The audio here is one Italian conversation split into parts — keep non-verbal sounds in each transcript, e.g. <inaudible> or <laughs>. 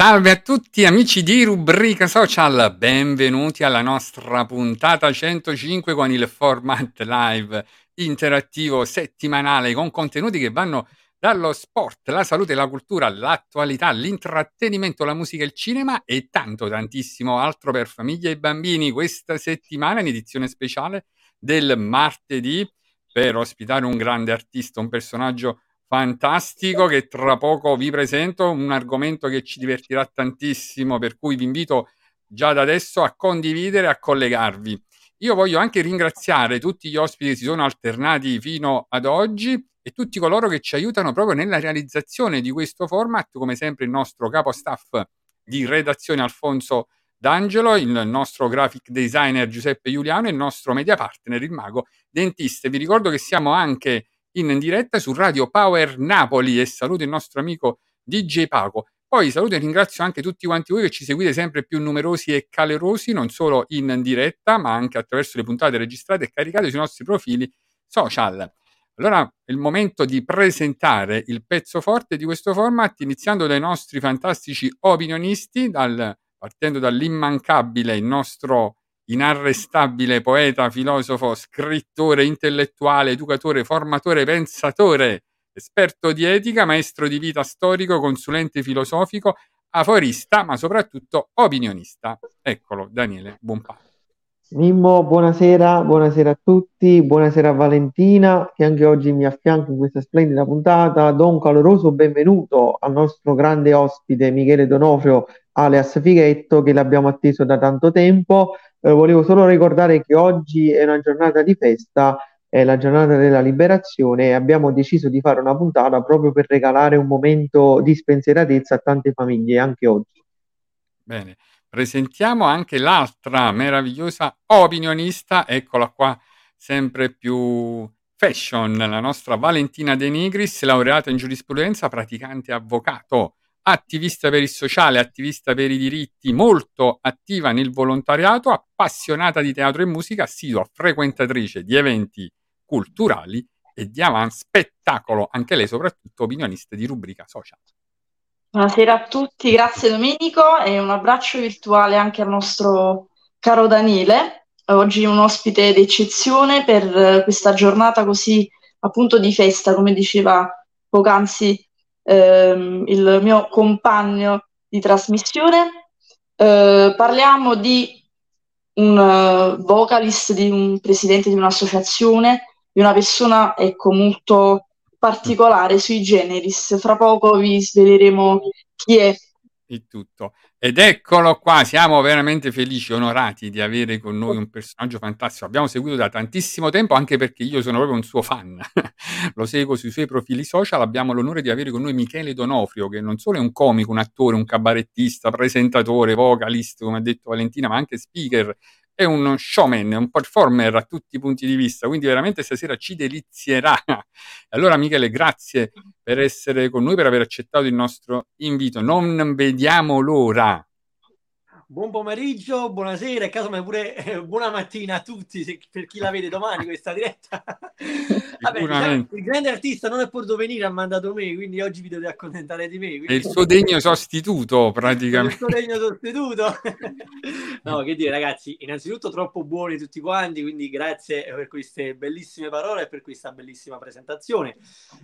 Salve a tutti amici di Rubrica Social, benvenuti alla nostra puntata 105 con il format live interattivo settimanale con contenuti che vanno dallo sport, la salute, la cultura, l'attualità, l'intrattenimento, la musica, il cinema e tanto tantissimo altro per famiglie e bambini. Questa settimana in edizione speciale del martedì per ospitare un grande artista, un personaggio fantastico che tra poco vi presento, un argomento che ci divertirà tantissimo, per cui vi invito già da adesso a condividere, a collegarvi. Io voglio anche ringraziare tutti gli ospiti che si sono alternati fino ad oggi e tutti coloro che ci aiutano proprio nella realizzazione di questo format, come sempre il nostro capo staff di redazione Alfonso D'Angelo, il nostro graphic designer Giuseppe Giuliano e il nostro media partner, il mago dentista. Vi ricordo che siamo anche in diretta su Radio Power Napoli e saluto il nostro amico DJ Paco. Poi saluto e ringrazio anche tutti quanti voi che ci seguite sempre più numerosi e calorosi, non solo in diretta, ma anche attraverso le puntate registrate e caricate sui nostri profili social. Allora è il momento di presentare il pezzo forte di questo format, iniziando dai nostri fantastici opinionisti, dal, partendo dall'immancabile, il nostro inarrestabile poeta, filosofo, scrittore, intellettuale, educatore, formatore, pensatore, esperto di etica, maestro di vita storico, consulente filosofico, aforista, ma soprattutto opinionista. Eccolo, Daniele Buonpaolo. Mimmo, buonasera, buonasera a tutti, buonasera a Valentina che anche oggi mi affianca in questa splendida puntata. Do un caloroso benvenuto al nostro grande ospite Michele Donofrio, alias Fighetto, che l'abbiamo atteso da tanto tempo. Eh, volevo solo ricordare che oggi è una giornata di festa, è la giornata della liberazione e abbiamo deciso di fare una puntata proprio per regalare un momento di spensieratezza a tante famiglie anche oggi. Bene, presentiamo anche l'altra meravigliosa opinionista, eccola qua, sempre più fashion, la nostra Valentina De Nigris, laureata in giurisprudenza, praticante avvocato attivista per il sociale, attivista per i diritti, molto attiva nel volontariato, appassionata di teatro e musica, assidua frequentatrice di eventi culturali e di avanti spettacolo, anche lei soprattutto opinionista di rubrica social. Buonasera a tutti, grazie Domenico e un abbraccio virtuale anche al nostro caro Daniele. Oggi un ospite d'eccezione per questa giornata così appunto di festa, come diceva poc'anzi ehm, il mio compagno di trasmissione. Eh, parliamo di un uh, vocalist, di un presidente di un'associazione, di una persona ecco, molto particolare sui generis. Fra poco vi sveleremo chi è. il tutto. Ed eccolo qua, siamo veramente felici, onorati di avere con noi un personaggio fantastico. Abbiamo seguito da tantissimo tempo, anche perché io sono proprio un suo fan. <laughs> Lo seguo sui suoi profili social. Abbiamo l'onore di avere con noi Michele Donofrio, che non solo è un comico, un attore, un cabarettista, presentatore, vocalist, come ha detto Valentina, ma anche speaker è un showman, un performer a tutti i punti di vista, quindi veramente stasera ci delizierà. <laughs> Allora Michele, grazie per essere con noi, per aver accettato il nostro invito. Non vediamo l'ora. Buon pomeriggio, buonasera e casomai pure eh, buona mattina a tutti se, per chi la vede domani questa diretta. <laughs> Vabbè, diciamo, il grande artista non è potuto venire, ha mandato me, quindi oggi vi dovete accontentare di me. Quindi... È il suo degno sostituto praticamente. il suo degno sostituto. <laughs> no, che dire ragazzi, innanzitutto troppo buoni tutti quanti, quindi grazie per queste bellissime parole e per questa bellissima presentazione.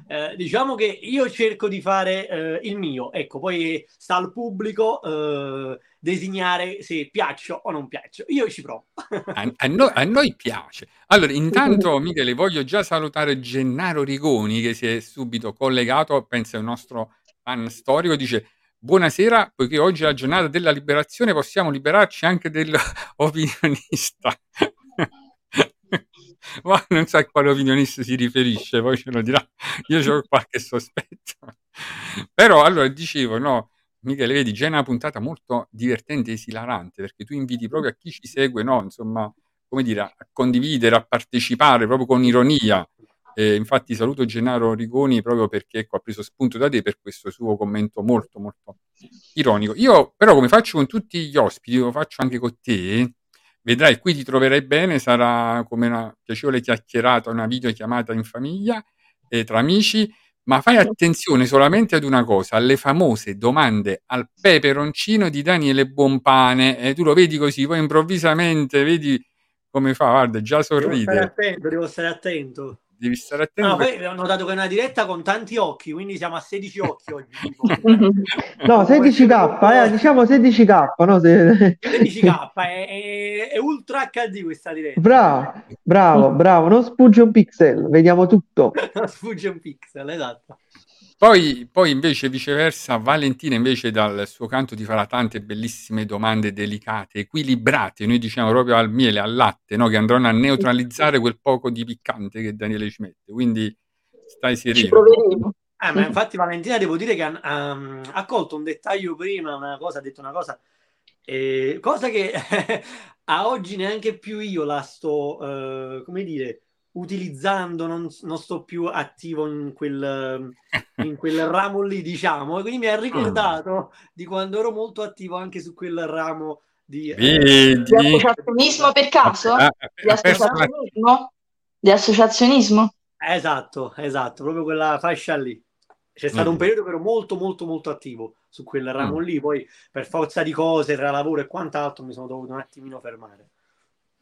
Eh, diciamo che io cerco di fare eh, il mio, ecco, poi sta al pubblico eh, designare se piaccio o non piaccio. Io ci provo. a, a, noi, a, noi, <laughs> piace. Allora, intanto, Michele, voglio già salutare Gennaro Rigoni che si è subito collegato, penso è un nostro fan storico, dice Buonasera, poiché oggi è la giornata della liberazione, possiamo liberarci anche dell'opinionista. <laughs> <laughs> Ma non so a quale opinionista si riferisce, poi ce lo dirà. Io ho qualche sospetto. Però, allora, dicevo, no, Michele, vedi, già è una puntata molto divertente e esilarante perché tu inviti proprio a chi ci segue, no? Insomma, come dire, a condividere, a partecipare proprio con ironia. Eh, infatti saluto Gennaro Rigoni proprio perché ecco, ha preso spunto da te per questo suo commento molto molto ironico. Io però come faccio con tutti gli ospiti, lo faccio anche con te, vedrai qui ti troverai bene, sarà come una piacevole chiacchierata, una videochiamata in famiglia, eh, tra amici ma fai attenzione solamente ad una cosa, alle famose domande al peperoncino di Daniele Buonpane. E tu lo vedi così, poi improvvisamente vedi come fa, guarda, già sorride. Devo stare attento, devo stare attento. Devi stare attento. No, perché... poi ho notato che è una diretta con tanti occhi, quindi siamo a 16 occhi oggi. <laughs> no, 16k, eh, diciamo 16k, no? Se... 16k, è, è, è, ultra HD questa diretta. Bravo, bravo, bravo, non sfugge un pixel, vediamo tutto. <laughs> non sfugge un pixel, esatto. Poi, poi, invece viceversa, Valentina invece dal suo canto ti farà tante bellissime domande delicate, equilibrate, noi diciamo proprio al miele, al latte, no? che andranno a neutralizzare quel poco di piccante che Daniele ci mette. Quindi stai sereno. Eh, ma infatti Valentina devo dire che ha, um, ha colto un dettaglio prima, una cosa, ha detto una cosa, eh, cosa che <laughs> a oggi neanche più io la sto, uh, come dire, utilizzando, non, non, sto più attivo in quel, in quel ramo lì, diciamo, e quindi mi ha ricordato di quando ero molto attivo anche su quel ramo di, eh, di associazionismo per caso? Ah, ah, di associazionismo? Di associazionismo? Esatto, esatto, proprio quella fascia lì. C'è stato mm. un periodo però molto molto molto attivo su quel ramo mm. lì, poi per forza di cose, tra lavoro e quant'altro, mi sono dovuto un attimino fermare.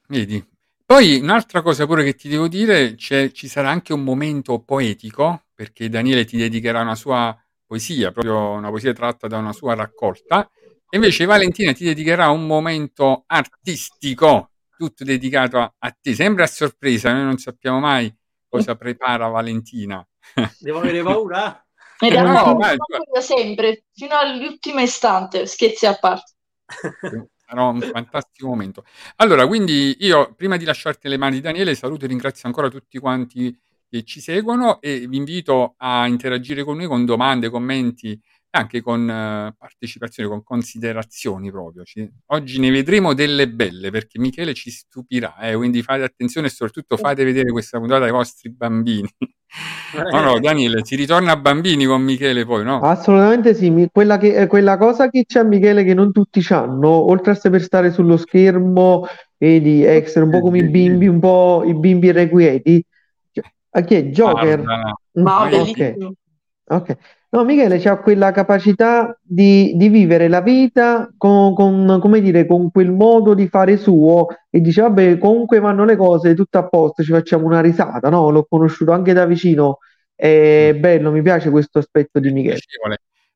Vedi, poi un'altra cosa pure che ti devo dire, ci sarà anche un momento poetico, perché Daniele ti dedicherà una sua poesia, proprio una poesia tratta da una sua raccolta, e invece Valentina ti dedicherà un momento artistico, tutto dedicato a, a te. Sembra a sorpresa, noi non sappiamo mai cosa prepara Valentina. <laughs> Devo avere paura? Eh, no, vai, sempre, fino all'ultimo istante, scherzi a parte. <laughs> sarà un fantastico momento. Allora, quindi io prima di lasciarti le mani, Daniele, saluto e ringrazio ancora tutti quanti che ci seguono e vi invito a interagire con noi con domande, commenti anche con uh, partecipazioni, con considerazioni proprio. Ci, oggi ne vedremo delle belle perché Michele ci stupirà, eh, quindi fate attenzione e soprattutto fate vedere questa puntata ai vostri bambini. no, no, Daniele, si ritorna a bambini con Michele poi, no? Assolutamente sì, quella, che, eh, quella cosa che c'è Michele che non tutti hanno, oltre a saper stare sullo schermo, vedi, essere un po' come i bimbi, un po' i bimbi irrequieti, a chi è? Joker? Ah, Ma ok. Ok. No, Michele ha quella capacità di, di vivere la vita con, con, come dire, con quel modo di fare suo e dice, vabbè, comunque vanno le cose, tutto a posto, ci facciamo una risata, no? L'ho conosciuto anche da vicino, è bello, mi piace questo aspetto di Michele.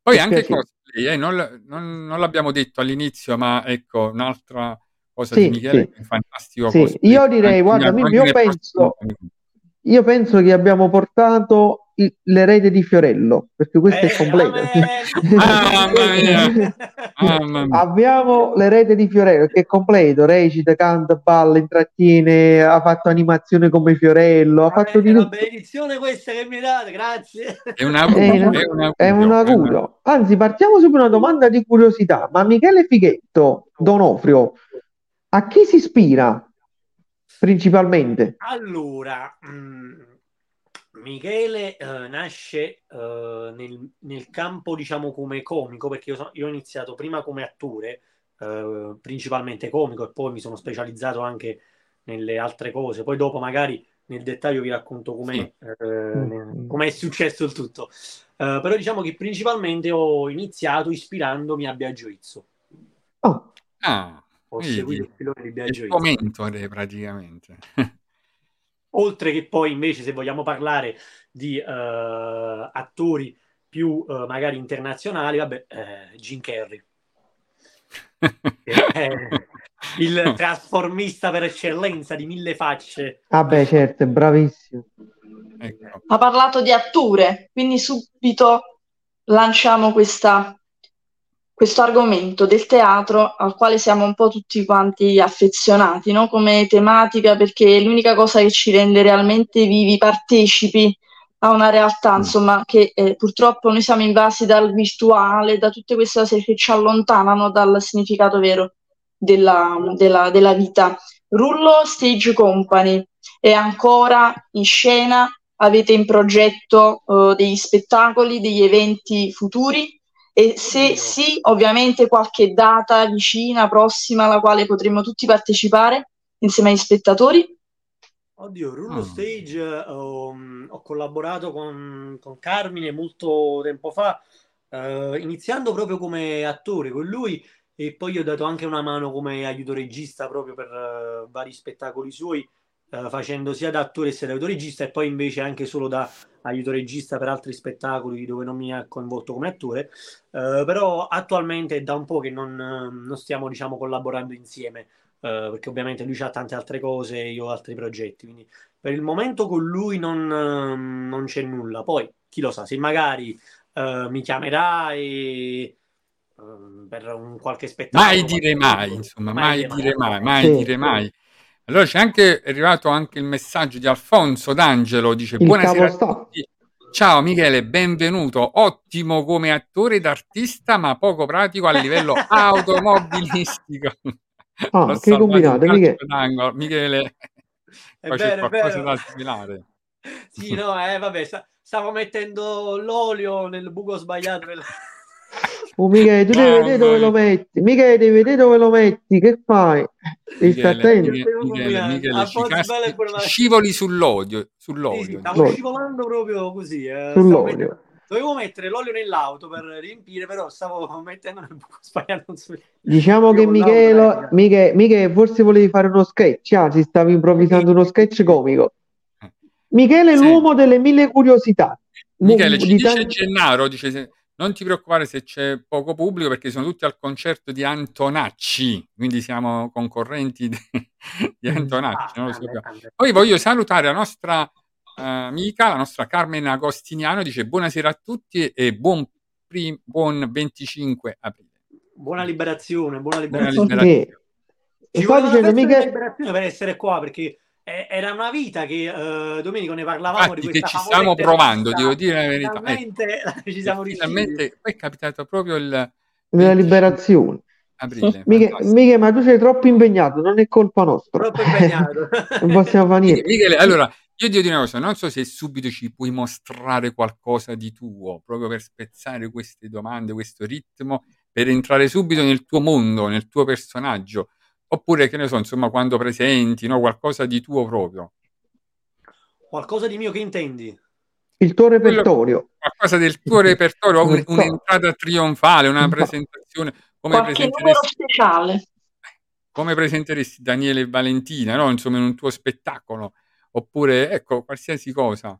Poi anche cosplay, eh, non, non, non, l'abbiamo detto all'inizio, ma ecco, un'altra cosa sì, di Michele sì. è fantastico. Sì. Io direi, guarda, io penso, io penso che abbiamo portato l'erede di Fiorello, perché questo eh, è completo. <laughs> Abbiamo l'erede di Fiorello che è completo, recita, canta, balla, intrattiene, ha fatto animazione come Fiorello, ha fatto di tutto. benedizione questa che mi date, grazie. È un auguro. È, un, è un auguro. Anzi, partiamo su una domanda di curiosità, ma Michele Fighetto, Donofrio, a chi si ispira principalmente? Allora, mh, mm, Michele eh, nasce eh, nel, nel, campo, diciamo, come comico, perché io, so, io ho iniziato prima come attore, eh, principalmente comico, e poi mi sono specializzato anche nelle altre cose. Poi dopo magari nel dettaglio vi racconto com'è, sì. eh, com'è successo il tutto. Uh, però diciamo che principalmente ho iniziato ispirandomi a Biagio Izzo. Oh. Ah, ho seguito il filone di Biagio Izzo. mentore praticamente. Oltre che poi invece se vogliamo parlare di uh, attori più uh, magari internazionali, vabbè, Jim Carrey. <laughs> il trasformista per eccellenza di mille facce. Vabbè, ah certo, è bravissimo. Ecco. Ha parlato di atture, quindi subito lanciamo questa, questo argomento del teatro al quale siamo un po' tutti quanti affezionati, no? come tematica, perché è l'unica cosa che ci rende realmente vivi, partecipi a una realtà, mm. insomma, che eh, purtroppo noi siamo invasi dal virtuale, da tutte queste cose che ci allontanano dal significato vero della, della, della vita. Rullo Stage Company è ancora in scena, avete in progetto uh, degli spettacoli, degli eventi futuri e se sì, ovviamente qualche data vicina, prossima alla quale potremo tutti partecipare insieme agli spettatori. Oddio, Rullo oh. Stage um, ho collaborato con, con, Carmine molto tempo fa, uh, iniziando proprio come attore con lui e poi gli ho dato anche una mano come aiuto regista proprio per uh, vari spettacoli suoi, uh, facendo sia da attore sia da aiuto regista e poi invece anche solo da aiuto regista per altri spettacoli dove non mi ha coinvolto come attore, però attualmente è da un po' che non, non stiamo diciamo collaborando insieme. Uh, perché ovviamente lui ha tante altre cose e io ho altri progetti. Quindi per il momento con lui non, uh, non c'è nulla. Poi chi lo sa, se magari uh, mi chiamerà e, ehm, per un qualche spettacolo. Mai dire mai, insomma, mai, mai dire mai, mai, sì. dire mai. Allora c'è anche è arrivato anche il messaggio di Alfonso D'Angelo, dice il buonasera a tutti. Ciao Michele, benvenuto. Ottimo come attore ed artista, ma poco pratico a livello <laughs> automobilistico. Ah, <laughs> che combinate, Michele? Michele. È Poi vero, c'è qualcosa da assimilare. sì, no, eh, vabbè, stavo mettendo l'olio nel buco sbagliato. <laughs> Oh, Michele, tu devi vedere dove lo metti. Michele, devi vedere dove lo metti. Che fai? Devi attento. Michele, Michele, Michele scivoli sull'olio. sull'olio. Sì, sì, stavo scivolando proprio così. Eh. Sull'olio. Dovevo mettere l'olio nell'auto per riempire, però stavo <laughs> mettendo nel buco sbagliato. Diciamo che Michele, Michele, Michele, forse volevi fare uno sketch, anzi stavi improvvisando uno sketch comico. Michele è sì. l'uomo delle mille curiosità. Michele, ci dice tanti... Gennaro, dice non ti preoccupare se c'è poco pubblico perché sono tutti al concerto di Antonacci, quindi siamo concorrenti di, <laughs> di mm. Antonacci. Ah, Poi voglio salutare la nostra amica, la nostra Carmen Agostiniano, dice buonasera a tutti e buon, prim- buon 25 aprile. Buona liberazione, buona liberazione. Buona liberazione. Ci vuole dicendo, mica... liberazione per essere qua perché era una vita che uh, Domenico ne parlavamo Infatti, di che ci stiamo provando, devo dire la verità. Finalmente ecco. ci siamo riusciti. Finalmente poi è capitato proprio il la liberazione. Aprile, Michele, Michele, ma tu sei troppo impegnato, non è colpa nostra. Troppo impegnato. <laughs> non possiamo fare niente. Michele, allora, io ti dico una cosa, non so se subito ci puoi mostrare qualcosa di tuo, proprio per spezzare queste domande, questo ritmo, per entrare subito nel tuo mondo, nel tuo personaggio, oppure che ne so, insomma, quando presenti, no, qualcosa di tuo proprio. Qualcosa di mio che intendi? Il tuo repertorio. Quello, qualcosa del tuo repertorio, un, un'entrata trionfale, una presentazione. Come Qualche numero speciale. Come presenteresti Daniele e Valentina, no? Insomma, in un tuo spettacolo oppure ecco qualsiasi cosa.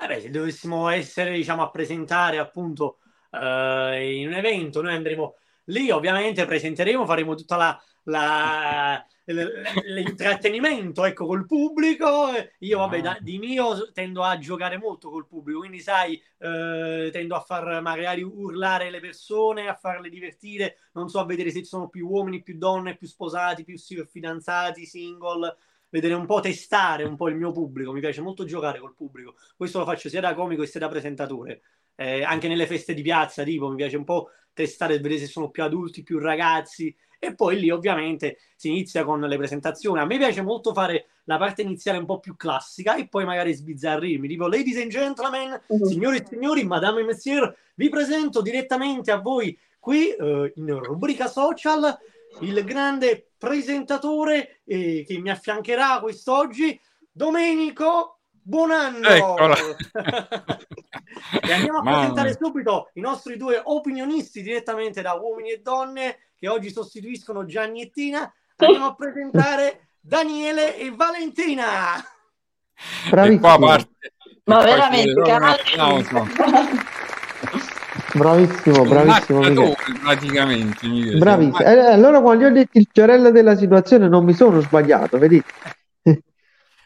Eh beh, se dovessimo essere diciamo a presentare appunto uh, in un evento, noi andremo lì ovviamente presenteremo, faremo tutta la, la l'intrattenimento ecco col pubblico. Io vabbè da, di mio tendo a giocare molto col pubblico quindi sai eh, tendo a far magari urlare le persone a farle divertire. Non so a vedere se ci sono più uomini più donne più sposati più fidanzati single. Vedere un po' testare un po' il mio pubblico. Mi piace molto giocare col pubblico. Questo lo faccio sia da comico sia da presentatore. Eh, anche nelle feste di piazza tipo mi piace un po' testare e vedere se sono più adulti più ragazzi e poi lì ovviamente si inizia con le presentazioni. A me piace molto fare la parte iniziale un po' più classica e poi magari sbizzarrirmi, tipo ladies and gentlemen, uh-huh. signori e signori, madame e messieurs, vi presento direttamente a voi qui eh, in rubrica social il grande presentatore eh, che mi affiancherà quest'oggi, Domenico Buon anno! <laughs> e andiamo a Mamma. presentare subito i nostri due opinionisti direttamente da uomini e donne che oggi sostituiscono Gianni e Tina. Andiamo a <laughs> presentare Daniele e Valentina. Bravissimo. Parte, Ma veramente, Bravissimo, bravissimo. praticamente. Bravissimo. Eh, allora quando io ho detto il fiorello della situazione non mi sono sbagliato, vedi? <laughs>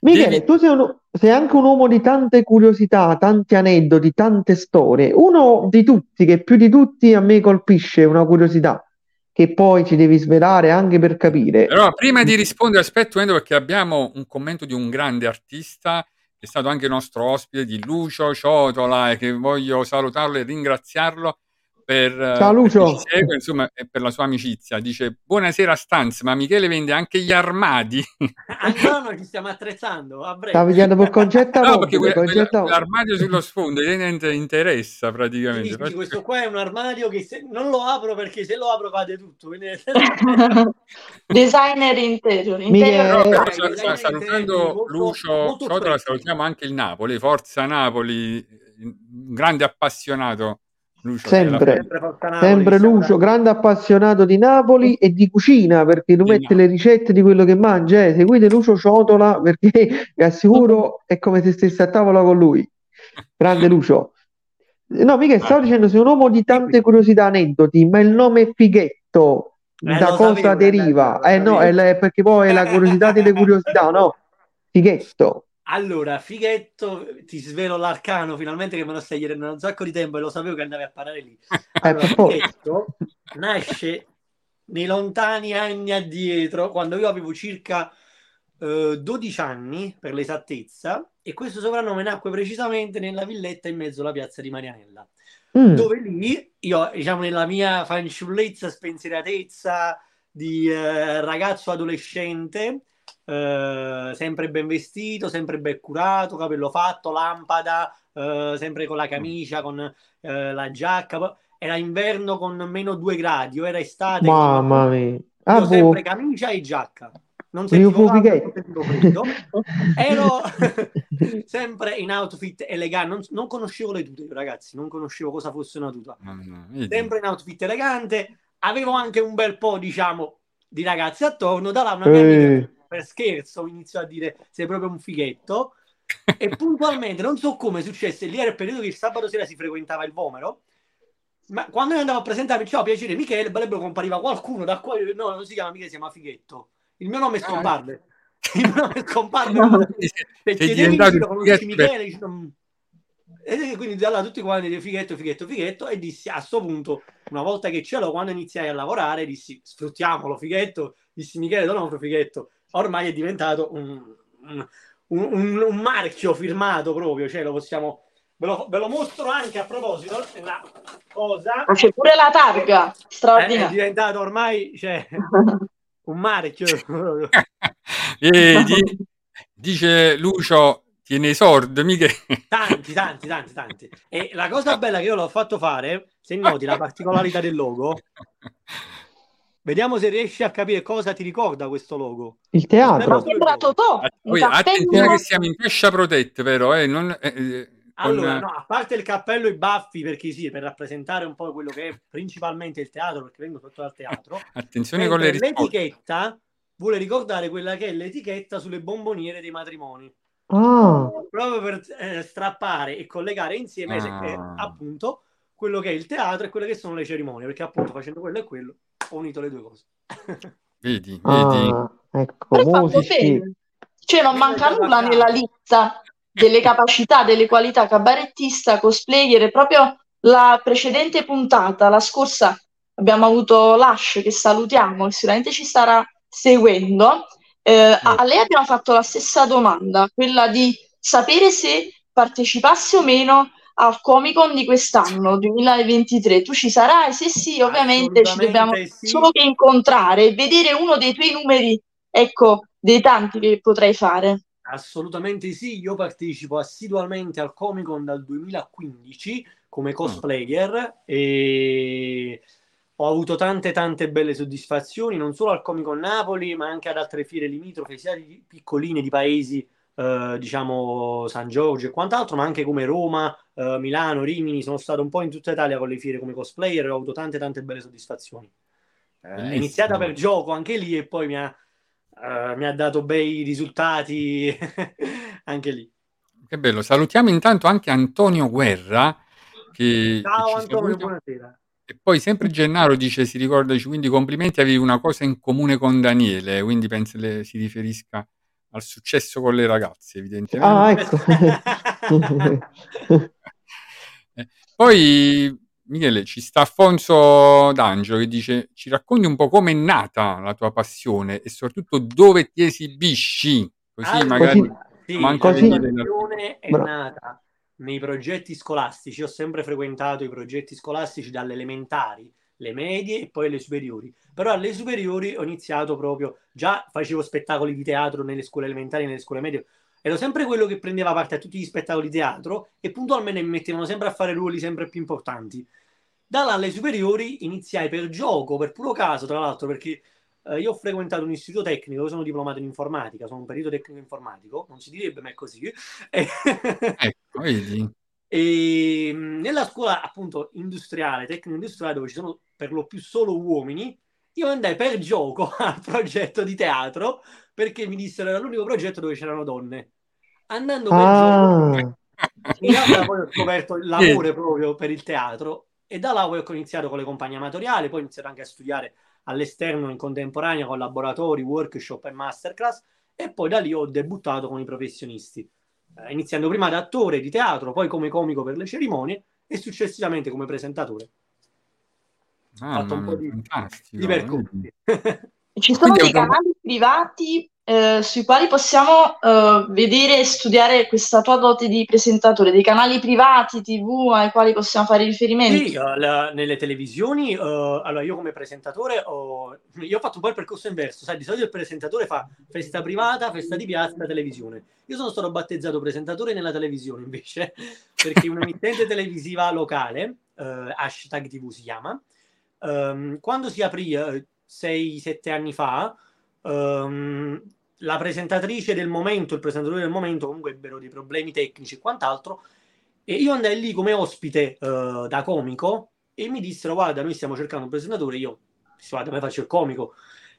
Michele, Devi... tu sei, un, sei, anche un uomo di tante curiosità, tanti aneddoti, tante storie. Uno di tutti, che più di tutti a me colpisce, una curiosità che poi ci devi svelare anche per capire. Però prima di rispondere, aspetta perché abbiamo un commento di un grande artista che è stato anche nostro ospite di Lucio Ciotola e che voglio salutarlo e ringraziarlo per, Ciao Lucio. Segue, insomma, per la sua amicizia. Dice buonasera Stanz, ma Michele vende anche gli armadi. Ancora noi ci stiamo attrezzando. A breve. Stavi dicendo per concetta <laughs> No, perché que- concetta l'armadio sullo sfondo ti interessa praticamente. Sì, sì, questo qua è un armadio che se... non lo apro perché se lo apro cade tutto. Quindi... <laughs> <laughs> designer interior. interior. Però, però, salutando Lucio Ciotola, salutiamo anche il Napoli, Forza Napoli, un grande appassionato Lucio, sempre, sempre Lucio, grande appassionato di Napoli e di cucina perché lui mette le ricette di quello che mangia. Eh. Seguite Lucio Ciotola perché <laughs> vi assicuro è come se stesse a tavola con lui. Grande Lucio. No, mica stavo dicendo sei un uomo di tante curiosità, aneddoti, ma il nome Fighetto eh, da cosa sapevo, deriva? Eh, no, è la, perché poi è la curiosità delle curiosità, no? Fighetto. Allora, fighetto, ti svelo l'arcano finalmente che me lo stai chiedendo da un sacco di tempo e lo sapevo che andavi a parlare lì. <laughs> Allora, fighetto nasce nei lontani anni addietro, quando io avevo circa eh, 12 anni, per l'esattezza, e questo soprannome nacque precisamente nella villetta in mezzo alla piazza di Marianella. Mm. Dove lì, io, diciamo, nella mia fanciullezza, spensieratezza di eh, ragazzo adolescente, eh, sempre ben vestito, sempre ben curato, capello fatto, lampada, eh, sempre con la camicia, con eh, la giacca. Era inverno con meno due gradi, o era estate. Mamma mia. Ah, sempre boh. camicia e giacca. Non sentivo, caldo, non sentivo. <laughs> Ero <laughs> sempre in outfit elegante. Non, non, conoscevo le tute, ragazzi. Non conoscevo cosa fosse una tuta. Sempre in outfit elegante. Avevo anche un bel po', diciamo, di ragazzi attorno. Da là una mia amica per scherzo inizio a dire sei proprio un fighetto e puntualmente non so come successe lì era il periodo che il sabato sera si frequentava il vomero ma quando io andavo a presentarmi ciao piacere Michele Balebro compariva qualcuno da qua no non si chiama Michele si chiama Fighetto il mio nome è scomparve. Il mio nome è scomparve. Diventato conosci Michele e quindi da là tutti quanti fighetto, fighetto, fighetto e dissi a questo punto, una volta che ce l'ho, quando iniziai a lavorare, dissi sfruttiamolo, fighetto, dissi Michele Donofrio, fighetto, ormai è diventato un, un, un, un marchio firmato proprio, cioè lo possiamo... Ve lo, ve lo, mostro anche a proposito, una cosa... C'è pure la targa, straordinaria. È, è diventato ormai cioè, <laughs> un marchio. <laughs> Vedi, dice Lucio, tiene i sordi, mica... Tanti, tanti, tanti, tanti. E la cosa bella che io l'ho fatto fare, se noti la particolarità del logo, <laughs> Vediamo se riesci a capire cosa ti ricorda questo logo. Il teatro. Sembra Totò. Attenzione che siamo in fascia protetta, vero? Eh? Non, eh, eh, allora, con... no, a parte il cappello e i baffi, perché sì, per rappresentare un po' quello che è principalmente il teatro, perché vengo sotto dal teatro. <laughs> Attenzione con le risposte. L'etichetta vuole ricordare quella che è l'etichetta sulle bomboniere dei matrimoni. Ah. Proprio per eh, strappare e collegare insieme ah. se, appunto quello che è il teatro e quelle che sono le cerimonie, perché appunto facendo quello e quello ho unito le due cose. Vedi, <laughs> vedi. Ah, ecco, musici. bene. Cioè non manca nulla nella lista delle capacità, delle qualità cabarettista, cosplayer, e proprio la precedente puntata, la scorsa, abbiamo avuto Lash che salutiamo, che sicuramente ci starà seguendo. Eh, a a lei abbiamo fatto la stessa domanda, quella di sapere se partecipasse o meno al Comic Con di quest'anno, 2023. Tu ci sarai? Se sì, ovviamente ci dobbiamo sì. solo che incontrare e vedere uno dei tuoi numeri, ecco, dei tanti che potrei fare. Assolutamente sì, io partecipo assiduamente al Comic Con dal 2015 come cosplayer e ho avuto tante tante belle soddisfazioni, non solo al Comic Con Napoli, ma anche ad altre fiere limitrofe, sia di piccoline di paesi, eh, diciamo San Giorgio e quant'altro, ma anche come Roma, eh, Milano, Rimini, sono stato un po' in tutta Italia con le fiere come cosplayer e ho avuto tante tante belle soddisfazioni. Eh, iniziata per gioco anche lì e poi mi ha, eh, mi ha dato bei risultati <laughs> anche lì. Che bello. Salutiamo intanto anche Antonio Guerra che, che Ciao ci Antonio, saluta. buonasera. E poi sempre Gennaro dice, si ricorda, dice, quindi complimenti, avevi una cosa in comune con Daniele, quindi penso le, si riferisca al successo con le ragazze, evidentemente. Ah, ecco. <laughs> Eh, Poi, Michele, ci sta Afonso D'Angelo che dice, ci racconti un po' come è nata la tua passione e soprattutto dove ti esibisci, così Allora, magari... Così- sì, manca la passione è Bra- nata nei progetti scolastici. Ho sempre frequentato i progetti scolastici dalle elementari, le medie e poi le superiori. Però alle superiori ho iniziato proprio, già facevo spettacoli di teatro nelle scuole elementari e nelle scuole medie. Ero sempre quello che prendeva parte a tutti gli spettacoli di teatro e puntualmente mi mettevano sempre a fare ruoli sempre più importanti. Da là alle superiori iniziai per gioco, per puro caso, tra l'altro, perché eh, io ho frequentato un istituto tecnico, sono diplomato in informatica, sono un perito tecnico informatico, non si direbbe, ma è così. <laughs> Ecco, vedi? E, mh, nella scuola appunto industriale, tecnico industriale, dove ci sono per lo più solo uomini, io andai per gioco <laughs> al progetto di teatro perché mi dissero era l'unico progetto dove c'erano donne. Andando per gioco, Ah, in realtà poi ho scoperto l'amore proprio per il teatro e da là poi ho iniziato con le compagnie amatoriali, poi ho iniziato anche a studiare all'esterno in contemporanea con laboratori, workshop e masterclass e poi da lì ho debuttato con i professionisti, eh, iniziando prima da attore di teatro, poi come comico per le cerimonie e successivamente come presentatore. Ho fatto un po' di, di percorsi. Ci sono Quindi dei canali privati eh, sui quali possiamo eh, vedere e studiare questa tua dote di presentatore, dei canali privati, TV ai quali possiamo fare riferimento. Sì, eh, la- nelle televisioni, eh, allora io come presentatore ho, io ho fatto un po' il percorso inverso, sai, di solito il presentatore fa festa privata, festa di piazza, televisione. Io sono stato battezzato presentatore nella televisione invece, <laughs> perché un'emittente televisiva locale, eh, hashtag TV si chiama, ehm, quando si aprì 6-7 anni fa, ehm, la presentatrice del momento, il presentatore del momento comunque ebbero dei problemi tecnici e quant'altro, e io andai lì come ospite eh, da comico e mi dissero: Guarda, noi stiamo cercando un presentatore. Io Guarda, me faccio il comico,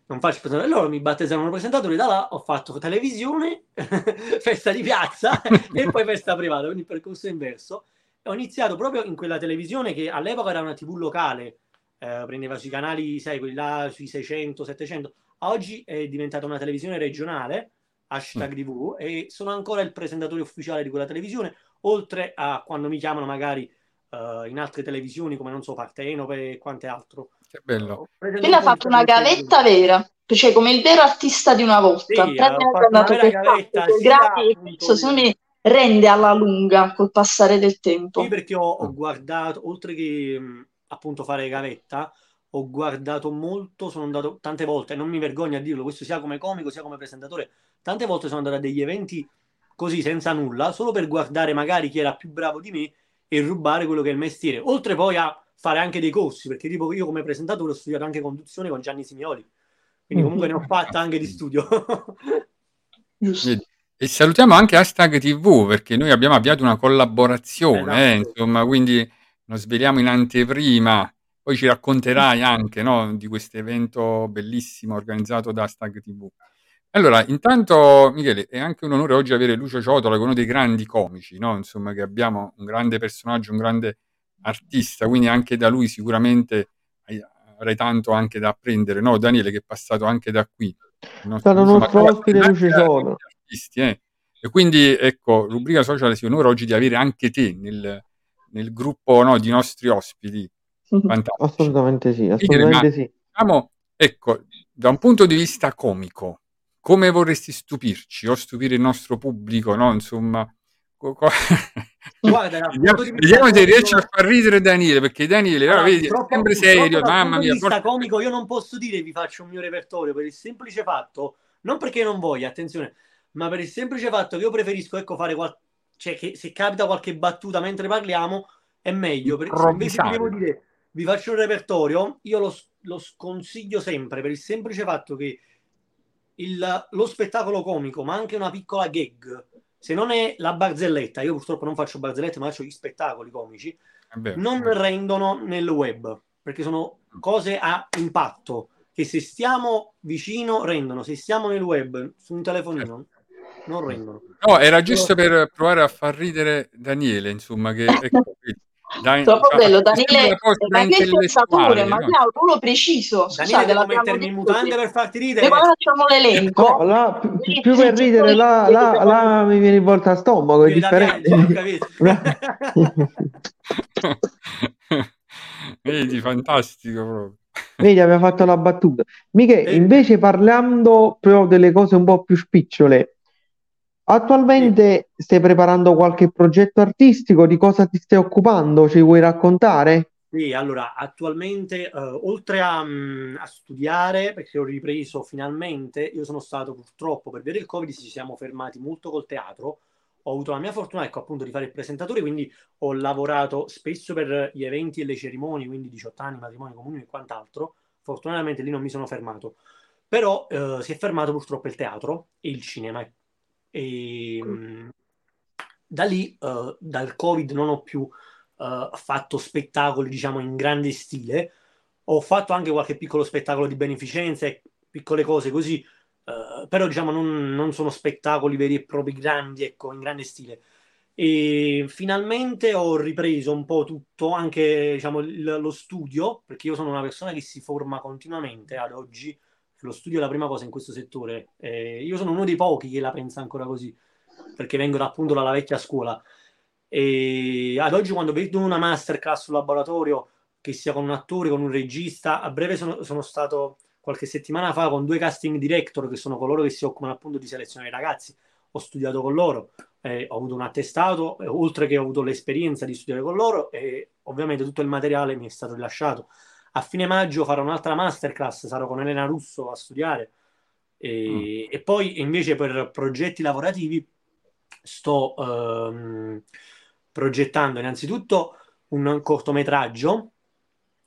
non faccio il presentatore. Loro mi battezzarono presentatore. Da là ho fatto televisione, <laughs> festa di piazza <laughs> e poi festa privata. Quindi il percorso inverso. E ho iniziato proprio in quella televisione che all'epoca era una TV locale, eh, prendeva sui canali, sai, quelli là sui 600, 700. Oggi è diventata una televisione regionale, hashtag TV, e sono ancora il presentatore ufficiale di quella televisione oltre a quando mi chiamano magari eh, in altre televisioni come non so Partenope e quante altro. Che bello. Presentato Quindi ha fatto una gavetta vera, cioè come il vero artista di una volta. Sì, andato una gavetta, fatto, grazie, questo secondo me rende alla lunga col passare del tempo. Sì, perché ho, ho guardato, oltre che mh, appunto fare gavetta, ho guardato molto, sono andato tante volte, e non mi vergogno a dirlo, questo sia come comico sia come presentatore, tante volte sono andato a degli eventi così senza nulla, solo per guardare magari chi era più bravo di me e rubare quello che è il mestiere, oltre poi a fare anche dei corsi, perché tipo io come presentatore ho studiato anche conduzione con Gianni Simioli, quindi comunque ne ho fatta anche di studio. <laughs> Giusto. E salutiamo anche Hashtag TV perché noi abbiamo avviato una collaborazione, eh, Esatto. insomma, quindi lo sveliamo in anteprima. Poi ci racconterai anche, no, di questo evento bellissimo organizzato da Hashtag TV. Allora, intanto, Michele, è anche un onore oggi avere Lucio Ciotola, che è uno dei grandi comici, no? Insomma, che abbiamo un grande personaggio, un grande artista, quindi anche da lui sicuramente avrei tanto anche da apprendere, no Daniele che è passato anche da qui. È stato un nostro ospite luce sono. Artisti, eh. E quindi ecco, rubrica social si onora oggi di avere anche te nel, nel gruppo no, di nostri ospiti. Fantastici. Assolutamente sì, assolutamente sì. Diciamo, ecco, da un punto di vista comico, come vorresti stupirci o stupire il nostro pubblico, no? Insomma, <laughs> Guarda, <laughs> vediamo, vediamo se riesci a far ridere Daniele perché Daniele allora, vedi, troppo, sempre serio mamma mia porta... comico io non posso dire vi faccio un mio repertorio per il semplice fatto non perché non voglio attenzione ma per il semplice fatto che io preferisco ecco fare qual... cioè che se capita qualche battuta mentre parliamo è meglio perché se invece devo dire vi faccio un repertorio io lo, lo sconsiglio sempre per il semplice fatto che il, lo spettacolo comico ma anche una piccola gag se non è la barzelletta, io purtroppo non faccio barzellette, ma faccio gli spettacoli comici, Vabbè, non vabbè. rendono nel web, perché sono cose a impatto, che se stiamo vicino rendono, se stiamo nel web, su un telefonino, non rendono. No, era giusto per provare a far ridere Daniele, insomma, che... Ecco, <laughs> dai, Troppo cioè, bello, Daniele, Daniele pensature, ma no? tu lo preciso. Daniele, devo mettermi in mutande per farti ridere. E poi facciamo l'elenco. No, là, più, più per ridere, là, là, là, mi viene in volta a stomaco, è differente. <laughs> <laughs> Vedi, fantastico proprio. Vedi, aveva fatto la battuta. Miche, invece parlando proprio delle cose un po' più spicciole, Attualmente stai preparando qualche progetto artistico? Di cosa ti stai occupando? Ci vuoi raccontare? Sì, allora, attualmente, uh, oltre a, um, a, studiare, perché ho ripreso finalmente, io sono stato purtroppo, per via del Covid, ci siamo fermati molto col teatro. Ho avuto la mia fortuna, ecco, appunto, di fare il presentatore, quindi ho lavorato spesso per gli eventi e le cerimonie, quindi 18 anni, matrimonio, comunio e quant'altro. Fortunatamente lì non mi sono fermato. Però uh, si è fermato purtroppo il teatro e il cinema, e mm. da lì, uh, dal Covid, non ho più uh, fatto spettacoli, diciamo, in grande stile. Ho fatto anche qualche piccolo spettacolo di beneficenza e piccole cose così, uh, però diciamo non, non, sono spettacoli veri e propri grandi, ecco, in grande stile. E finalmente ho ripreso un po' tutto, anche diciamo, il, lo studio, perché io sono una persona che si forma continuamente ad oggi lo studio è la prima cosa in questo settore. Eh, io sono uno dei pochi che la pensa ancora così, perché vengo appunto dalla vecchia scuola. E ad oggi quando vedo una masterclass sul laboratorio, che sia con un attore, con un regista, a breve sono, sono stato qualche settimana fa con due casting director, che sono coloro che si occupano appunto di selezionare i ragazzi. Ho studiato con loro, eh, ho avuto un attestato, eh, oltre che ho avuto l'esperienza di studiare con loro e ovviamente tutto il materiale mi è stato rilasciato a fine maggio farò un'altra masterclass, sarò con Elena Russo a studiare. E, mm. e poi invece per progetti lavorativi sto ehm, progettando innanzitutto un cortometraggio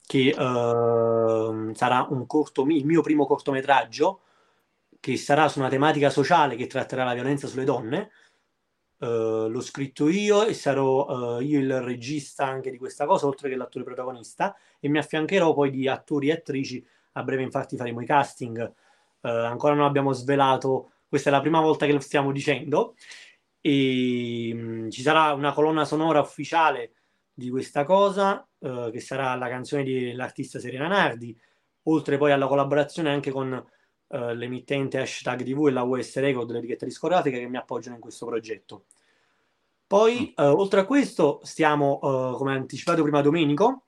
che ehm, sarà un corto, il mio primo cortometraggio che sarà su una tematica sociale che tratterà la violenza sulle donne Uh, l'ho scritto io e sarò uh, io il regista anche di questa cosa, oltre che l'attore protagonista, e mi affiancherò poi di attori e attrici. A breve, infatti, faremo i casting. Uh, ancora non abbiamo svelato, questa è la prima volta che lo stiamo dicendo. E um, ci sarà una colonna sonora ufficiale di questa cosa, che sarà la canzone dell'artista Serena Nardi, oltre poi alla collaborazione anche con uh, l'emittente hashtag TV e la US Record, l'etichetta discografica che mi appoggiano in questo progetto. Poi, uh, oltre a questo, stiamo, uh, come anticipato prima Domenico,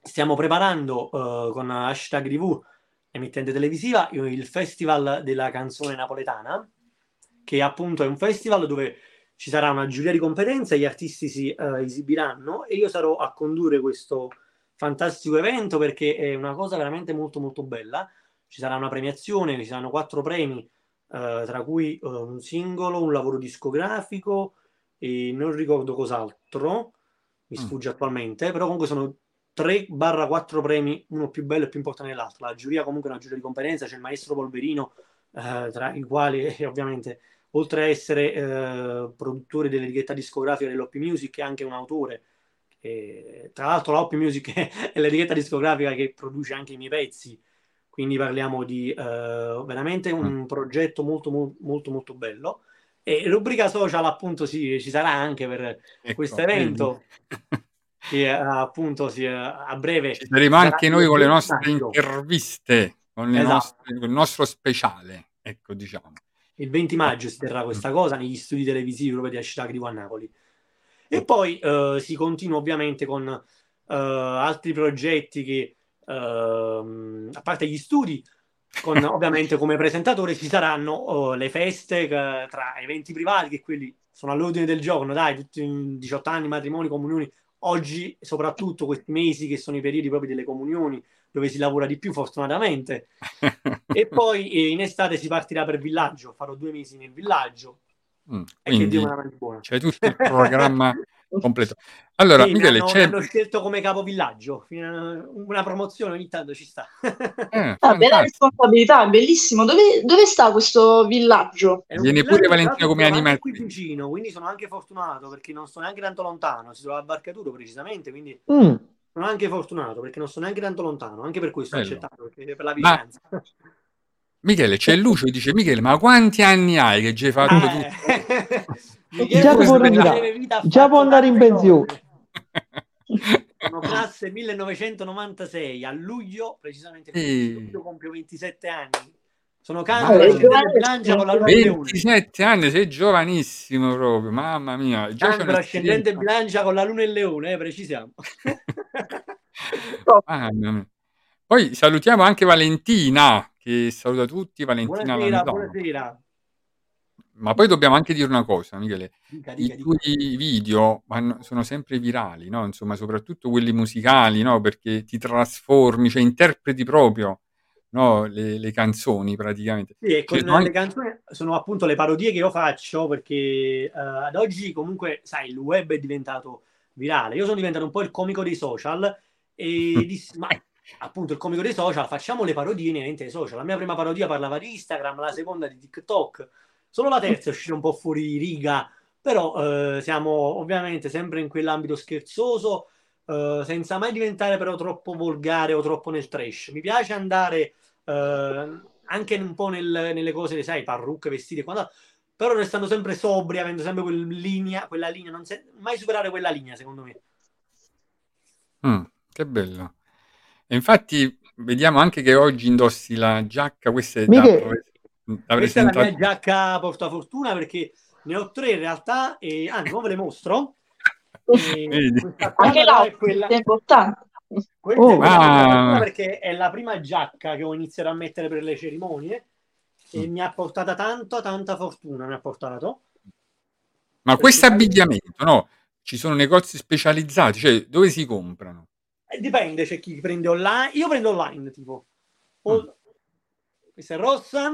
stiamo preparando con hashtag TV, emittente televisiva, il Festival della canzone napoletana, che appunto è un festival dove ci sarà una giuria di competenza, gli artisti si esibiranno e io sarò a condurre questo fantastico evento perché è una cosa veramente molto molto bella ci sarà una premiazione, ci saranno quattro premi, eh, tra cui eh, un singolo, un lavoro discografico e non ricordo cos'altro, mi mm. sfugge mm. attualmente, però comunque sono 3-4 premi, uno più bello e più importante dell'altro. La giuria comunque è una giuria di competenza, c'è il maestro Polverino, eh, tra i quali <laughs> eh, ovviamente, oltre a essere eh, produttore dell'etichetta discografica dell'Op Music, è anche un autore. E, tra l'altro la Op Music <laughs> è l'etichetta discografica che produce anche i miei pezzi, quindi parliamo di uh, veramente un mm. progetto molto, molto, molto bello. E rubrica social, appunto, sì, ci sarà anche per ecco, questo evento. <laughs> che appunto si, a breve ci saremo anche noi con le nostre interviste, con, le Esatto. nostre, con il nostro speciale, ecco diciamo. Il 20 maggio si terrà questa cosa negli studi televisivi proprio di Ashitag di One Napoli. E poi eh, si continua ovviamente con eh, altri progetti che, ehm, a parte gli studi, con <laughs> ovviamente come presentatore ci saranno oh, le feste che- tra eventi privati, che quelli sono all'ordine del giorno, dai, tutti in 18 anni, matrimoni, comunioni. Oggi, soprattutto questi mesi che sono i periodi proprio delle comunioni, dove si lavora di più, fortunatamente. <laughs> E poi eh, in estate si partirà per villaggio, farò due mesi nel villaggio. Mm, E che Dio me la buona. c'è tutto il programma <laughs> completo. Allora, Sì, mi Michele, hanno, c'è... hanno scelto come capovillaggio. Una promozione ogni tanto ci sta. Eh, <laughs> Ah, bella responsabilità, bellissimo. Dove, dove sta questo villaggio? Viene pure l'altro, come animatrice. qui vicino, quindi sono anche fortunato perché non sto neanche tanto lontano. Si trova a Barcaturo precisamente, quindi Mm. sono anche fortunato perché non sto neanche tanto lontano. Anche per questo ho accettato, per la Ma- vicinanza. Michele, c'è Lucio che dice, Michele, ma quanti anni hai che già hai fatto tutto? Eh, <laughs> Michele Vita ha Già può andare in pensione. Sono classe 1996, a luglio, precisamente Sì. a luglio compio 27 anni. Sono in bilancia con la luna in leone. 27 anni, sei giovanissimo proprio, mamma mia. Già c'è Canto ascendente bilancia con la luna in leone, eh, precisiamo. <laughs> Mamma mia. Poi salutiamo anche Valentina, che saluta tutti, Valentina buonasera, buonasera. Ma poi dobbiamo anche dire una cosa, Michele. Dica, dica, I dica. tuoi video vanno- sono sempre virali, no? Insomma, soprattutto quelli musicali, no? Perché ti trasformi, cioè interpreti proprio, no? Le, le canzoni praticamente. Sì, e Ci con anche- le canzoni sono appunto le parodie che io faccio perché eh, ad oggi comunque, sai, il web è diventato virale. Io sono diventato un po' il comico dei social e <laughs> dissi, ma appunto il comico dei social, facciamo le parodie ai social. La mia prima parodia parlava di Instagram, la seconda di TikTok, solo la terza è uscita un po' fuori riga, però eh, siamo ovviamente sempre in quell'ambito scherzoso, eh, senza mai diventare però troppo volgare o troppo nel trash. Mi piace andare eh, anche un po' nel- nelle cose, sai, parrucche, vestiti e quant'altro, però restando sempre sobri, avendo sempre quel linea, quella linea, non se- mai superare quella linea, secondo me. Mm, che bello. E infatti vediamo anche che oggi indossi la giacca, questa è da, Da Questa è la mia giacca portafortuna perché ne ho tre in realtà, e anzi, ora ve le mostro. <laughs> Anche però è quella, è importante. questa Oh, è ah. perché è la prima giacca che ho iniziato a mettere per le cerimonie e Mm. mi ha portata tanta, tanta fortuna, mi ha portato. Ma questo Perché- abbigliamento, no? Ci sono negozi specializzati, cioè dove si comprano? Eh, dipende, c'è chi prende online. Io prendo online, tipo. O- Mm. Questa è rossa.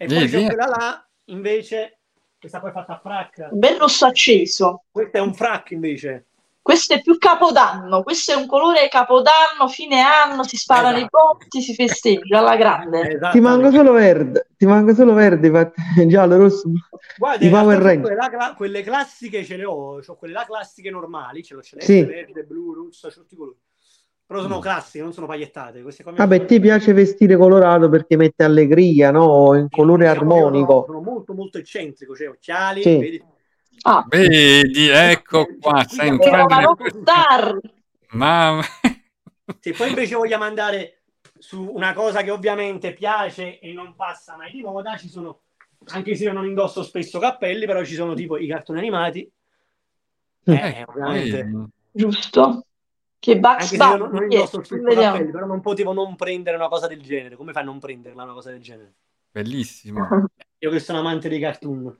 E poi Vedi? c'è quella là, invece. Questa poi è fatta a frac. Bel rosso acceso. Questo è un frac, invece. Questo è più capodanno, questo è un colore capodanno, fine anno, si sparano i Esatto. botti, si festeggia alla grande. Ti Esattamente. manca solo verde, ti manca solo verde, infatti, <laughs> giallo, rosso. Guarda, i Power c'ho Ranger. quelle, là cla- quelle classiche ce le ho. C'ho quelle là classiche normali. Ce l'ho celeste, Sì. verde, blu, rossa, c'ho tutti i colori. Però sono Mm. classiche, non sono pagliettate. Queste qua mi Vabbè, ti piace vestire colorato perché mette allegria, no? In colore Diciamo io sono- armonico. Sono molto, molto eccentrico. Cioè, occhiali, Sì. vedi? Ah, Vedi, ecco qua, una nel rockstar. Mamma. Se poi invece vogliamo andare su una cosa che ovviamente piace e non passa mai di moda, ci sono, anche se io non indosso spesso cappelli, però ci sono tipo i cartoni animati. Eh, Ecco, ovviamente. vedi. Giusto. Che Bugs Anche se io non, non indosso però non potevo non prendere una cosa del genere. Come fai a non prenderla una cosa del genere? Bellissimo. <laughs> Io che sono amante dei cartoon.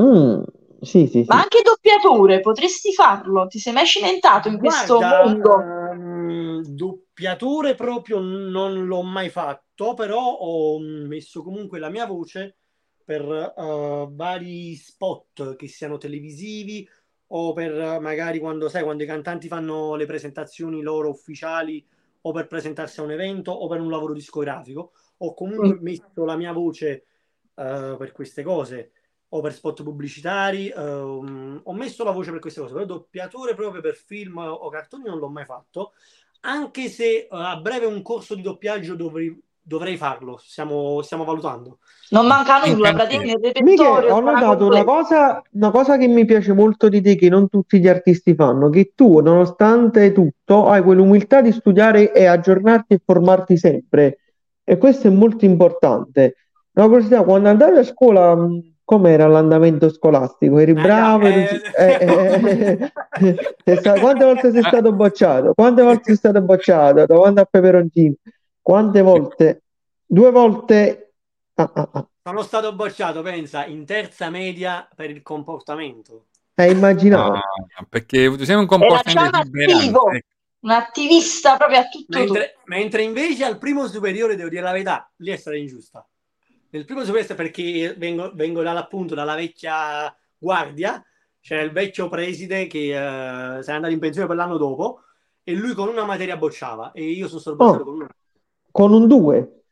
Mm, sì, sì, sì. Ma anche doppiature, potresti farlo? Ti sei mai cimentato in questo Guarda, mondo? ehm, doppiatore proprio non l'ho mai fatto, però ho messo comunque la mia voce per eh, vari spot che siano televisivi o per magari quando sai quando i cantanti fanno le presentazioni loro ufficiali o per presentarsi a un evento o per un lavoro discografico. Ho comunque messo la mia voce eh, per queste cose o per spot pubblicitari. ehm, ho messo la voce per queste cose, però doppiatore proprio per film o cartoni non l'ho mai fatto. Anche se eh, a breve un corso di doppiaggio dovri- dovrei farlo, stiamo, stiamo valutando. Non manca nulla, praticamente Michele, ho notato una cosa, una cosa che mi piace molto di te, che non tutti gli artisti fanno, che tu, nonostante tutto, hai quell'umiltà di studiare e aggiornarti e formarti sempre. E questo è molto importante. Una curiosità, quando andavi a scuola, com'era l'andamento scolastico? Eri bravo? Eh, eh, eh, <laughs> quante volte sei stato bocciato? Quante volte sei stato bocciato? Da quando a peperoncino? Quante volte? Due volte. Ah, ah, ah. Sono stato bocciato, pensa, in terza media per il comportamento. Eh, immaginavo. Ah, perché tu sei un comportamento attivo, un attivista proprio a tutto. Mentre, mentre, invece al primo superiore, devo dire la verità, lì è stata ingiusta. Nel primo superiore, perché vengo, vengo dall'appunto dalla vecchia guardia, c'era il vecchio preside che uh, se n'è andato in pensione per l'anno dopo e lui con una materia bocciava e io sono stato bocciato oh. con una con un 2.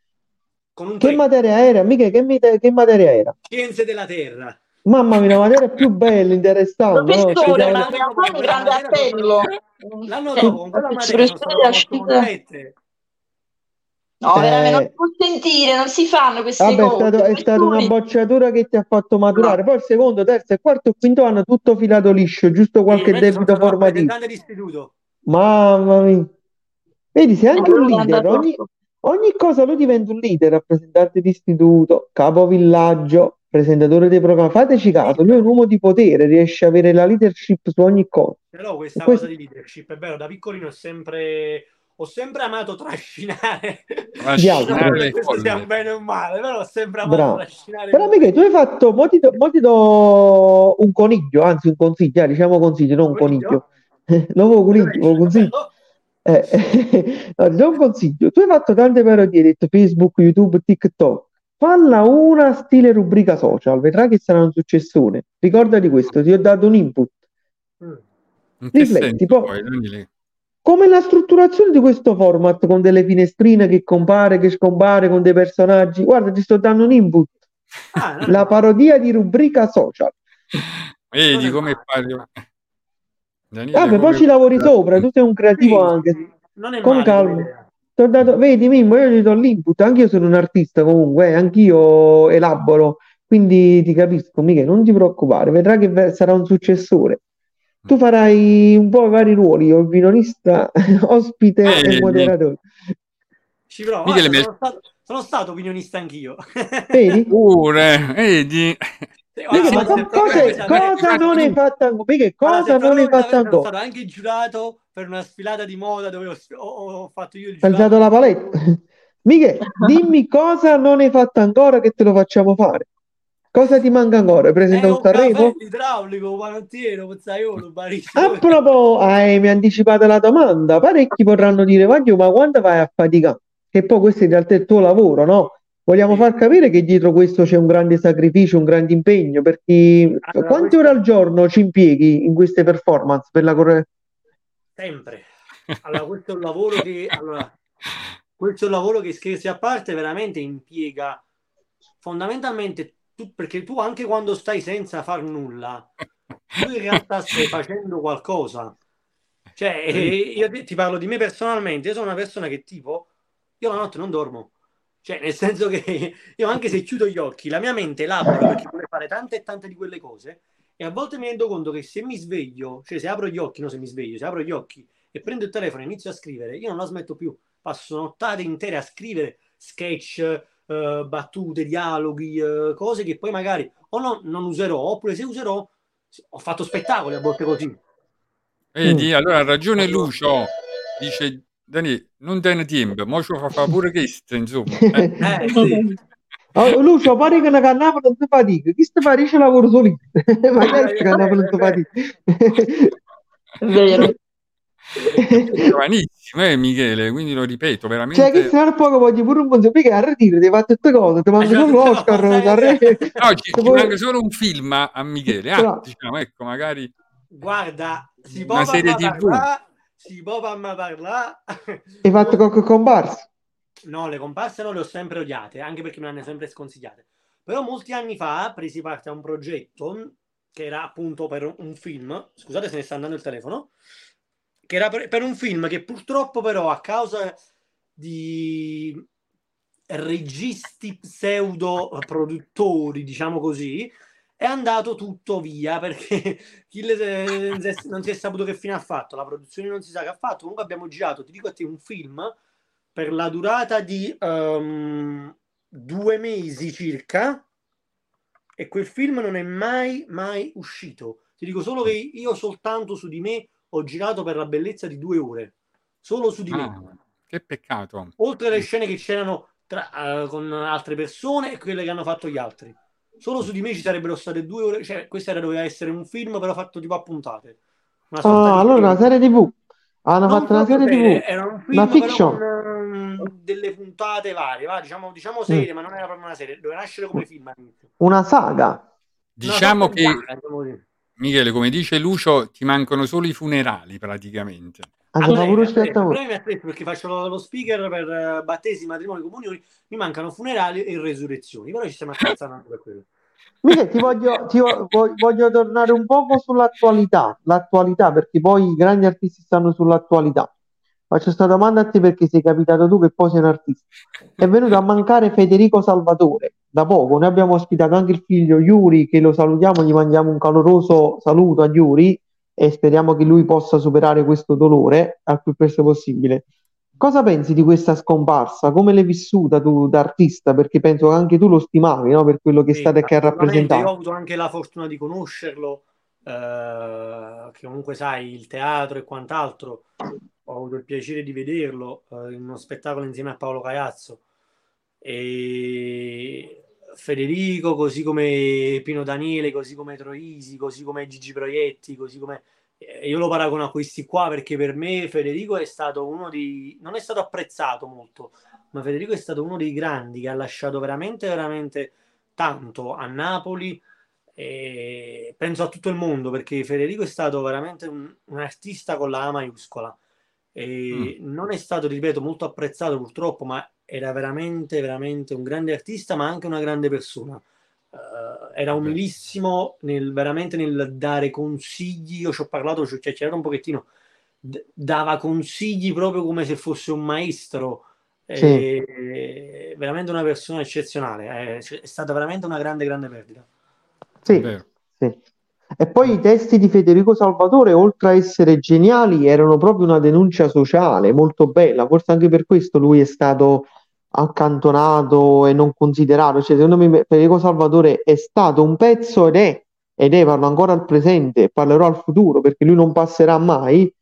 Con un che materia era? Mica, che, che, materia era? Scienze della Terra. Mamma mia, una materia più bella, interessante. No? Professore, ma un grande appello. L'anno dopo, con quella materia sono No, eh, veramente non si può sentire, non si fanno queste vabbè, cose. È, stato, è stata una bocciatura che ti ha fatto maturare. No. Poi il secondo, terzo e quarto e quinto anno tutto filato liscio, giusto qualche debito formativo. Mamma mia. Vedi, sei anche un leader. Ogni, Ogni cosa lui diventa un leader, rappresentante di istituto, capo villaggio, presentatore dei programmi. Fateci caso, lui è un uomo di potere, riesce a avere la leadership su ogni cosa. Però questa questo... cosa di leadership è vero, da piccolino ho sempre, ho sempre amato trascinare. Trascinare questo sia un bene o male, però ho sempre amato Bravo. trascinare. Però Michele, tu hai fatto, mo ti, do, mo ti do un coniglio, anzi un consiglio, diciamo consiglio, non un coniglio. Nuovo coniglio, <laughs> un consiglio. Eh, no, <laughs> do un consiglio. Tu hai fatto tante parodie, hai detto Facebook, YouTube, TikTok. Falla una stile rubrica social, vedrai che sarà un successone. Ricordati questo, ti ho dato un input. Mm. Rifletti, poi, come la strutturazione di questo format con delle finestrine che compare, che scompare con dei personaggi. Guarda, ti sto dando un input. Ah, no, la parodia di rubrica social. Vedi come parlo. Daniele, Vabbè, poi ci lavori sopra, tu sei un creativo sì, anche. Non è con calma. Dato, vedi, Mimmo, io ti do l'input, anche io sono un artista comunque, eh, anch'io elaboro, quindi ti capisco, Michele, non ti preoccupare, vedrai che sarà un successore. Tu farai un po' i vari ruoli, il opinionista, <laughs> ospite eh, e moderatore. Ci provo, Michele, ah, sono, stato, sono stato opinionista anch'io. Vedi? Pure, vedi? Perché, ma cosa, cosa, cosa non hai fatto ancora? Perché cosa non hai fatto ancora? Sono stato anche giurato per una sfilata di moda dove ho, ho, ho fatto io il alzato la paletta. <laughs> Michele, dimmi cosa non hai fatto ancora che te lo facciamo fare. Cosa ti manca ancora? Presenta un Sanremo? idraulico, panottiero, pizzaiolo, barista. A proposito, eh, mi ha anticipato la domanda. Parecchi potranno dire, ma quando vai a faticare? Che poi questo in realtà è il tuo lavoro, no? Vogliamo far capire che dietro questo c'è un grande sacrificio, un grande impegno, perché allora, quante ore al giorno ci impieghi in queste performance per la corretta? Sempre. Allora, questo è un lavoro che, allora, questo è un lavoro che scherzi a parte veramente impiega fondamentalmente tu, perché tu anche quando stai senza far nulla, tu in realtà stai facendo qualcosa. Cioè, io ti parlo di me personalmente, io sono una persona che tipo, io la notte non dormo cioè, nel senso che <laughs> io anche se chiudo gli occhi, la mia mente elabora perché vuole fare tante e tante di quelle cose e a volte mi rendo conto che se mi sveglio, cioè se apro gli occhi, non se mi sveglio, se apro gli occhi e prendo il telefono e inizio a scrivere, io non la smetto più. Passo nottate intere a scrivere sketch, uh, battute, dialoghi, uh, cose che poi magari o no, non userò, oppure se userò, ho fatto spettacoli a volte così. Vedi, allora ha ragione Lucio, dice Dani, non te ne tempo, ma ci fa pure questo, insomma. Eh, <laughs> eh sì. Oh, Lucio, pare che una cannava non ti fatica, chi sta fare lavoro solito, <laughs> ma che è cannava non ti fatica. Vero. Giovanissimo, eh, Michele, quindi lo ripeto, veramente. Cioè, che se a poco voglio pure un buon che a ritiro, ti fatto queste cose, ti mando solo l'Oscar, no, no, ci, ci manca solo un film a Michele, ah, diciamo, ecco, magari... Guarda, si può una serie TV. Parla si può parlare. Hai fatto qualche comparsa? No, le comparse non le ho sempre odiate, anche perché me le hanno sempre sconsigliate. Però molti anni fa presi parte a un progetto che era appunto per un film, scusate se ne sta andando il telefono, che era per, per un film che purtroppo però a causa di registi pseudo produttori, diciamo così, è andato tutto via perché <laughs> non si è saputo che fine ha fatto, la produzione non si sa che ha fatto. Comunque abbiamo girato, ti dico a te, un film per la durata di um, due mesi circa e quel film non è mai, mai uscito. Ti dico solo che io soltanto su di me ho girato per la bellezza di due ore. Solo su di ah, me. Che peccato. Oltre alle scene che c'erano tra, uh, con altre persone e quelle che hanno fatto gli altri. Solo su di me ci sarebbero state due ore. Cioè, questo era, doveva essere un film, però fatto tipo a puntate. Una ah, allora una serie TV. Hanno non fatto una serie TV. Era un film, una fiction. Con, uh, delle puntate varie, va? Diciamo, diciamo serie, mm. ma non era proprio una serie. Doveva nascere come film Una saga. Diciamo che, saga, diciamo Michele, come dice Lucio, ti mancano solo i funerali praticamente. Allora, pure aspetta, perché faccio lo speaker per uh, battesimi, matrimoni, comunioni, mi mancano funerali e resurrezioni, però ci stiamo attrezzando anche per quello. Michele, ti voglio, ti voglio, voglio tornare un poco sull'attualità, l'attualità, perché poi i grandi artisti stanno sull'attualità. Faccio questa domanda a te perché sei capitato tu che poi sei un artista. È venuto a mancare Federico Salvatore da poco. Noi abbiamo ospitato anche il figlio Yuri, che lo salutiamo, gli mandiamo un caloroso saluto a Yuri e speriamo che lui possa superare questo dolore al più presto possibile. Cosa pensi di questa scomparsa? Come l'hai vissuta tu da artista? Perché penso che anche tu lo stimavi no? per quello che è stato e che ha rappresentato. Io ho avuto anche la fortuna di conoscerlo, eh, che comunque sai, il teatro e quant'altro. Ho avuto il piacere di vederlo eh, in uno spettacolo insieme a Paolo Caiazzo. E Federico, così come Pino Daniele, così come Troisi, così come Gigi Proietti, così come eh, io lo paragono a questi qua perché per me Federico è stato uno di non è stato apprezzato molto, ma Federico è stato uno dei grandi che ha lasciato veramente veramente tanto a Napoli e penso a tutto il mondo perché Federico è stato veramente un, un artista con la A maiuscola e mm. non è stato, ripeto, molto apprezzato purtroppo, ma era veramente, veramente un grande artista, ma anche una grande persona. Uh, era umilissimo nel, veramente nel dare consigli. Io ci ho parlato, ci ho chiacchierato un pochettino. D- dava consigli proprio come se fosse un maestro. Sì. E, veramente una persona eccezionale. È, è, stata veramente una grande, grande perdita. Sì, sì. E poi i testi di Federico Salvatore, oltre a essere geniali, erano proprio una denuncia sociale molto bella. Forse anche per questo lui è stato accantonato e non considerato. Cioè, secondo me Federico Salvatore è stato un pezzo ed è, ed è, parlo ancora al presente, parlerò al futuro perché lui non passerà mai,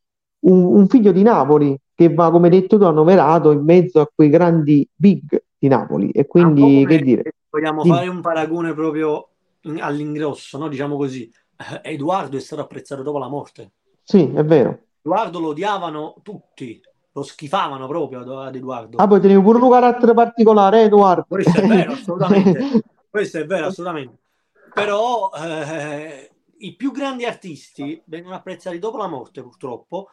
un, un figlio di Napoli che va, come detto tu, annoverato in mezzo a quei grandi big di Napoli. E quindi, che dire? Vogliamo Dimmi. fare un paragone proprio in, all'ingrosso, no? diciamo così. Eh, Edoardo è stato apprezzato dopo la morte. Sì, è vero. Edoardo lo odiavano tutti, lo schifavano proprio ad Edoardo. Ah, poi tenevi pure un carattere particolare, eh, Edoardo. Questo è vero, assolutamente. <laughs> Questo è vero, assolutamente. Però eh, i più grandi artisti vengono apprezzati dopo la morte, purtroppo,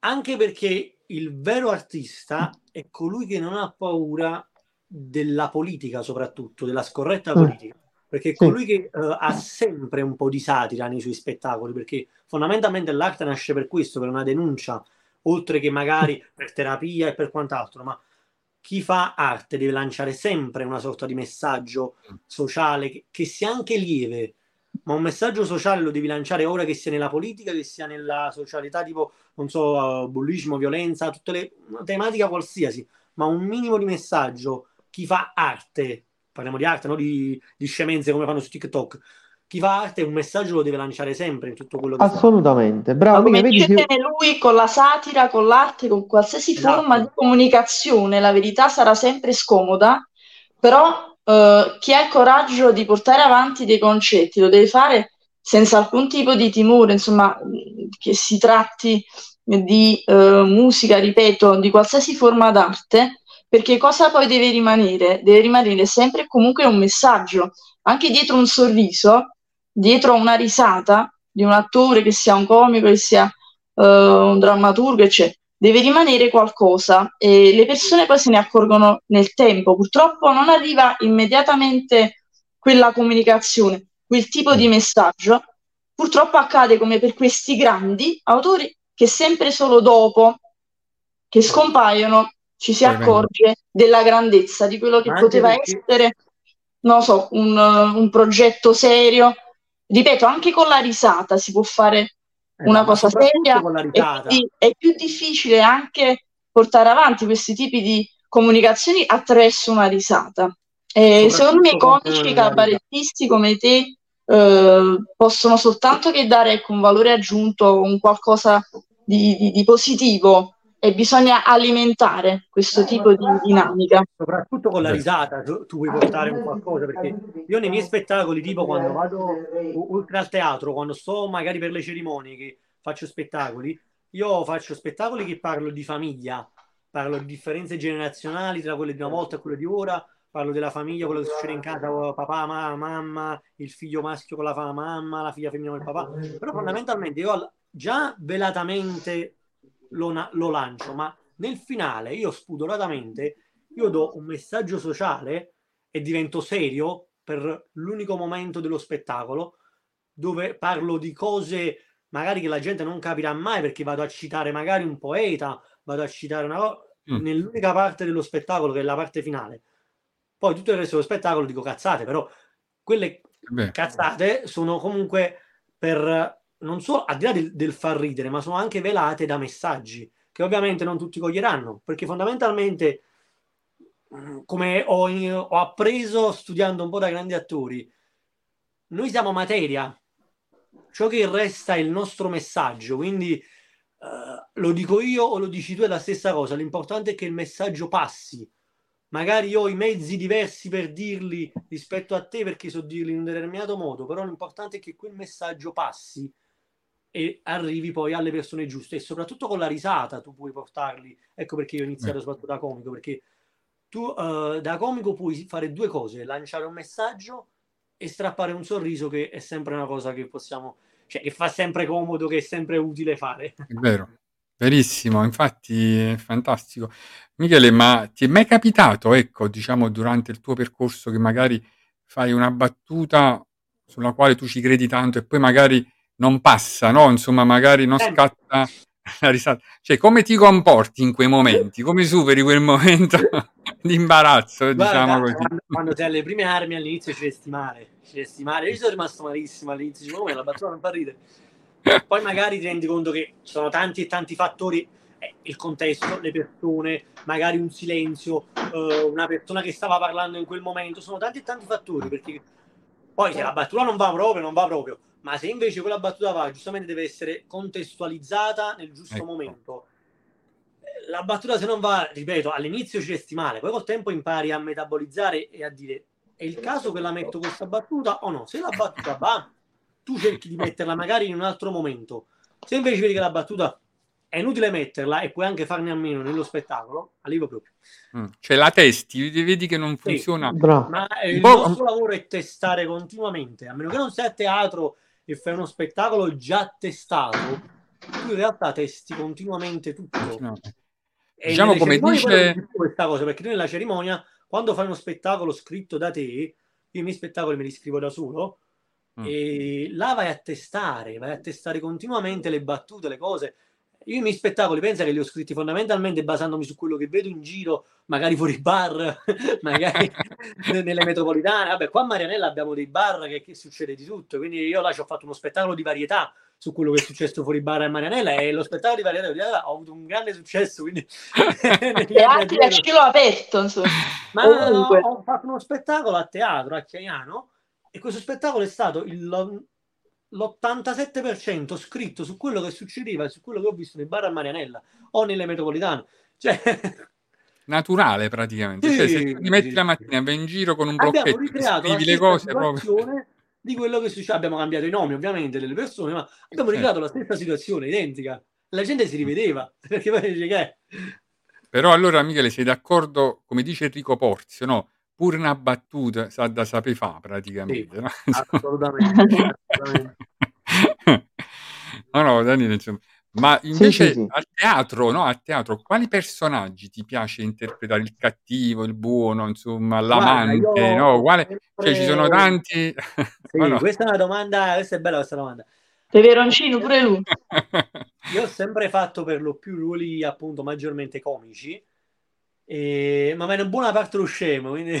anche perché il vero artista è colui che non ha paura della politica, soprattutto, della scorretta mm. politica. Perché è colui che uh, ha sempre un po' di satira nei suoi spettacoli, perché fondamentalmente l'arte nasce per questo, per una denuncia oltre che magari per terapia e per quant'altro, ma chi fa arte deve lanciare sempre una sorta di messaggio sociale che, che, sia anche lieve, ma un messaggio sociale lo devi lanciare ora che sia nella politica, che sia nella socialità, tipo, non so, uh, bullismo, violenza, tutte le tematica qualsiasi, ma un minimo di messaggio. Chi fa arte, parliamo di arte, no di, di scemenze come fanno su TikTok, chi fa arte un messaggio lo deve lanciare sempre in tutto quello che assolutamente fa. bravo come dice vedi... lui con la satira con l'arte con qualsiasi esatto. forma di comunicazione la verità sarà sempre scomoda però eh, chi ha il coraggio di portare avanti dei concetti lo deve fare senza alcun tipo di timore insomma che si tratti di eh, musica ripeto di qualsiasi forma d'arte perché cosa poi deve rimanere? Deve rimanere sempre e comunque un messaggio, anche dietro un sorriso dietro a una risata di un attore, che sia un comico, che sia uh, un drammaturgo, eccetera, deve rimanere qualcosa e le persone poi se ne accorgono nel tempo. Purtroppo non arriva immediatamente quella comunicazione, quel tipo di messaggio. Purtroppo accade come per questi grandi autori che sempre solo dopo che scompaiono ci si accorge della grandezza di quello che poteva perché... essere, non so, un, un, progetto serio. Ripeto, anche con la risata si può fare eh, una cosa seria e è più difficile anche portare avanti questi tipi di comunicazioni attraverso una risata. E secondo me i comici cabarettisti come te eh, possono soltanto che dare ecco, un valore aggiunto, un qualcosa di, di, di positivo e bisogna alimentare questo eh, tipo di dinamica. Soprattutto con la risata, tu, tu, puoi portare un qualcosa, perché io nei miei spettacoli, tipo quando vado oltre al teatro, quando sto magari per le cerimonie che faccio spettacoli, io faccio spettacoli che parlo di famiglia, parlo di differenze generazionali tra quelle di una volta e quelle di ora, parlo della famiglia, quello che succede in casa, papà, mamma, mamma, il figlio maschio con la mamma, la figlia femmina con il papà, però fondamentalmente io già velatamente lo, lo lancio, ma nel finale io spudoratamente io do un messaggio sociale e divento serio per l'unico momento dello spettacolo dove parlo di cose magari che la gente non capirà mai perché vado a citare magari un poeta, vado a citare una cosa mm. nell'unica parte dello spettacolo che è la parte finale. Poi tutto il resto dello spettacolo dico cazzate, però quelle Beh. cazzate sono comunque per non solo al di là del, del, far ridere, ma sono anche velate da messaggi che ovviamente non tutti coglieranno, perché fondamentalmente, mm, come ho, ho appreso studiando un po' da grandi attori, noi siamo materia, ciò che resta è il nostro messaggio, quindi uh, lo dico io o lo dici tu è la stessa cosa, l'importante è che il messaggio passi. Magari ho i mezzi diversi per dirli rispetto a te perché so dirli in un determinato modo, però l'importante è che quel messaggio passi e arrivi poi alle persone giuste e soprattutto con la risata tu puoi portarli. Ecco perché io ho iniziato eh. soprattutto da comico, perché tu uh, da comico puoi fare due cose, lanciare un messaggio e strappare un sorriso che è sempre una cosa che possiamo, cioè che fa sempre comodo, che è sempre utile fare. È vero. Verissimo, infatti è fantastico. Michele, ma ti è mai capitato, ecco, diciamo, durante il tuo percorso che magari fai una battuta sulla quale tu ci credi tanto e poi magari non passa, no? Insomma, magari non eh. scatta la risata. Cioè, come ti comporti in quei momenti? Come superi quel momento <laughs> di imbarazzo, Guarda, diciamo così? Quando, quando sei alle prime armi all'inizio ci resti male, ci resti male. Io sono rimasto malissimo all'inizio, dicevo, come la battuta non fa ridere. Poi magari ti rendi conto che ci sono tanti e tanti fattori, eh, il contesto, le persone, magari un silenzio, eh, una persona che stava parlando in quel momento, sono tanti e tanti fattori, perché poi se la battuta non va proprio, non va proprio ma se invece quella battuta va, giustamente deve essere contestualizzata nel giusto ecco. momento. La battuta se non va, ripeto, all'inizio ci resti male, poi col tempo impari a metabolizzare e a dire è il caso che la metto questa battuta o no? Se la battuta va, tu cerchi di metterla magari in un altro momento. Se invece vedi che la battuta è inutile metterla e puoi anche farne a meno nello spettacolo, arrivo proprio. Mm. Cioè la testi, vedi che non funziona. Sì, ma il nostro lavoro è testare continuamente, a meno che non sia a teatro e fai uno spettacolo già testato, tu in realtà testi continuamente tutto. No. Diciamo come dice questa cosa, perché tu nella cerimonia, quando fai uno spettacolo scritto da te, io i miei spettacoli me li scrivo da solo, mm. e là vai a testare, vai a testare continuamente le battute, le cose. Io i miei spettacoli pensa che li ho scritti fondamentalmente basandomi su quello che vedo in giro, magari fuori bar, <laughs> magari nelle metropolitane. Vabbè, qua a Marianella abbiamo dei bar che, che, succede di tutto, quindi io là ci ho fatto uno spettacolo di varietà su quello che è successo fuori bar a Marianella e lo spettacolo di varietà, di varietà ha avuto un grande successo. Quindi e anche a cielo aperto, insomma. Ma no, ho fatto uno spettacolo a teatro a Chiaiano e questo spettacolo è stato il l'87% scritto su quello che succedeva, su quello che ho visto nei bar a Marianella o nelle metropolitane. Cioè... <laughs> Naturale praticamente. Sì, cioè, se ti metti la mattina, vai in giro con un blocchetto, scrivi le cose proprio di quello che succede. Abbiamo cambiato i nomi, ovviamente, delle persone, ma abbiamo eh. ricreato la stessa situazione, identica. La gente si rivedeva <laughs> perché poi dice che è. Però allora, Michele, sei d'accordo, come dice Enrico Porzio, no? Pure una battuta sa da sapere fa praticamente. Sì, no? <laughs> Assolutamente. assolutamente. <laughs> no, no, Daniele, insomma. Ma invece sì, sì, a teatro, no? A teatro, quali personaggi ti piace interpretare? Il cattivo, il buono, insomma, l'amante, Guarda, no? Quale... Sempre... Cioè, ci sono tanti. <laughs> Sì, no? Questa è una domanda, questa è bella questa domanda. Peperoncino pure lui. Io ho sempre fatto per lo più ruoli appunto maggiormente comici E... Ma me ne buona parte lo scemo, quindi... <laughs>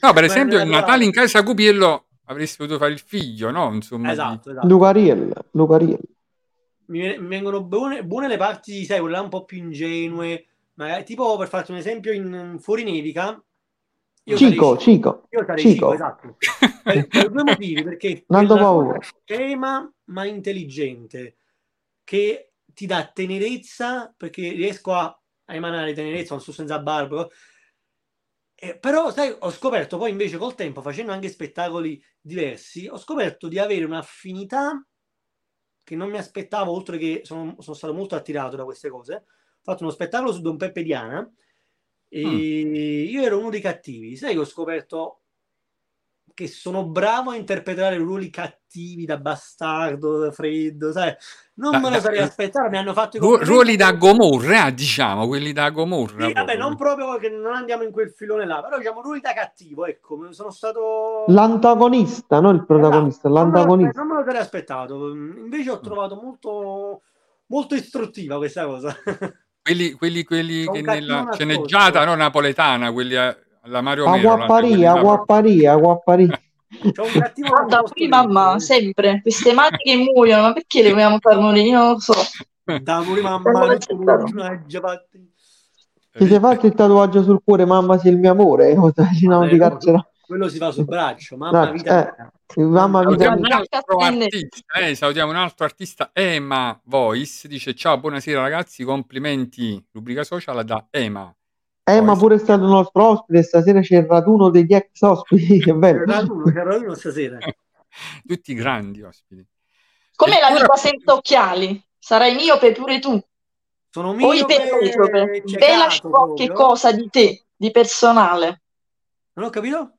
no, per esempio, il Natale in casa Cupiello avresti potuto fare il figlio, no? Insomma, esatto, di... esatto. Lucariel, Lucariel. Mi, mi vengono buone, buone, le parti, sai, quelle un po' più ingenue, magari, tipo per farti un esempio in Fuori Nevica. Io Cico, sarei, Cico. Io sarei Cico, Cico esatto. per, per, due motivi, perché <laughs> Nando paura. scema ma intelligente, che ti dà tenerezza, perché riesco a, a emanare tenerezza, non so senza barba, eh, però, sai, ho scoperto poi invece col tempo, facendo anche spettacoli diversi, ho scoperto di avere un'affinità che non mi aspettavo, oltre che sono, sono stato molto attirato da queste cose. Ho fatto uno spettacolo su Don Peppe Diana e mm. io ero uno dei cattivi. Sai che ho scoperto che sono bravo a interpretare ruoli cattivi da bastardo, da freddo, sai? Non da, me lo sarei da, aspettato, mi hanno fatto i ru- ruoli da Gomorra, diciamo, quelli da Gomorra. Sì, vabbè, non proprio che non andiamo in quel filone là, però diciamo ruoli da cattivo, ecco, sono stato... L'antagonista, non il protagonista, esatto. l'antagonista. Non me lo sarei aspettato, invece ho trovato molto, molto istruttiva questa cosa. Quelli, quelli, quelli che nella sceneggiata no, napoletana, quelli... A la Mario Mero. Aguapparia, aguapparia, aguapparia. C'è un cattivo Guarda, qui mamma, sempre, queste mani che muoiono, ma perché le vogliamo far morire? Io non lo so. Da morire mamma, Ti sei fatto il tatuaggio sul cuore, mamma sei il mio amore? <laughs> No, ti carcerà. Quello si fa sul braccio, mamma no, vita. Eh, mamma vita. Un altro artista, eh, salutiamo un altro artista, Ema Voice, dice ciao, buonasera ragazzi, complimenti, rubrica social da Ema. Eh, ma pure è stato il nostro ospite, stasera c'è il raduno degli ex ospiti, <laughs> è vero. C'è il raduno, c'è il raduno stasera. <laughs> Tutti grandi ospiti. Come la tua senza occhiali? Sarai miope pure tu. Sono miope. O ipermetrope. Velaci qualche cosa di te, di personale. Non ho capito?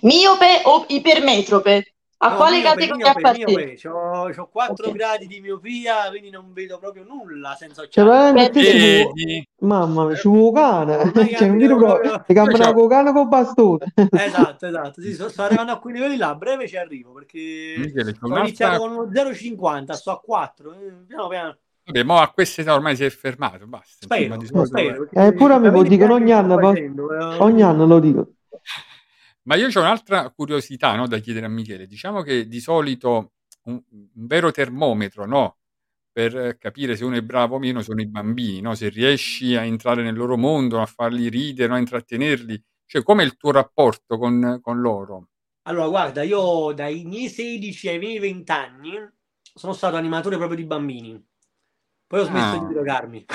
Miope o ipermetrope? A no, quale categoria appartiene? Ho 4 okay. gradi di miopia, quindi non vedo proprio nulla senza cioè, occhiali. Cioè, ci... Mamma mia, ci vuole cane. <laughs> Cioè, non vedo proprio. Cambiano con cane con bastone. Esatto, esatto. Sì, sto, sto arrivando a quei livelli là. A breve ci arrivo perché Michele, ho iniziato con uno 0,50, sto a 4. Eh, piano piano. Vabbè, mo a questa età ormai si è fermato, basta. Spero, Insomma, spero, spero, eh, pure a me lo dicono ogni anno, eh. ogni anno lo dico. Ma io ho un'altra curiosità no, da chiedere a Michele. Diciamo che di solito un, un vero termometro no, per capire se uno è bravo o meno sono i bambini, no? se riesci a entrare nel loro mondo, a farli ridere, a intrattenerli. Cioè, com'è il tuo rapporto con, con loro? Allora, guarda, io dai miei 16 ai miei 20 anni sono stato animatore proprio di bambini. Poi ho smesso ah. di drogarmi.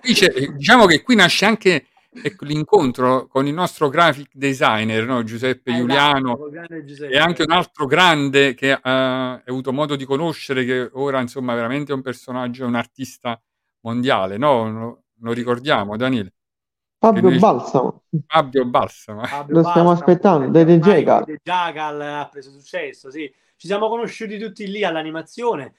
<laughs> diciamo che qui nasce anche ecco, l'incontro con il nostro graphic designer, no? Giuseppe eh, Giuliano, Giuseppe. e anche un altro grande che uh, hai avuto modo di conoscere, che ora insomma è veramente un personaggio, un artista mondiale, no? Lo, lo ricordiamo, Daniele. Fabio noi... Balsamo. Fabio Balsamo. Fabio lo stiamo aspettando, Dede Jagal. Dede Jagal ha preso successo, sì. Ci siamo conosciuti tutti lì all'animazione,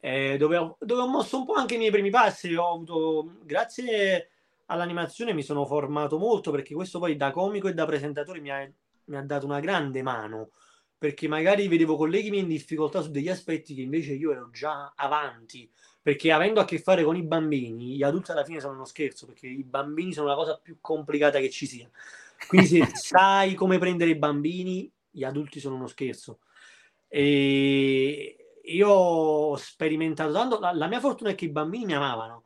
eh, dove, ho, dove ho mosso un po' anche i miei primi passi. Ho avuto, grazie all'animazione mi sono formato molto perché questo poi da comico e da presentatore mi ha, mi ha dato una grande mano perché magari vedevo colleghi miei in difficoltà su degli aspetti che invece io ero già avanti perché avendo a che fare con i bambini gli adulti alla fine sono uno scherzo perché i bambini sono la cosa più complicata che ci sia. Quindi se <laughs> sai come prendere i bambini gli adulti sono uno scherzo. E io ho sperimentato tanto la, la mia fortuna è che i bambini mi amavano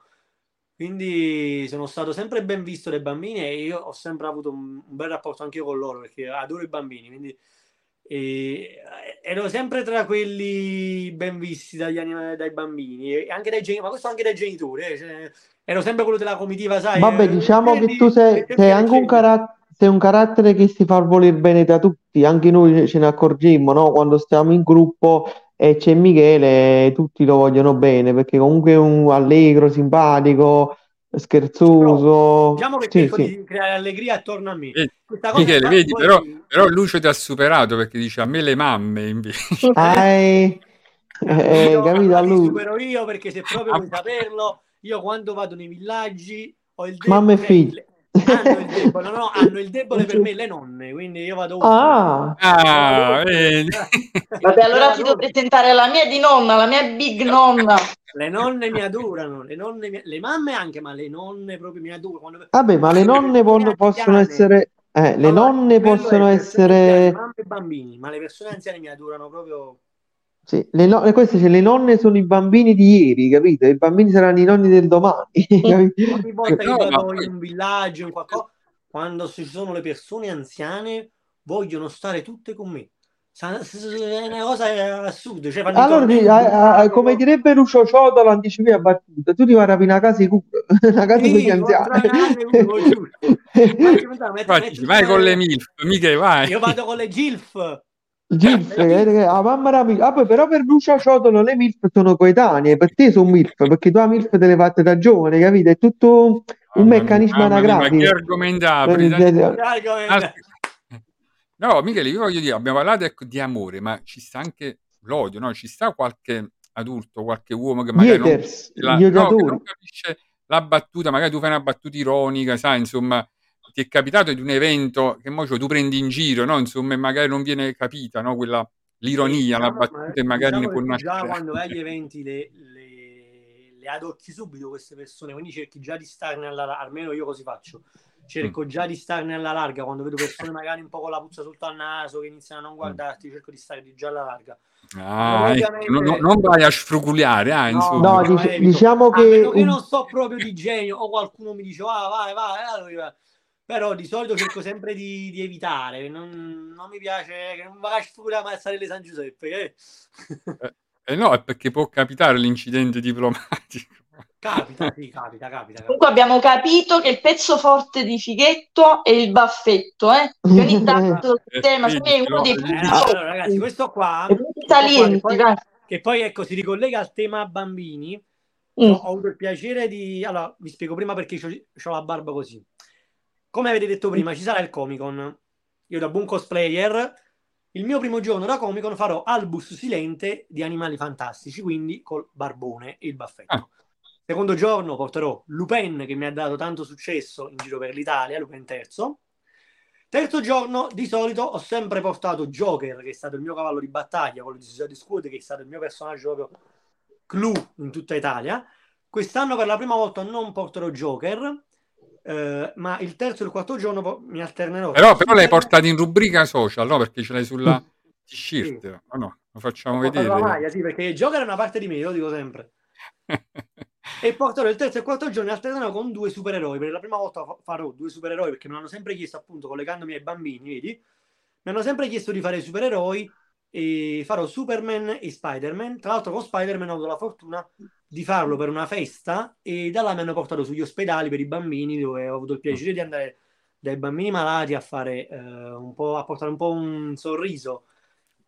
quindi sono stato sempre ben visto dai bambini e io ho sempre avuto un, un bel rapporto anche io con loro perché adoro i bambini. Quindi e, ero sempre tra quelli ben visti dagli anim- dai bambini e anche dai genitori, ma questo anche dai genitori. Eh, cioè, ero sempre quello della comitiva, sai. Vabbè, eh, diciamo che tu sei, sei anche un carattere sei un carattere che si fa voler bene da tutti, anche noi ce ne accorgemmo, no? Quando stiamo in gruppo e c'è Michele, tutti lo vogliono bene perché comunque è un allegro, simpatico, scherzoso. diciamo che sì, cerco sì. di creare allegria attorno a me. Eh, Michele, vedi, poi... però, però Lucio ti ha superato perché dice a me le mamme invece. <laughs> Ah, eh, eh, io, capito a lui. supero io perché se proprio vuoi saperlo, io quando vado nei villaggi ho il Mamma e figli. Hanno il debole, no, hanno il debole per me le nonne, quindi io vado oltre. Ah, Ah. <laughs> Vabbè, allora ti devo presentare la mia di nonna, la mia big nonna. Le nonne mi adorano, le nonne, mi- le mamme anche, ma le nonne proprio mi adorano. Quando... vabbè, ma le nonne possono anziane. essere... Eh, le Allora, nonne possono persone anziane, essere... mamme e bambini, ma le persone anziane mi adorano proprio. Sì, le, no- queste, cioè, le nonne sono i bambini di ieri, capito? I bambini saranno i nonni del domani? <laughs> Ogni volta che vado in un villaggio, in qualcosa, quando ci sono le persone anziane, vogliono stare tutte con me. È una cosa assurda. Cioè, Allora, di a- a- come direbbe Lucio Ciotola, anticipi a battuta, tu ti vai a rapire una casa di cura, <laughs> una casa Sì, anziani. lo <laughs> Vai, vai con le MILF, mica vai. Io vado con le GILF. Gilf, che- che- ah, mamma mia, MILF. Ah, poi però per Lucio Ciotola le MILF sono coetanee, per te sono MILF, perché tu la MILF te le fatte da giovane, capito? È tutto un meccanismo mia, Ma che anagrafico. apri? Eh, Asp- No, Michele, io voglio dire, abbiamo parlato ecco, di amore, ma ci sta anche l'odio, no? Ci sta qualche adulto, qualche uomo che magari non, haters, la- gli no, non capisce la battuta, magari tu fai una battuta ironica, sai, insomma, ti è capitato di un evento che mo cioè, tu prendi in giro, no? Insomma, e magari non viene capita, no? Quella, l'ironia, la Diciamo, battuta e ma magari diciamo ne può tu già nascere. quando vai agli eventi le, le, le adocchi subito queste persone, quindi cerchi già di starne alla larga, almeno io così faccio. Cerco già di starne alla larga quando vedo persone magari un po' con la puzza sotto al naso che iniziano a non guardarti, cerco di stare già alla larga. Ah, ecco, Ovviamente- non, non- non vai a sfruculare, ah, insomma. No, dice- evito. diciamo che che non so proprio di genio o qualcuno mi dice ah, vai, vai, allora io- però di solito cerco sempre di, di evitare, non, non mi piace che non vai a sfruculare ma stare le San Giuseppe. eh. Eh no, è perché può capitare l'incidente diplomatico. Capita, sì, capita, capita. capita. Comunque abbiamo capito che il pezzo forte di Fighetto è il baffetto, eh? Che ogni tanto <laughs> il tema sì, è uno dei più Eh, no, allora, ragazzi, questo qua, questo qua che, poi, che poi ecco si ricollega al tema bambini. Mm. Ho, ho avuto il piacere di. Allora, vi spiego prima perché ho la barba così. Come avete detto prima, ci sarà il Comic Con. Io, da buon cosplayer, il mio primo giorno da Comic Con farò Albus Silente di Animali Fantastici, quindi col barbone e il baffetto. Ah. Secondo giorno porterò Lupin, che mi ha dato tanto successo in giro per l'Italia, Lupin terzo. Terzo giorno, di solito, ho sempre portato Joker, che è stato il mio cavallo di battaglia, quello di Suicide Squad, che è stato il mio personaggio proprio clou in tutta Italia. Quest'anno per la prima volta non porterò Joker, eh, ma il terzo e il quarto giorno mi alternerò. Però, però l'hai portato in rubrica social, no? Perché ce l'hai sulla t-shirt. Sì. O no? Lo facciamo Ho la vedere. maglia, sì, perché Joker è una parte di me, lo dico sempre. <laughs> E porterò il terzo e il quarto giorno alternerò con due supereroi. Per la prima volta fa- farò due supereroi perché me l'hanno sempre chiesto, appunto, collegandomi ai bambini, vedi? Mi hanno sempre chiesto di fare i supereroi e farò Superman e Spider-Man. Tra l'altro con Spider-Man ho avuto la fortuna di farlo per una festa e da là mi hanno portato sugli ospedali per i bambini dove ho avuto il piacere di andare dai bambini malati a fare eh, un po' a portare un po' un sorriso.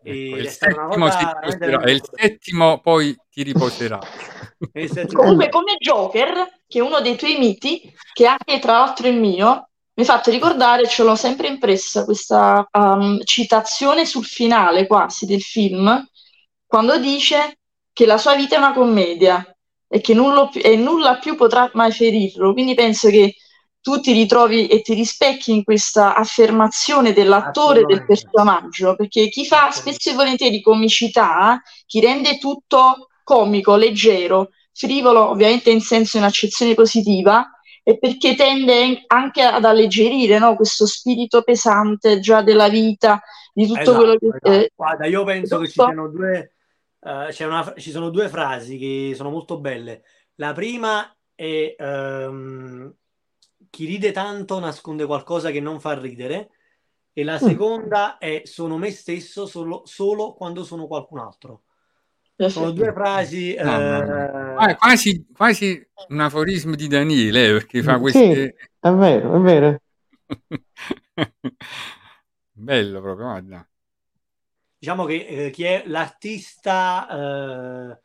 Ecco, il è stata una settimo si e il settimo poi ti riposerà. <laughs> Comunque, come Joker, che è uno dei tuoi miti, che anche tra l'altro è il mio, mi fatto ricordare, ce l'ho sempre impressa, questa um, citazione sul finale quasi del film, quando dice che la sua vita è una commedia e che nulla più, e nulla più potrà mai ferirlo. Quindi penso che tu ti ritrovi e ti rispecchi in questa affermazione dell'attore del personaggio, perché chi fa spesso e volentieri comicità, chi rende tutto comico, leggero, frivolo, ovviamente in senso in accezione positiva, è perché tende anche ad alleggerire no, questo spirito pesante già della vita, di tutto Esatto, quello che... esatto. eh, Guarda, io penso che ci siano due, c'è una- ci sono due frasi che sono molto belle. La prima è ehm, chi ride tanto nasconde qualcosa che non fa ridere. E la Mm. seconda è sono me stesso solo, solo quando sono qualcun altro. Sono due frasi. No, eh, Ah, quasi, quasi un aforismo di Daniele, eh, perché fa Sì. queste... È vero, è vero. <laughs> Bello proprio, guarda. diciamo che eh, chi è l'artista eh,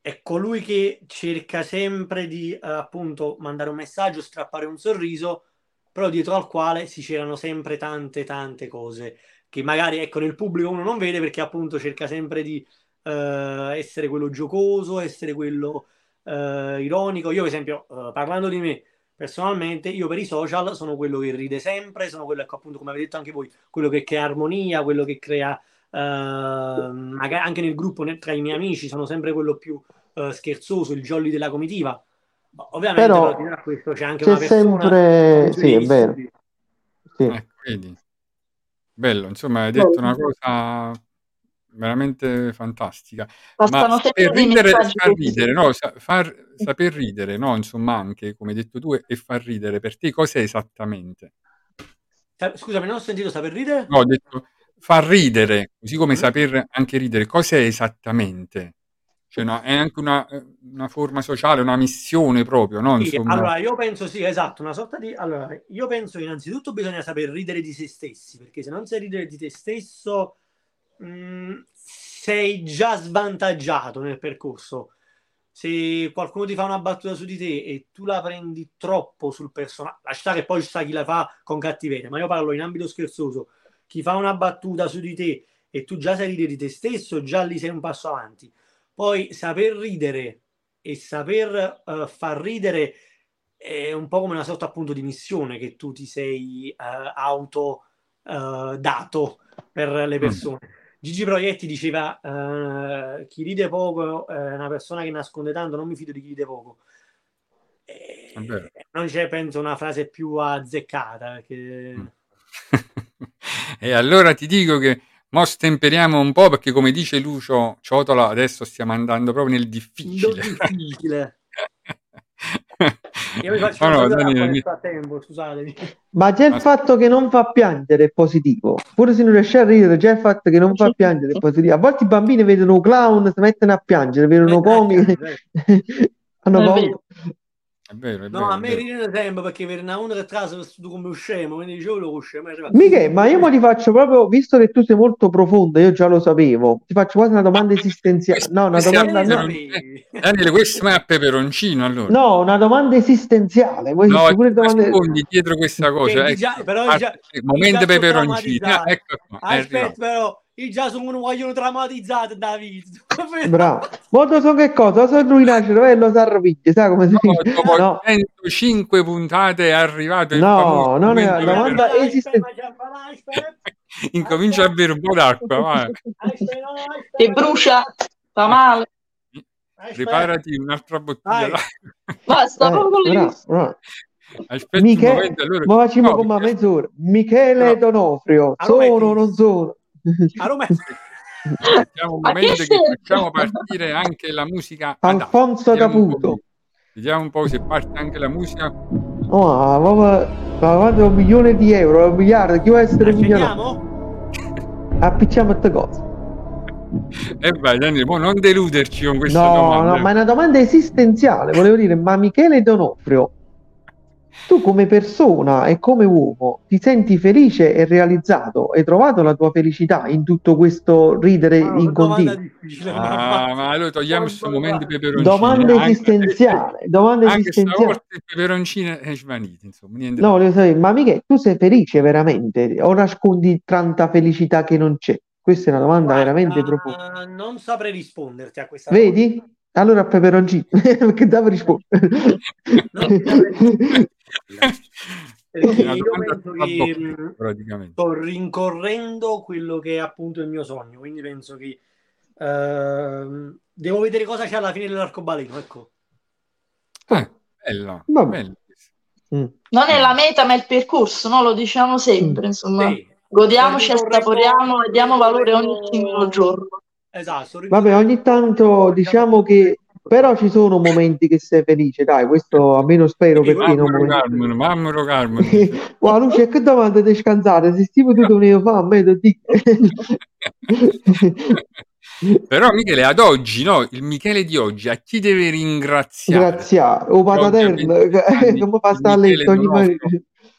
è colui che cerca sempre di eh, appunto mandare un messaggio, strappare un sorriso, però dietro al quale si c'erano sempre tante tante cose che magari ecco nel pubblico uno non vede perché appunto cerca sempre di eh, essere quello giocoso, essere quello eh, ironico. Io, per esempio, eh, parlando di me, personalmente io per i social sono quello che ride sempre, sono quello, ecco, appunto, come avete detto anche voi, quello che crea armonia, quello che crea magari anche nel gruppo tra i miei amici sono sempre quello più uh, scherzoso, il jolly della comitiva. Ovviamente, però, però questo c'è anche c'è una persona sempre... Sì, è vero. Sì. Eh, quindi, bello, insomma, hai detto una cosa veramente fantastica. Bastano Ma saper ridere, far ridere, no, far, saper ridere, no, insomma, anche come hai detto tu, e far ridere per te cos'è esattamente? Scusami, non ho sentito saper ridere? No, ho detto far ridere, così come mm. saper anche ridere, cos'è esattamente? Cioè, no, è anche una, una, forma sociale, una missione proprio, no? Sì, allora, io penso sì, esatto, una sorta di... Allora, io penso che innanzitutto bisogna saper ridere di se stessi, perché se non sai ridere di te stesso, mh, mm, sei già svantaggiato nel percorso. Se qualcuno ti fa una battuta su di te e tu la prendi troppo sul personaggio, lascia che poi ci sta chi la fa con cattiveria, ma io parlo in ambito scherzoso, chi fa una battuta su di te e tu già sai ridere di te stesso, già lì sei un passo avanti. Poi saper ridere e saper uh, far ridere è un po' come una sorta appunto di missione che tu ti sei uh, auto uh, dato per le mm. persone. Mm. Gigi Proietti diceva chi ride poco è una persona che nasconde tanto, non mi fido di chi ride poco. E non c'è, penso, una frase più azzeccata. Perché... Mm. <laughs> e allora ti dico che mo stemperiamo un po' perché come dice Lucio Ciotola adesso stiamo andando proprio nel difficile. difficile. <laughs> Io mi faccio no, no, Daniele, mi... tempo, scusatemi. Ma già il fatto che non fa piangere è positivo. Pure se non riesce a ridere, già il fatto che non fa piangere è positivo. A volte i bambini vedono clown, si mettono a piangere, vedono comici. <laughs> hanno paura. È vero, è no, vero, a me ride sempre perché per una uno che trasa vestito come scemo, quindi dicevo lo scemo. Michele, ma io mo ti faccio proprio, visto che tu sei molto profonda, io già lo sapevo, ti faccio quasi una domanda esistenziale. No, una domanda... No. Daniele, questo è a peperoncino allora. No, una domanda esistenziale. no, pure domande... dietro questa cosa. Ecco, già, però già, momento peperoncino. Ah, ecco qua, Aspetta, però io già sono un vogliono traumatizzato David. <laughs> Bravo. Molto so che cosa? So lui nasce cervello s'arroviglia sai come si no, dice? dopo no. 105 puntate è arrivato il no non è una domanda esistenziale incomincia a bere un po' d'acqua vai. e brucia fa male. Preparati un'altra bottiglia basta eh, proprio Aspetta Michele, un momento, allora... ma facciamo no, come mezz'ora. Michele no. Donofrio, sono o non sono? A Roma <laughs> Aspettiamo un momento che facciamo partire anche la musica. Alfonso Caputo. Vediamo un po' se parte anche la musica. Oh, ma, ma, un milione di euro, un miliardo, chi vuole essere milionario? Appicciamo queste cose. E eh vai Daniele, non deluderci con questa no, domanda. No, ma è una domanda esistenziale, volevo dire, ma Michele Donofrio tu come persona e come uomo ti senti felice e realizzato? Hai trovato la tua felicità in tutto questo ridere ah, in continuo? Ah, ma allora togliamo questo momento peperoncino. Domande esistenziali, domande anche esistenziali. Anche peperoncine è svanito, insomma, niente. No, lo sai, ma mica tu sei felice veramente o nascondi tanta felicità che non c'è? Questa è una domanda Guarda, veramente profonda. Non saprei risponderti a questa domanda. Vedi? Allora peperoncino, perché devo rispondere. perché io penso che mm, sto rincorrendo quello che è appunto il mio sogno, quindi penso che uh, devo vedere cosa c'è alla fine dell'arcobaleno, ecco. Eh, bello, bello. Mm. Non è la meta, ma è il percorso, no? Lo diciamo sempre, mm. insomma. Sì. Godiamoci, assaporiamo e diamo valore ogni singolo giorno. Esatto. Vabbè, ogni tanto diciamo che però ci sono momenti che sei felice, dai, questo almeno spero sì, per te. Mammaro Carmen, mammaro Carmen. <laughs> Wow, Luce, che domanda di scansare? Se stiamo tu dovevo fare, a me lo dico. <laughs> Però Michele, ad oggi, no? Il Michele di oggi, a chi deve ringraziare? Grazie, o Pataterno, come fa sta a letto ogni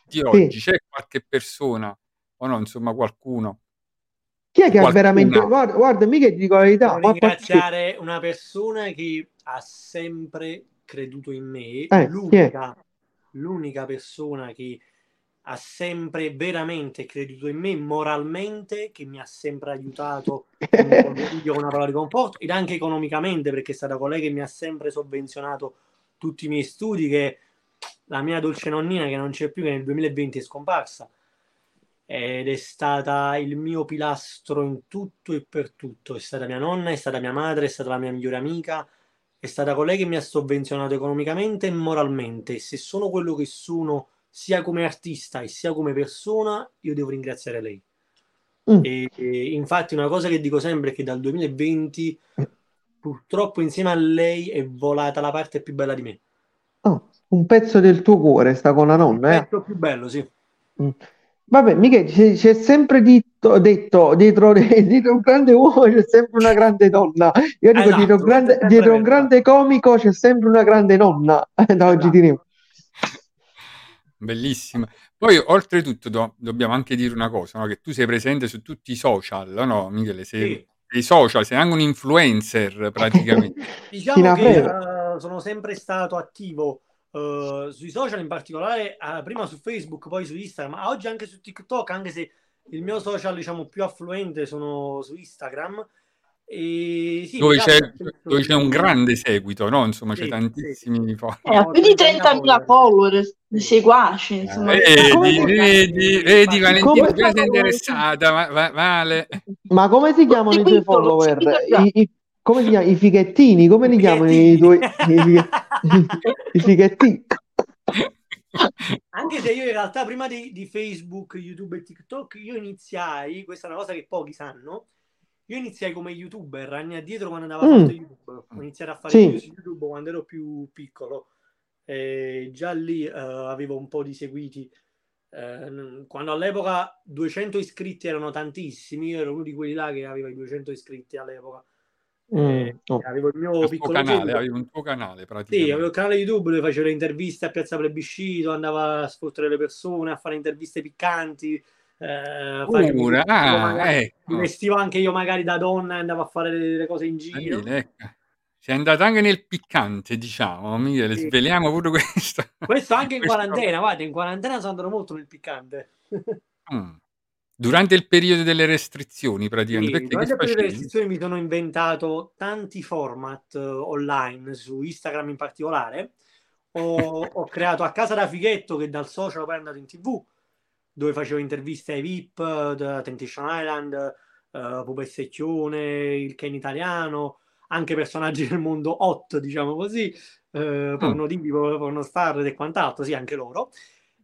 Di oggi, sì. c'è qualche persona, o no, insomma qualcuno, chi è che ha veramente guarda, guarda mica ti dico la verità Devo ringraziare una persona che ha sempre creduto in me. Eh, l'unica, l'unica persona che ha sempre veramente creduto in me moralmente, che mi ha sempre aiutato <laughs> con una parola di conforto ed anche economicamente perché è stata colei che mi ha sempre sovvenzionato tutti i miei studi che la mia dolce nonnina che non c'è più, che nel 2020 è scomparsa. Ed è stata il mio pilastro in tutto e per tutto. È stata mia nonna, è stata mia madre, è stata la mia migliore amica, è stata colei che mi ha sovvenzionato economicamente e moralmente. Se sono quello che sono, sia come artista e sia come persona, io devo ringraziare lei. Mm. E, e, infatti, una cosa che dico sempre è che dal 2020, purtroppo, insieme a lei è volata la parte più bella di me. Oh, un pezzo del tuo cuore sta con la nonna, eh? Un pezzo più bello, sì. Mm. Vabbè, Michele, c'è, c'è sempre ditto, detto dietro, <laughs> dietro, un grande uomo c'è sempre una grande donna. Io dico, esatto, dietro, un grande, dietro un grande comico c'è sempre una grande nonna. <laughs> da esatto. oggi diremo. Bellissimo. Poi, oltretutto, do, dobbiamo anche dire una cosa: no? che tu sei presente su tutti i social, no, Michele? Sei, sì. sei social, sei anche un influencer praticamente. <laughs> diciamo che uh, sono sempre stato attivo uh, sui social in particolare, uh, prima su Facebook, poi su Instagram, ma oggi anche su TikTok, anche se il mio social diciamo più affluente sono su Instagram. E sì, dove, c'è, dove c'è, un grande seguito, no? Insomma, sì, c'è tantissimi sì. follower. Eh, più di 30.000 follower, di seguaci, insomma. Eh, vedi, vedi, vedi Valentina, già sei interessata, ma, ma, vale. <laughs> Ma come si chiamano i tuoi follower? I, i, come si chiama? I fighettini, come li chiamano i tuoi i <laughs> fighettini? Anche se io in realtà prima di, di, Facebook, YouTube e TikTok, io iniziai, questa è una cosa che pochi sanno, io iniziai come youtuber anni addietro quando andavo a mm. YouTube, ho iniziato a fare sì. video su YouTube quando ero più piccolo, e già lì uh, avevo un po' di seguiti, uh, quando all'epoca 200 iscritti erano tantissimi, io ero uno di quelli là che aveva i 200 iscritti all'epoca, Mm, eh, oh. Avevo il mio il piccolo canale, avevo un tuo canale praticamente. Sì, avevo il canale YouTube dove facevo le interviste a Piazza Plebiscito, andavo a sfottere le persone, a fare interviste piccanti. Eh, Pure, ah, magari, ecco. Mi vestivo anche io magari da donna e andavo a fare le, le cose in giro. Bene, ecco. Sei andato anche nel piccante, diciamo, Michele, sì. sveliamo pure questo. Questo anche in <laughs> questo... quarantena, guarda, in quarantena sono andato molto nel piccante. mm. Durante il periodo delle restrizioni, praticamente. Sì, durante il periodo delle restrizioni mi sono inventato tanti format uh, online, su Instagram in particolare. Ho, ho, <laughs> creato a casa da Fighetto, che dal social poi è andato in tv, dove facevo interviste ai VIP, da Temptation Island, uh, Pupa e Secchione, il Ken italiano, anche personaggi del mondo hot, diciamo così, uh, porno mm. divi, porno star e quant'altro, sì, anche loro.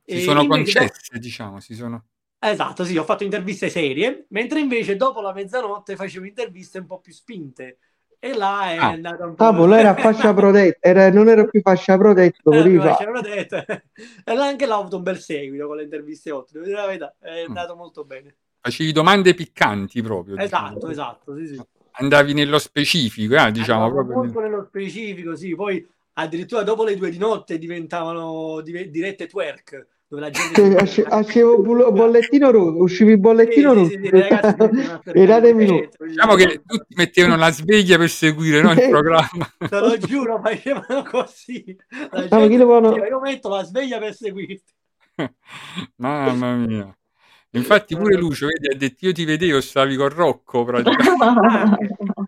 Si e sono concesse, da... diciamo, si sono... Esatto, sì, ho fatto interviste serie, mentre invece dopo la mezzanotte facevo interviste un po' più spinte. E là è ah. andata un po'. Boh, era <laughs> fascia protetta, era, non ero più fascia protetta. Fascia protetta. <laughs> e là anche là ho avuto un bel seguito con le interviste 8, devo dire la verità, è mm. andato molto bene. Facevi domande piccanti proprio. Esatto, diciamo. esatto, sì, sì. Andavi nello specifico, eh, diciamo. proprio molto nello specifico, sì. Poi addirittura dopo le due di notte diventavano dirette twerk dove la gente uscivo <laughs> bollettino rosso uscivi bollettino rosso <laughs> diciamo che tutti mettevano la sveglia per seguire no, il programma. <laughs> Te lo giuro facevano così. La gente diceva, io metto la sveglia per seguirti. Mamma mia. Infatti pure Lucio, vedi, ha detto io ti vedevo, stavi con Rocco praticamente.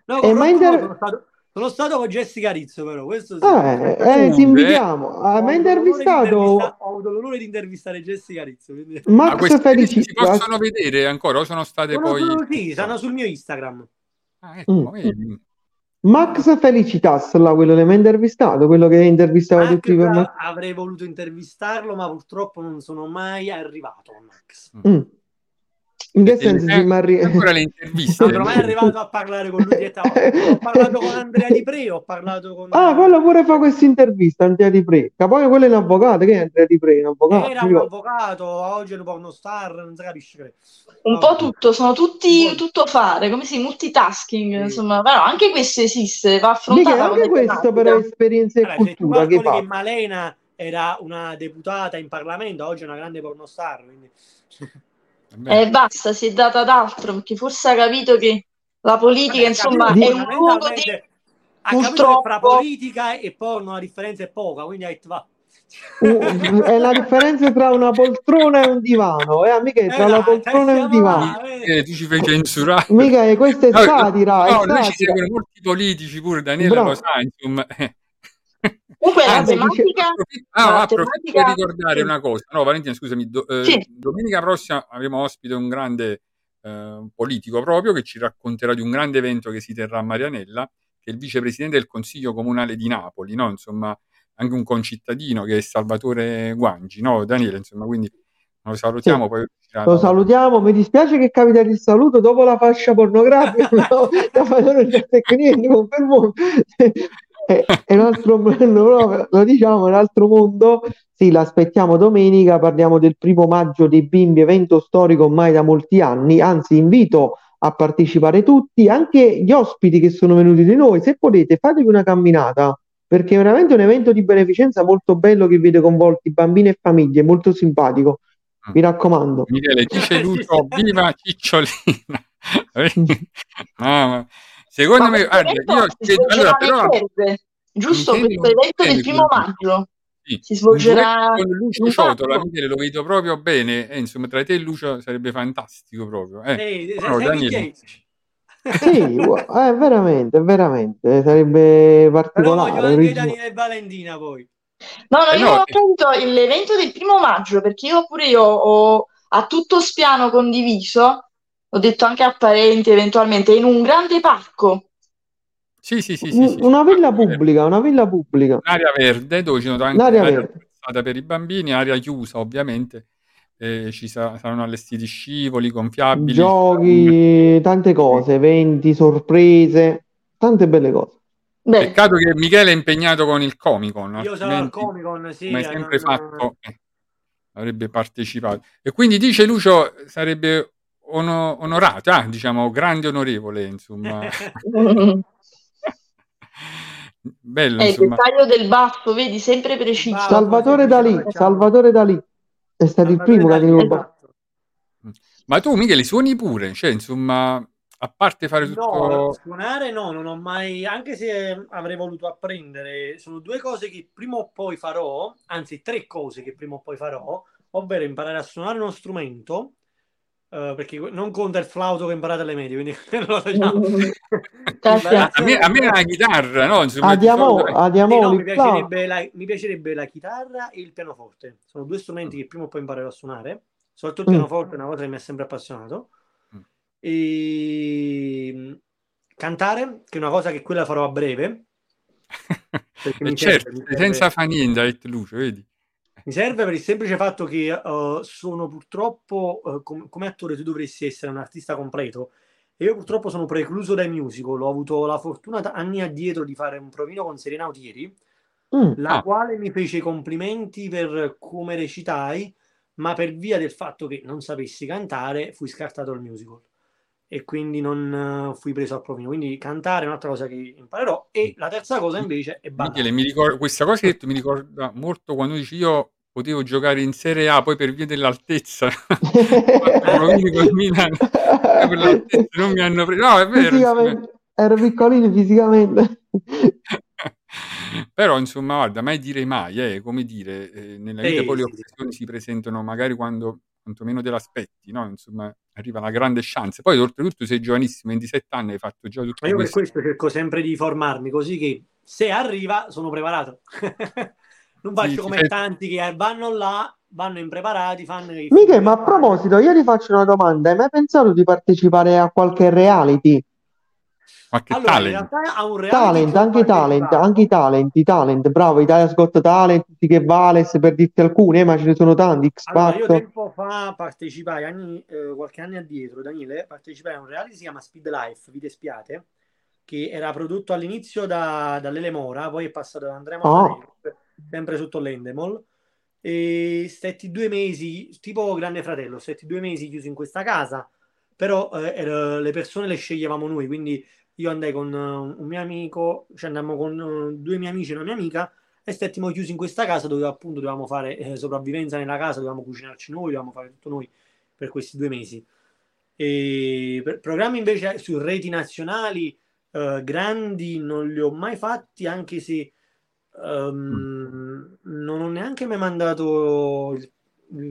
no, con Rocco inter... sono stato sono stato con Jessica Rizzo, però questo sì. Ah, eh, ti invitiamo. Ah, mi ha intervistato. Ho avuto l'onore di intervistare Jessica Rizzo. Quindi... Max ah, Felicità. Si possono vedere ancora o sono state sono poi. Sono, sì, stanno sul mio Instagram. Ah, ecco, mm. Max Felicitas, là, quello che mi ha intervistato, quello che intervistava tutti per Avrei voluto intervistarlo, ma purtroppo non sono mai arrivato a Max. Mm. In che senso eh, arri- ancora le interviste? Non sono mai arrivato a parlare con lui Ho <laughs> parlato con Andrea Di Pre, ho parlato con... Ah, quello pure fa questa intervista, Andrea Di Pre. Che poi quello è un avvocato, che è Andrea Di Pre? Un avvocato? Era un avvocato, oggi è un po' uno star, non si capisce. Un po' tutto, sono tutti tutto fare, come si multitasking, sì. insomma, però anche questo esiste, va affrontato. Anche questo però esperienza e allora, cultura che fa. che Malena era una deputata in Parlamento, oggi è una grande pornostar, quindi... E eh, basta, si è data ad altro perché forse ha capito che la politica, Vabbè, insomma, è un luogo di... Ha purtroppo... tra politica e porno la differenza è poca, quindi hai va. Uh, è la differenza tra una poltrona e un divano, eh, amica, tra eh, la poltrona e un divano. Eh, tu ci fai censurare. Mica, questa è no, satira. No, è noi ci seguono molti politici pure, Daniele Bravo. lo sa, insomma. Comunque la Anzi, tematica... approfitto, ah, approfitto tematica- per ricordare sì. una cosa. No, Valentina, scusami, do- eh, Sì. domenica prossima avremo ospite un grande eh, politico proprio che ci racconterà di un grande evento che si terrà a Marianella, che è il vicepresidente del Consiglio Comunale di Napoli, no? Insomma, anche un concittadino che è Salvatore Guangi, no, Daniele? Insomma, quindi lo salutiamo, Sì. poi Lo salutiamo, mi dispiace che capita il saluto dopo la fascia pornografica, <laughs> no, da fare non c'è niente, confermo. È, è un altro <laughs> mondo, lo diciamo, è un altro mondo. Sì, l'aspettiamo domenica, parliamo del primo maggio dei bimbi, evento storico ormai da molti anni, anzi invito a partecipare tutti, anche gli ospiti che sono venuti di noi, se potete fatevi una camminata, perché è veramente un evento di beneficenza molto bello che vede coinvolti bambini e famiglie, molto simpatico, mi raccomando. Michele dice Lucio, <laughs> viva Cicciolina. <laughs> Ah, ma secondo me, guarda, io si allora, però, verde, giusto? Intendi Questo evento del primo maggio sì, si svolgerà con Lucio in Ciotola. Michele, lo vedo proprio bene, e insomma, tra te e Lucio sarebbe fantastico proprio. Eh. Ehi, sei Daniele, Michele. Sì, <laughs> eh, veramente, veramente, sarebbe Però voglio particolare, anche Daniele e Valentina poi. No, no, Eh io no, ho eh. capito l'evento del primo maggio perché io pure io ho a tutto spiano condiviso, ho detto anche a parenti eventualmente, in un grande parco. sì, sì, sì, sì, sì, una villa pubblica, una villa pubblica, un'area verde dove ci sono anche un'area un'area verde. per i bambini, area chiusa ovviamente, eh, ci sa- saranno allestiti scivoli gonfiabili, Giochi, tante cose, eventi, sorprese, tante belle cose. Beh, Peccato che Michele è impegnato con il Comic Con, Io sarò al Comic Con, sì, come hai eh, sempre non- fatto, eh, avrebbe partecipato. E quindi dice Lucio, sarebbe ono- onorato, ah, diciamo, grande onorevole, insomma. <laughs> Bello, è il insomma. dettaglio del baffo, vedi, sempre preciso. Baffo. Salvatore Dalì. Salvatore Dalì è stato il primo che il baffo. esatto. Ma tu, Michele, suoni pure, cioè, insomma, a parte fare No, tutto... suonare no, non ho mai, anche se avrei voluto apprendere, sono due cose che prima o poi farò, anzi tre cose che prima o poi farò, ovvero imparare a suonare uno strumento, eh, perché non conta il flauto che imparate alle medie, quindi <laughs> lo facciamo. Grazie. <laughs> A me, a me la chitarra, no? Insomma, A di Diamo, solito- a Sì, Diamo no, mi piacerebbe, la, mi piacerebbe la chitarra e il pianoforte. Sono due strumenti che prima o poi imparerò a suonare. Soprattutto il Mm. pianoforte è una cosa che mi ha sempre appassionato. Mm. E mm, cantare, che è una cosa che quella farò a breve. <laughs> Perché E mi certo, serve, mi sei serve. senza fa niente, Lucio, vedi? Mi serve per il semplice fatto che eh, sono purtroppo, eh, com- come attore tu dovresti essere un artista completo e io purtroppo sono precluso dai musical. Ho avuto la fortuna t- anni addietro di fare un provino con Serena Autieri, Mm. la Ah. quale mi fece i complimenti per come recitai, ma per via del fatto che non sapessi cantare fui scartato al musical e quindi non eh, fui preso al provino. Quindi cantare è un'altra cosa che imparerò e la terza cosa invece è ballare. Michele, mi ricordo, questa cosa che hai detto mi ricorda molto quando dici io potevo giocare in Serie A, poi per via dell'altezza <laughs> Milan, per l'altezza non mi hanno preso. No, è vero. ero piccolino fisicamente. <laughs> Però insomma, guarda, mai dire mai, eh, come dire, eh, nella vita poi le sì. occasioni si presentano magari quando quantomeno te l'aspetti, no? Insomma, arriva una grande chance. Poi oltretutto sei giovanissimo, 27 anni, hai fatto già tutto Ma io per questo cerco sempre di formarmi così che se arriva sono preparato. <laughs> non faccio Sì, come sì. tanti che vanno là, vanno impreparati, fanno i Michele, ma a proposito, io ti faccio una domanda. Hai mai pensato di partecipare a qualche reality? Qualche Allora, in talent. realtà a un reality Talent, anche talent, anche i talent, i talent, bravo, Italia's Got Talent, tutti che Vales, per dirti alcuni, eh, ma ce ne sono tanti, X Allora, io tempo fa partecipai, anni, eh, qualche anno addietro, Daniele, partecipai a un reality che si chiama Speed Life, Vite Spiate, che era prodotto all'inizio da, da Lele Mora, poi è passato da Andrea Oh. Sempre sotto l'Endemol, e stetti due mesi, tipo Grande Fratello, stetti due mesi chiusi in questa casa, però eh, le persone le sceglievamo noi, quindi io andai con eh, un mio amico, cioè andammo con eh, due miei amici e una mia amica, e stettimo chiusi in questa casa dove appunto dovevamo fare eh, sopravvivenza nella casa, dovevamo cucinarci noi, dovevamo fare tutto noi per questi due mesi. E per- programmi invece su reti nazionali eh, grandi non li ho mai fatti, anche se ehm, non ho neanche mai mandato il-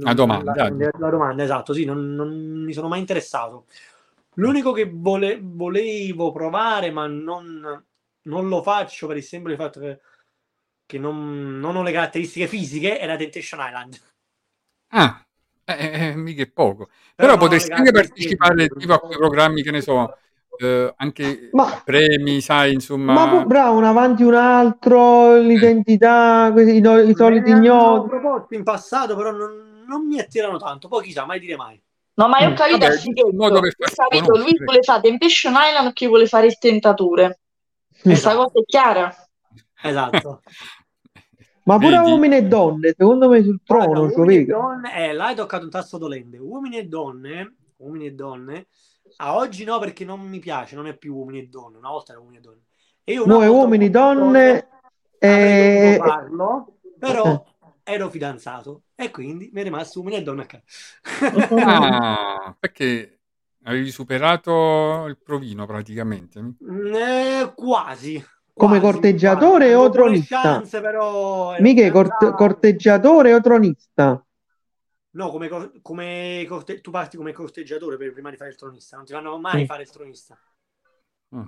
La domanda. La, la domanda, esatto, sì, non, non mi sono mai interessato. L'unico che vole- volevo provare, ma non, non lo faccio per il semplice fatto che che non, non ho le caratteristiche fisiche è la Temptation Island. Ah, eh, eh, mica poco. Però, Però potresti anche partecipare tipo a quei programmi, che ne so, eh, anche ma, premi, sai, insomma. Ma bravo, un avanti un altro, l'identità, i, i soliti ignoti. proposti in passato, però non, non mi attirano tanto. Poi chissà, mai dire mai. No, ma io ho mm. capito, Vabbè, modo per capito lui vuole fare Temptation Island chi vuole fare il tentatore. Questa esatto. cosa è chiara. Esatto. <laughs> ma pure Vedi. uomini e donne, secondo me sul trono. Uomini e donne, eh, là hai toccato un tasto dolente. Uomini e donne, uomini e donne, a oggi no perché non mi piace, non è più uomini e donne, una volta era uomini e donne. E io no, uomini e donne... E... Farlo, però ero fidanzato e quindi mi è rimasto uomini e donne a casa. ah, perché avevi superato il provino praticamente? Eh, quasi. Come quasi, corteggiatore quasi. o tronista? Chance, però Mica corte- corteggiatore o tronista? No, come, come corte- tu parti come corteggiatore per prima di fare il tronista, non ti fanno mai mm. fare il tronista. Mm.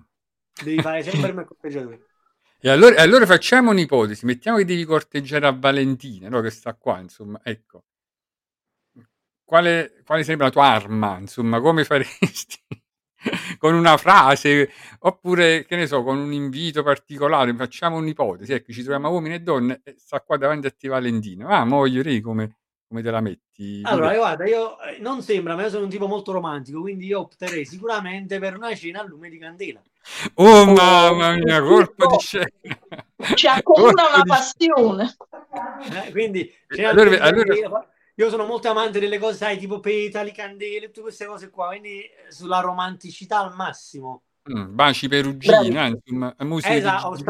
Devi fare sempre come corteggiatore. <laughs> E allora, allora, facciamo un'ipotesi, mettiamo che devi corteggiare a Valentina, no? che sta qua, insomma, ecco. Quale, quale sarebbe la tua arma, insomma, come faresti? <laughs> con una frase, oppure, che ne so, con un invito particolare, facciamo un'ipotesi, ecco, ci troviamo uomini e donne, e sta qua davanti a te Valentina, ah, moglie, come, come te la metti? Allora, guarda, io eh, non sembra, ma io sono un tipo molto romantico, quindi io opterei sicuramente per una cena a lume di candela. Oh, oh mamma mia, colpo di scena! C'è ancora una passione. Eh, quindi, allora, allora... io sono molto amante delle cose, sai, tipo petali, candele, tutte queste cose qua, quindi eh, sulla romanticità al massimo. Mm, baci perugina, insomma, musica esatto, di,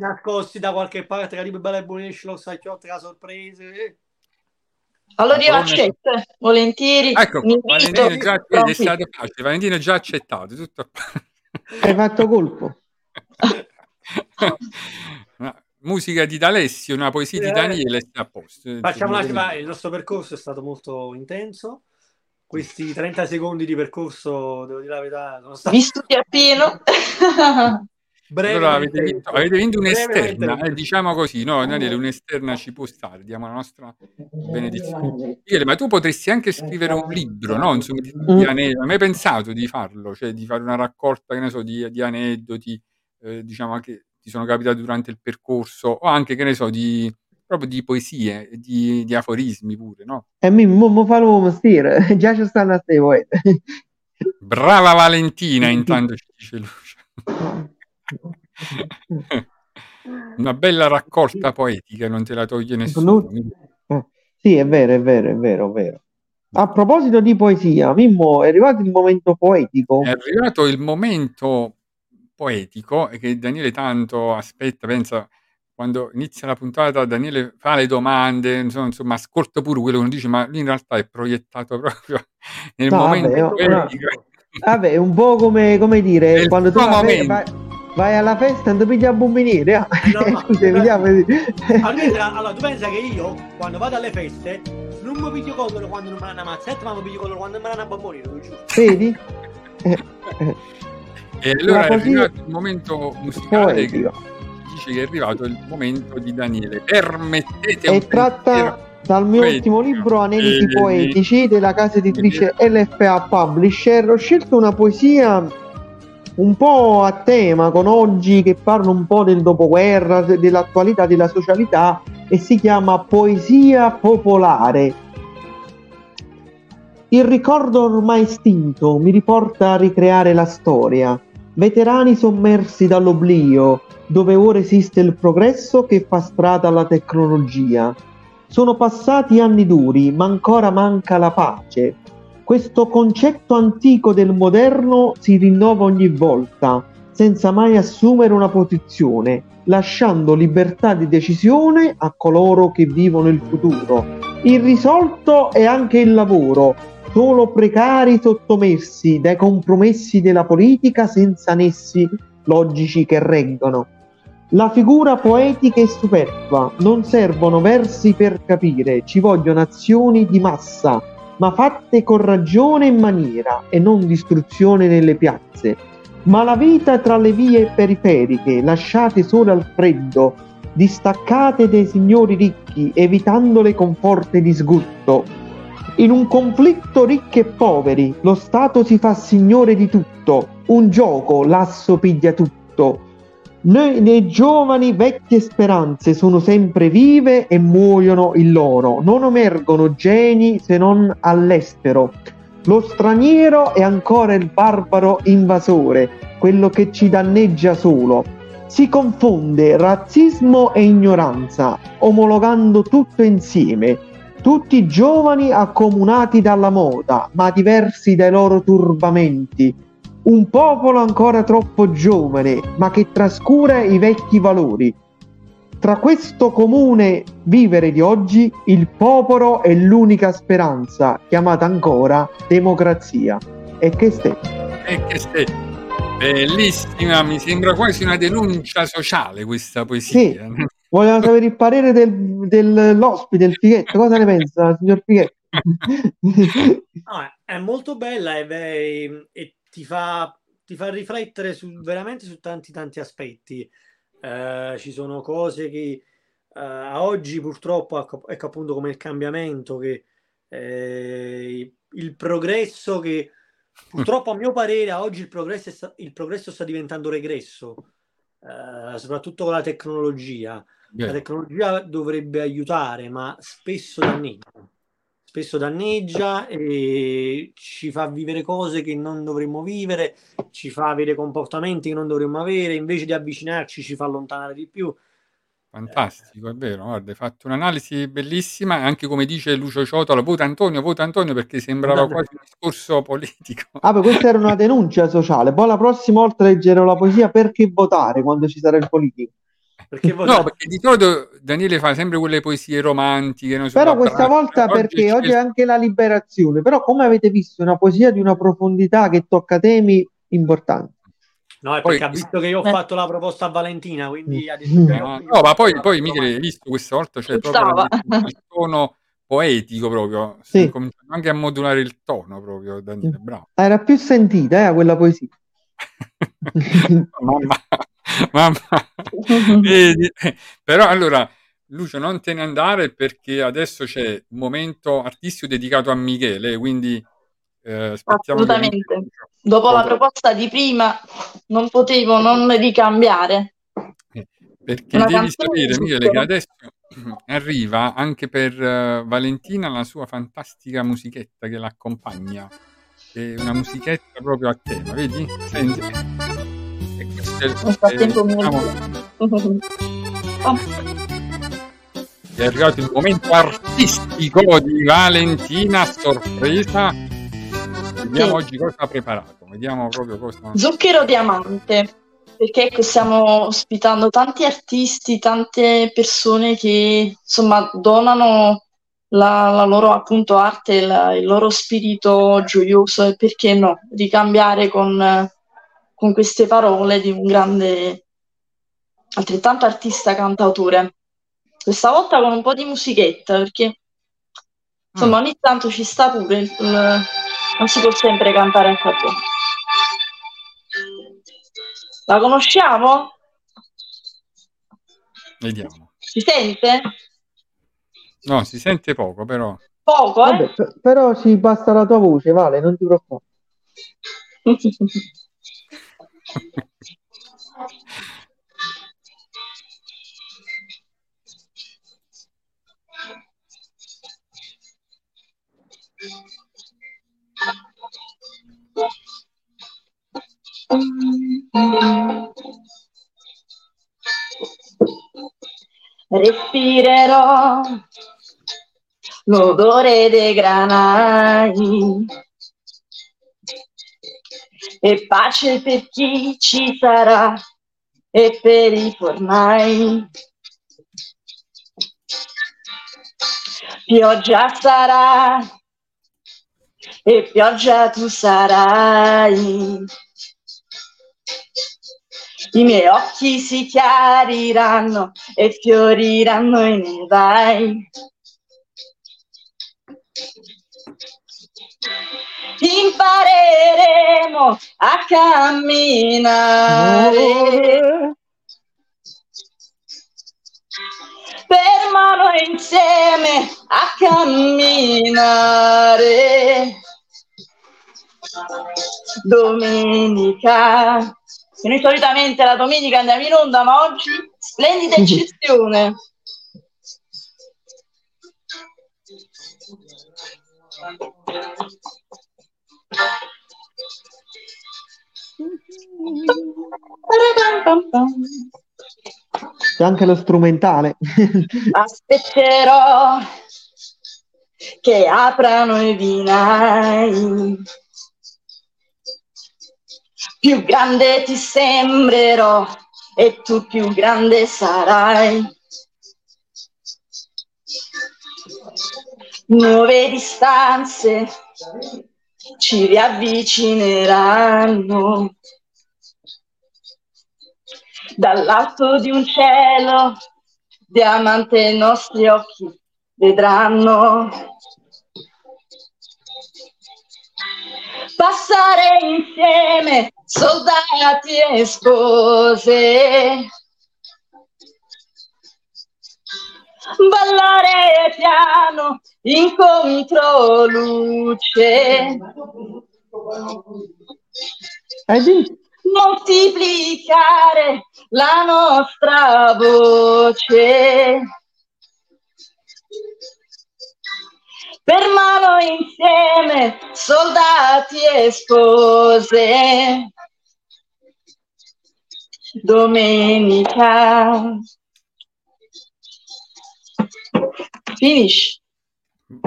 nascosti da qualche parte, Caribe Bella e Buonisce, lo stacchiotti, la sorpresa. Eh. Allora io accetto, volentieri. Ecco, Valentino già è stato facile, Valentino già accettato. Tutto... Hai fatto colpo. <laughs> musica di D'Alessio, una poesia di eh, Daniele, sta a posto. Facciamo una, il nostro percorso è stato molto intenso. Questi 30 secondi di percorso, devo dire la verità, sono stati... Visto che pieno. <laughs> Allora avete vinto, avete vinto un'esterna, eh, diciamo così, no? Daniele, un'esterna ci può stare, diamo la nostra benedizione. Michele, ma tu potresti anche scrivere un libro, no? Insomma, di, di mm. aneddoti. Hai mai pensato di farlo? Cioè di fare una raccolta, che ne so, di, di aneddoti, eh, diciamo, che ti sono capitati durante il percorso, o anche, che ne so, di proprio di poesie, di, di aforismi pure, no? E mi mo, fa lo mestiere, <laughs> già ci stanno a te voi. Brava Valentina, intanto ci dice Lucia. <laughs> <laughs> Una bella raccolta poetica, non te la toglie nessuno. Eh, sì, è vero, è vero, è vero, è vero. A proposito di poesia, Mimmo, è arrivato il momento poetico. È arrivato il momento poetico che Daniele tanto aspetta, pensa quando inizia la puntata Daniele fa le domande, insomma, insomma ascolta pure quello che uno dice, ma lui in realtà è proiettato <laughs> proprio nel no, momento vabbè, poetico. Vabbè, un po' come, come dire, nel quando tu vai, vai, vai alla festa non ti piglia a bombinire. Ah. No, <laughs> no. Scusa, vediamo. allora, allora, tu pensa che io, quando vado alle feste, non mi piglio collo quando non me l'hanno mazzetta, ma mi piglio collo quando me l'hanno bombonino, Vedi? <laughs> e allora è arrivato il momento musicale che dice che è arrivato il momento di Daniele. Permettete È tratta dal mio poetico. ultimo libro Aneliti e... poetici della casa editrice LFA Publisher. Ho scelto una poesia un po' a tema con oggi che parla un po' del dopoguerra, dell'attualità, della socialità e si chiama Poesia popolare. Il ricordo ormai estinto mi riporta a ricreare la storia. Veterani sommersi dall'oblio, dove ora esiste il progresso che fa strada alla tecnologia. Sono passati anni duri, ma ancora manca la pace, questo concetto antico del moderno si rinnova ogni volta, senza mai assumere una posizione, lasciando libertà di decisione a coloro che vivono il futuro. Irrisolto è anche il lavoro, solo precari sottomessi dai compromessi della politica senza nessi logici che reggono. La figura poetica è superflua, non servono versi per capire, ci vogliono azioni di massa ma fatte con ragione e maniera e non distruzione nelle piazze. Ma la vita tra le vie periferiche, lasciate sole al freddo, distaccate dai signori ricchi, evitandole con forte disgusto. In un conflitto ricchi e poveri, lo Stato si fa signore di tutto, un gioco l'asso piglia tutto. Noi, nei giovani vecchie speranze sono sempre vive e muoiono il loro, non emergono geni se non all'estero. Lo straniero è ancora il barbaro invasore, quello che ci danneggia solo. Si confonde razzismo e ignoranza, omologando tutto insieme. Tutti giovani accomunati dalla moda, ma diversi dai loro turbamenti. Un popolo ancora troppo giovane, ma che trascura i vecchi valori. Tra questo comune vivere di oggi, il popolo è l'unica speranza, chiamata ancora democrazia. E che stai? E che stai? Bellissima, mi sembra quasi una denuncia sociale questa poesia. Sì. Vogliamo sapere il parere del, dell'ospite, del Fighetto. Cosa ne pensa, signor Fighetto? no, <laughs> è molto bella e, e ti, fa, ti, fa, riflettere su, veramente su tanti tanti aspetti. Eh, ci sono cose che eh, a oggi purtroppo, ecco, ecco, appunto come il cambiamento, che eh, il progresso che purtroppo a mio parere a oggi il progresso, sta, il progresso sta diventando regresso, eh, soprattutto con la tecnologia. La tecnologia dovrebbe aiutare, ma spesso danneggia. Spesso danneggia e ci fa vivere cose che non dovremmo vivere, ci fa avere comportamenti che non dovremmo avere, invece di avvicinarci ci fa allontanare di più. Fantastico, è vero, guarda, hai fatto un'analisi bellissima, anche come dice Lucio Ciotola, vota Antonio, vota Antonio, perché sembrava quasi un discorso politico. Ah, beh, questa era una denuncia sociale, poi la prossima volta leggerò la poesia perché votare quando ci sarà il politico. Perché no, perché di solito Daniele fa sempre quelle poesie romantiche. No, però questa volta oggi perché oggi è anche la liberazione. Però come avete visto, è una poesia di una profondità che tocca temi importanti. No, è perché poi, ha visto che io ho eh. fatto la proposta a Valentina, quindi ha detto no, no, no, ma poi, poi Michele, hai visto questa volta c'è proprio il tono poetico proprio, sì. cominciando anche a modulare il tono proprio, Daniele, bravo. Era più sentita eh, quella poesia. <laughs> mamma, mamma. <laughs> Vedi? Però allora, Lucio, non te ne andare perché adesso c'è un momento artistico dedicato a Michele, quindi eh, Assolutamente. Dopo la proposta di prima non potevo non ricambiare. Eh, perché Una devi sapere, Michele, che adesso arriva anche per uh, Valentina la sua fantastica musichetta che l'accompagna. È una musichetta proprio a tema, vedi? Senti. E questo è, frattempo è, diciamo, è arrivato il momento artistico di Valentina sorpresa Vediamo sì. oggi cosa ha preparato. Vediamo proprio cosa. Zucchero diamante. Perché ecco, stiamo ospitando tanti artisti, tante persone che insomma donano la, la loro appunto arte, la, il loro spirito gioioso e perché no, ricambiare con, con queste parole di un grande altrettanto artista cantautore. Questa volta con un po' di musichetta perché insomma mm. ogni tanto ci sta pure il, il non si può sempre cantare a te. La conosciamo? Vediamo. Si sente? No, si sente poco, però. Poco, eh? Vabbè, p- però ci basta la tua voce, Vale, non ti preoccupare. Respirerò l'odore dei granai e pace per chi ci sarà e per i formai. Pioggia sarà e pioggia tu sarai i miei occhi si chiariranno e fioriranno i nevai. Impareremo a camminare per mano insieme a camminare. Domenica. Noi solitamente la domenica andiamo in onda, ma oggi splendida <laughs> eccezione. C'è anche lo strumentale. <laughs> Aspetterò che aprano i vinai. Più grande ti sembrerò e tu più grande sarai. Nuove distanze ci riavvicineranno dall'alto di un cielo diamante i nostri occhi vedranno. Passare insieme soldati e spose. Ballare piano in controluce Hai visto? Moltiplicare la nostra voce. Per mano insieme soldati e spose. Domenica. Finish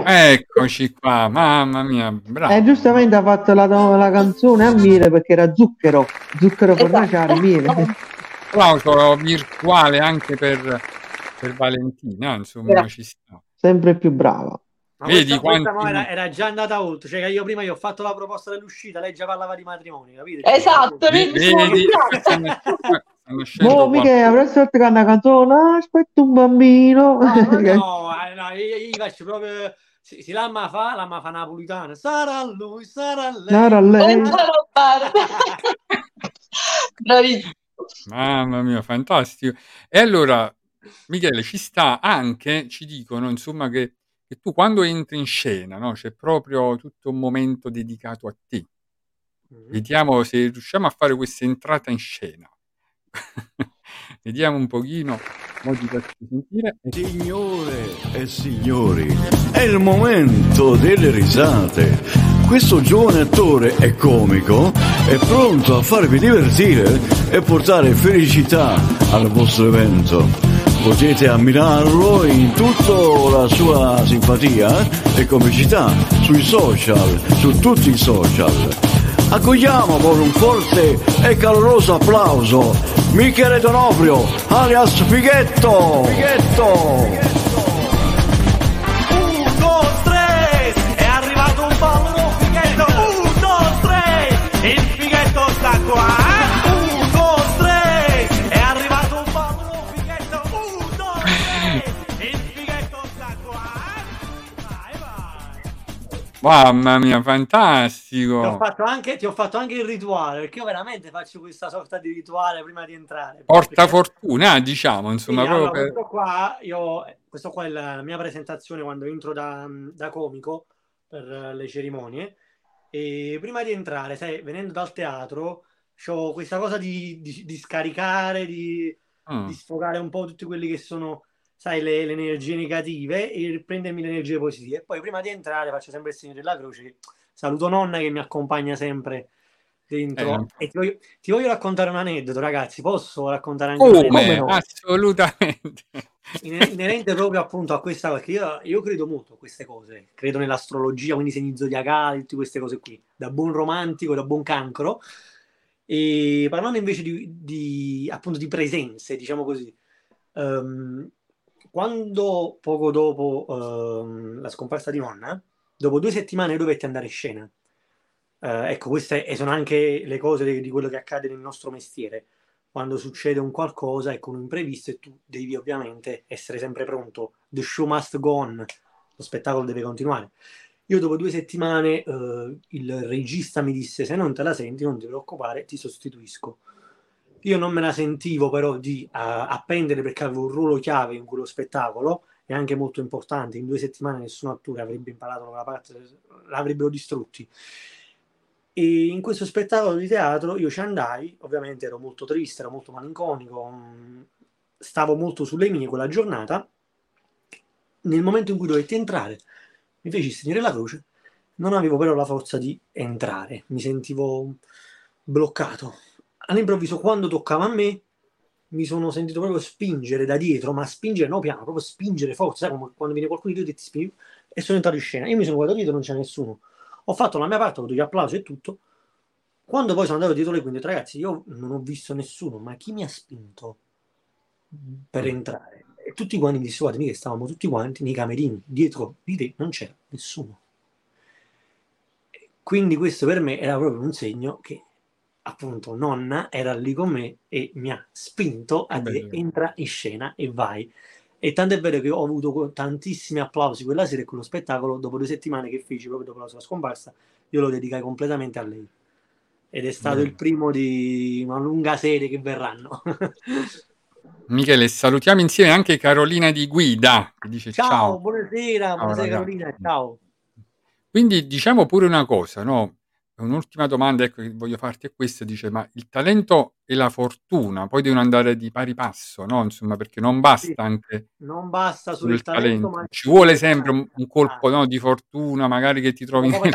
Eccoci qua, mamma mia, bravo. Eh, giustamente ha fatto la, la canzone a miele perché era zucchero, zucchero Esatto. fornaciare, miele. <laughs> Applauso virtuale anche per, per Valentina, insomma, Grazie. ci sta. Sempre più brava. Ma Vedi questa, quanti- era, era già andata oltre, cioè che io prima gli ho fatto la proposta dell'uscita, lei già parlava di matrimonio, capite? Esatto, Vedi, vedi, Boh, qua. mica la prossima volta una canzone, "Ah, aspetta un bambino. No, <laughs> no, eh, no, io, io faccio proprio... Si, si l'amma fa, l'amma fa napolitana. Sarà lui, sarà lei. Sarà lei. <laughs> Bravissimo. Mamma mia, fantastico. E allora, Michele, ci sta anche, ci dicono, insomma, che, che tu quando entri in scena, no, c'è proprio tutto un momento dedicato a te. Mhm. Vediamo se riusciamo a fare questa entrata in scena. <laughs> Vediamo un pochino, faccio sentire. Signore e signori, è il momento delle risate. Questo giovane attore e comico è pronto a farvi divertire e portare felicità al vostro evento. Potete ammirarlo in tutta la sua simpatia e comicità sui social, su tutti i social. Accogliamo con un forte e caloroso applauso Michele Donofrio, alias Fighetto! Fighetto! Un, due, tre, è arrivato un povero fighetto. Un, due, tre, il fighetto sta qua. Mamma mia, Ti ho, fantastico! fatto anche, ti ho fatto anche il rituale, perché io veramente faccio questa sorta di rituale prima di entrare. Porta fortuna, diciamo, insomma, allora, proprio per... questo qua, io, questo qua è la, mia presentazione quando entro da, da comico per le cerimonie. E prima di entrare, sai, venendo dal teatro, ho questa cosa di, di- di scaricare, di, Mm. di sfogare un po' tutti quelli che sono, sai, le, le energie negative e prendermi le energie positive. E poi prima di entrare faccio sempre il segno della croce. Saluto nonna che mi accompagna sempre dentro. Eh. E ti voglio, ti voglio raccontare un aneddoto, ragazzi. Posso raccontare anche un Come? no? Assolutamente. Iner- inerente proprio appunto a questa perché io, io credo molto a queste cose credo nell'astrologia quindi segni zodiacali tutte queste cose qui da buon romantico da buon cancro e parlando invece di, di, appunto di presenze diciamo così ehm, quando poco dopo ehm, la scomparsa di nonna dopo due settimane dovetti andare in scena Eh, ecco queste e sono anche le cose di, di quello che accade nel nostro mestiere quando succede un qualcosa, ecco, un imprevisto e tu devi ovviamente essere sempre pronto. The show must go on, lo spettacolo deve continuare. Io dopo due settimane eh, il regista mi disse se non te la senti non ti preoccupare, ti sostituisco. Io non me la sentivo però di uh, appendere perché avevo un ruolo chiave in quello spettacolo e anche molto importante. In due settimane nessun attore avrebbe imparato quella parte, l'avrebbero distrutti. E in questo spettacolo di teatro io ci andai, ovviamente ero molto triste, ero molto malinconico, mm, stavo molto sulle mie quella giornata. Nel momento in cui dovetti entrare, mi feci segnare la croce, non avevo però la forza di entrare, mi sentivo bloccato. All'improvviso, quando toccava a me, mi sono sentito proprio spingere da dietro, ma spingere no piano, proprio spingere forza, sai come quando viene qualcuno di te ti spingi, e sono entrato in scena. Io mi sono guardato dietro, non c'è nessuno. Ho fatto la mia parte, ho avuto gli applausi e tutto. Quando poi sono andato dietro le quinte, ragazzi, io non ho visto nessuno, ma chi mi ha spinto per entrare? E tutti quanti mi dissero, guarda, che stavamo tutti quanti nei camerini, dietro di te non c'era nessuno. Quindi questo per me era proprio un segno che appunto nonna era lì con me e mi ha spinto a dire entra in scena e vai. E tanto è vero che ho avuto tantissimi applausi quella sera e quello spettacolo, dopo due settimane che feci proprio dopo la sua scomparsa, io lo dedicai completamente a lei. Ed è stato Bene. il primo di una lunga serie che verranno. <laughs> Michele, salutiamo insieme anche Carolina di Guida, che dice ciao. Ciao, buonasera, ciao, buonasera Carolina, ciao. Quindi diciamo pure una cosa, no? Un'ultima domanda ecco, che voglio farti è questa, dice, ma il talento e la fortuna poi devono andare di pari passo, no? Insomma, perché non basta sì, anche non basta sul talento, talento. Ci vuole sempre un, un colpo no, di fortuna, magari che ti trovi... Nel...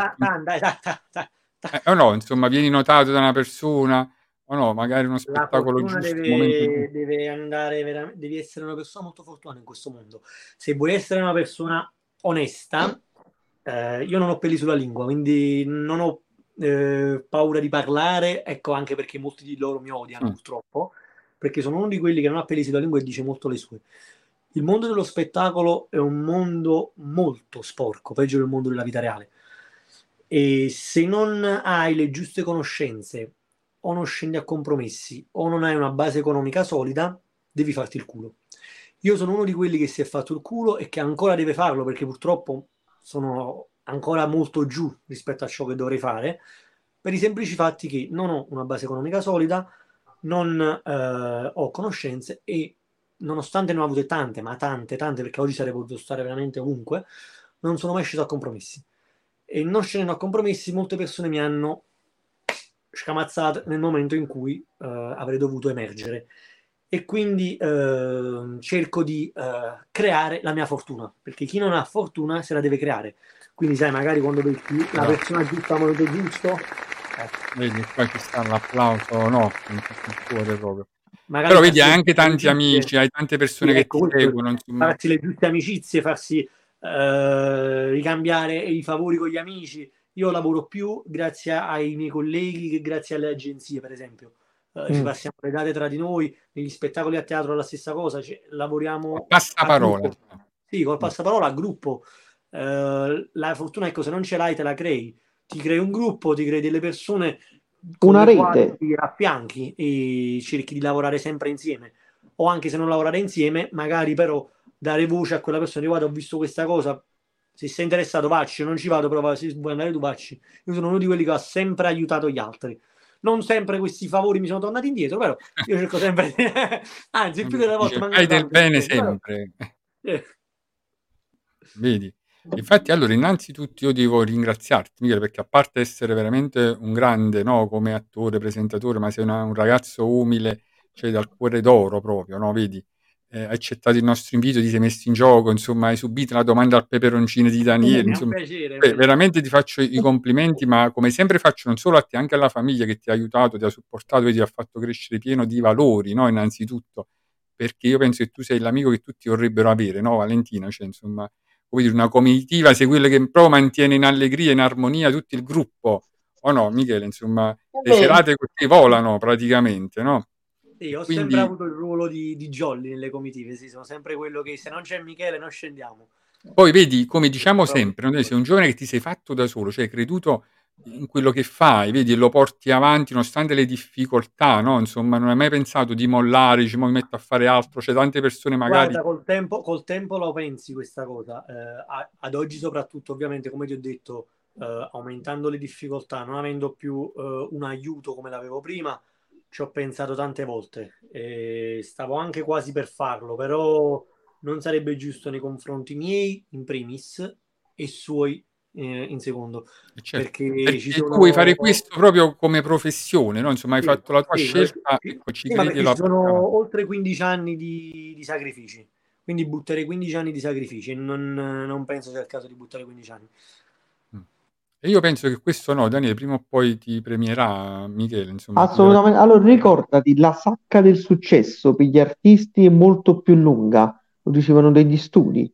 Eh, o no, insomma, vieni notato da una persona, o no, magari uno spettacolo giusto. Deve, deve andare veramente, devi essere una persona molto fortunata in questo mondo. Se vuoi essere una persona onesta, eh, io non ho peli sulla lingua, quindi non ho eh, paura di parlare, ecco anche perché molti di loro mi odiano mm. purtroppo, perché sono uno di quelli che non ha peli sulla lingua e dice molto le sue. Il mondo dello spettacolo è un mondo molto sporco, peggio del mondo della vita reale. E se non hai le giuste conoscenze, o non scendi a compromessi, o non hai una base economica solida, devi farti il culo. Io sono uno di quelli che si è fatto il culo e che ancora deve farlo perché purtroppo sono ancora molto giù rispetto a ciò che dovrei fare, per i semplici fatti che non ho una base economica solida, non eh, ho conoscenze e nonostante ne ho avute tante, ma tante, tante, perché oggi sarei potuto stare veramente ovunque, non sono mai sceso a compromessi. E non scendendo a compromessi, molte persone mi hanno scamazzato nel momento in cui eh, avrei dovuto emergere. E quindi eh, cerco di eh, creare la mia fortuna, perché chi non ha fortuna se la deve creare. Quindi, sai, magari quando vedi la no. persona giusta al momento giusto. Eh. Vedi, qua ci sta l'applauso, no, il cuore proprio. Magari Però vedi, hai anche tanti amici, hai tante persone sì, che ecco, ti seguono. Insomma. Farsi le giuste amicizie, farsi eh, ricambiare i favori con gli amici. Io lavoro più grazie ai miei colleghi che grazie alle agenzie, per esempio. Uh, mm. Ci passiamo le date tra di noi, negli spettacoli a teatro è la stessa cosa, cioè, lavoriamo... Passaparola. Sì, col passaparola a gruppo. Uh, la fortuna è che se non ce l'hai te la crei. Ti crei un gruppo, ti crei delle persone una rete. ti affianchi e cerchi di lavorare sempre insieme. O anche se non lavorare insieme magari però dare voce a quella persona. Guarda ho visto questa cosa. Se sei interessato vacci non ci vado però se vuoi andare tu vacci io sono uno di quelli che ha sempre aiutato gli altri. Non sempre questi favori mi sono tornati indietro però io cerco <laughs> sempre <laughs> anzi più delle volte fai del bene sempre. Eh. vedi Infatti, allora, innanzitutto io devo ringraziarti, Michele, perché a parte essere veramente un grande, no, come attore, presentatore, ma sei una, un ragazzo umile, cioè dal cuore d'oro proprio, no? Vedi? Eh, hai accettato il nostro invito, ti sei messo in gioco, insomma, hai subito la domanda al peperoncino di Daniele. Insomma, piacere, beh, veramente ti faccio i complimenti, ma come sempre faccio non solo a te, anche alla famiglia che ti ha aiutato, ti ha supportato e ti ha fatto crescere pieno di valori, no? Innanzitutto, perché io penso che tu sei l'amico che tutti vorrebbero avere, no, Valentina? Cioè, insomma, come dire, una comitiva, sei quello che proprio mantiene in allegria, in armonia tutto il gruppo, o no, Michele? Insomma, le serate così volano praticamente, no? Sì, ho Quindi... sempre avuto il ruolo di, di jolly nelle comitive, sì, sono sempre quello che se non c'è Michele non scendiamo. Poi vedi, come diciamo sempre, no? sei un giovane che ti sei fatto da solo, cioè hai creduto in quello che fai, vedi, lo porti avanti nonostante le difficoltà, no? Insomma, non hai mai pensato di mollare, dici, mi metto a fare altro, c'è tante persone magari... Guarda, col tempo, col tempo lo pensi questa cosa, eh, ad oggi soprattutto, ovviamente, come ti ho detto, eh, aumentando le difficoltà, non avendo più eh, un aiuto come l'avevo prima, ci ho pensato tante volte e stavo anche quasi per farlo, però non sarebbe giusto nei confronti miei in primis e suoi eh, in secondo. Certo, Perché, perché ci tu sono... vuoi fare questo proprio come professione, no? Insomma, hai Sì, fatto la tua sì, scelta, sì, ecco, ci credi la ci sono oltre 15 anni di, di sacrifici, quindi butterei 15 anni di sacrifici e non, non penso sia il caso di buttare 15 anni. E io penso che questo no, Daniele, prima o poi ti premierà Michele, insomma. Assolutamente. Allora ricordati, la sacca del successo per gli artisti è molto più lunga, lo dicevano degli studi.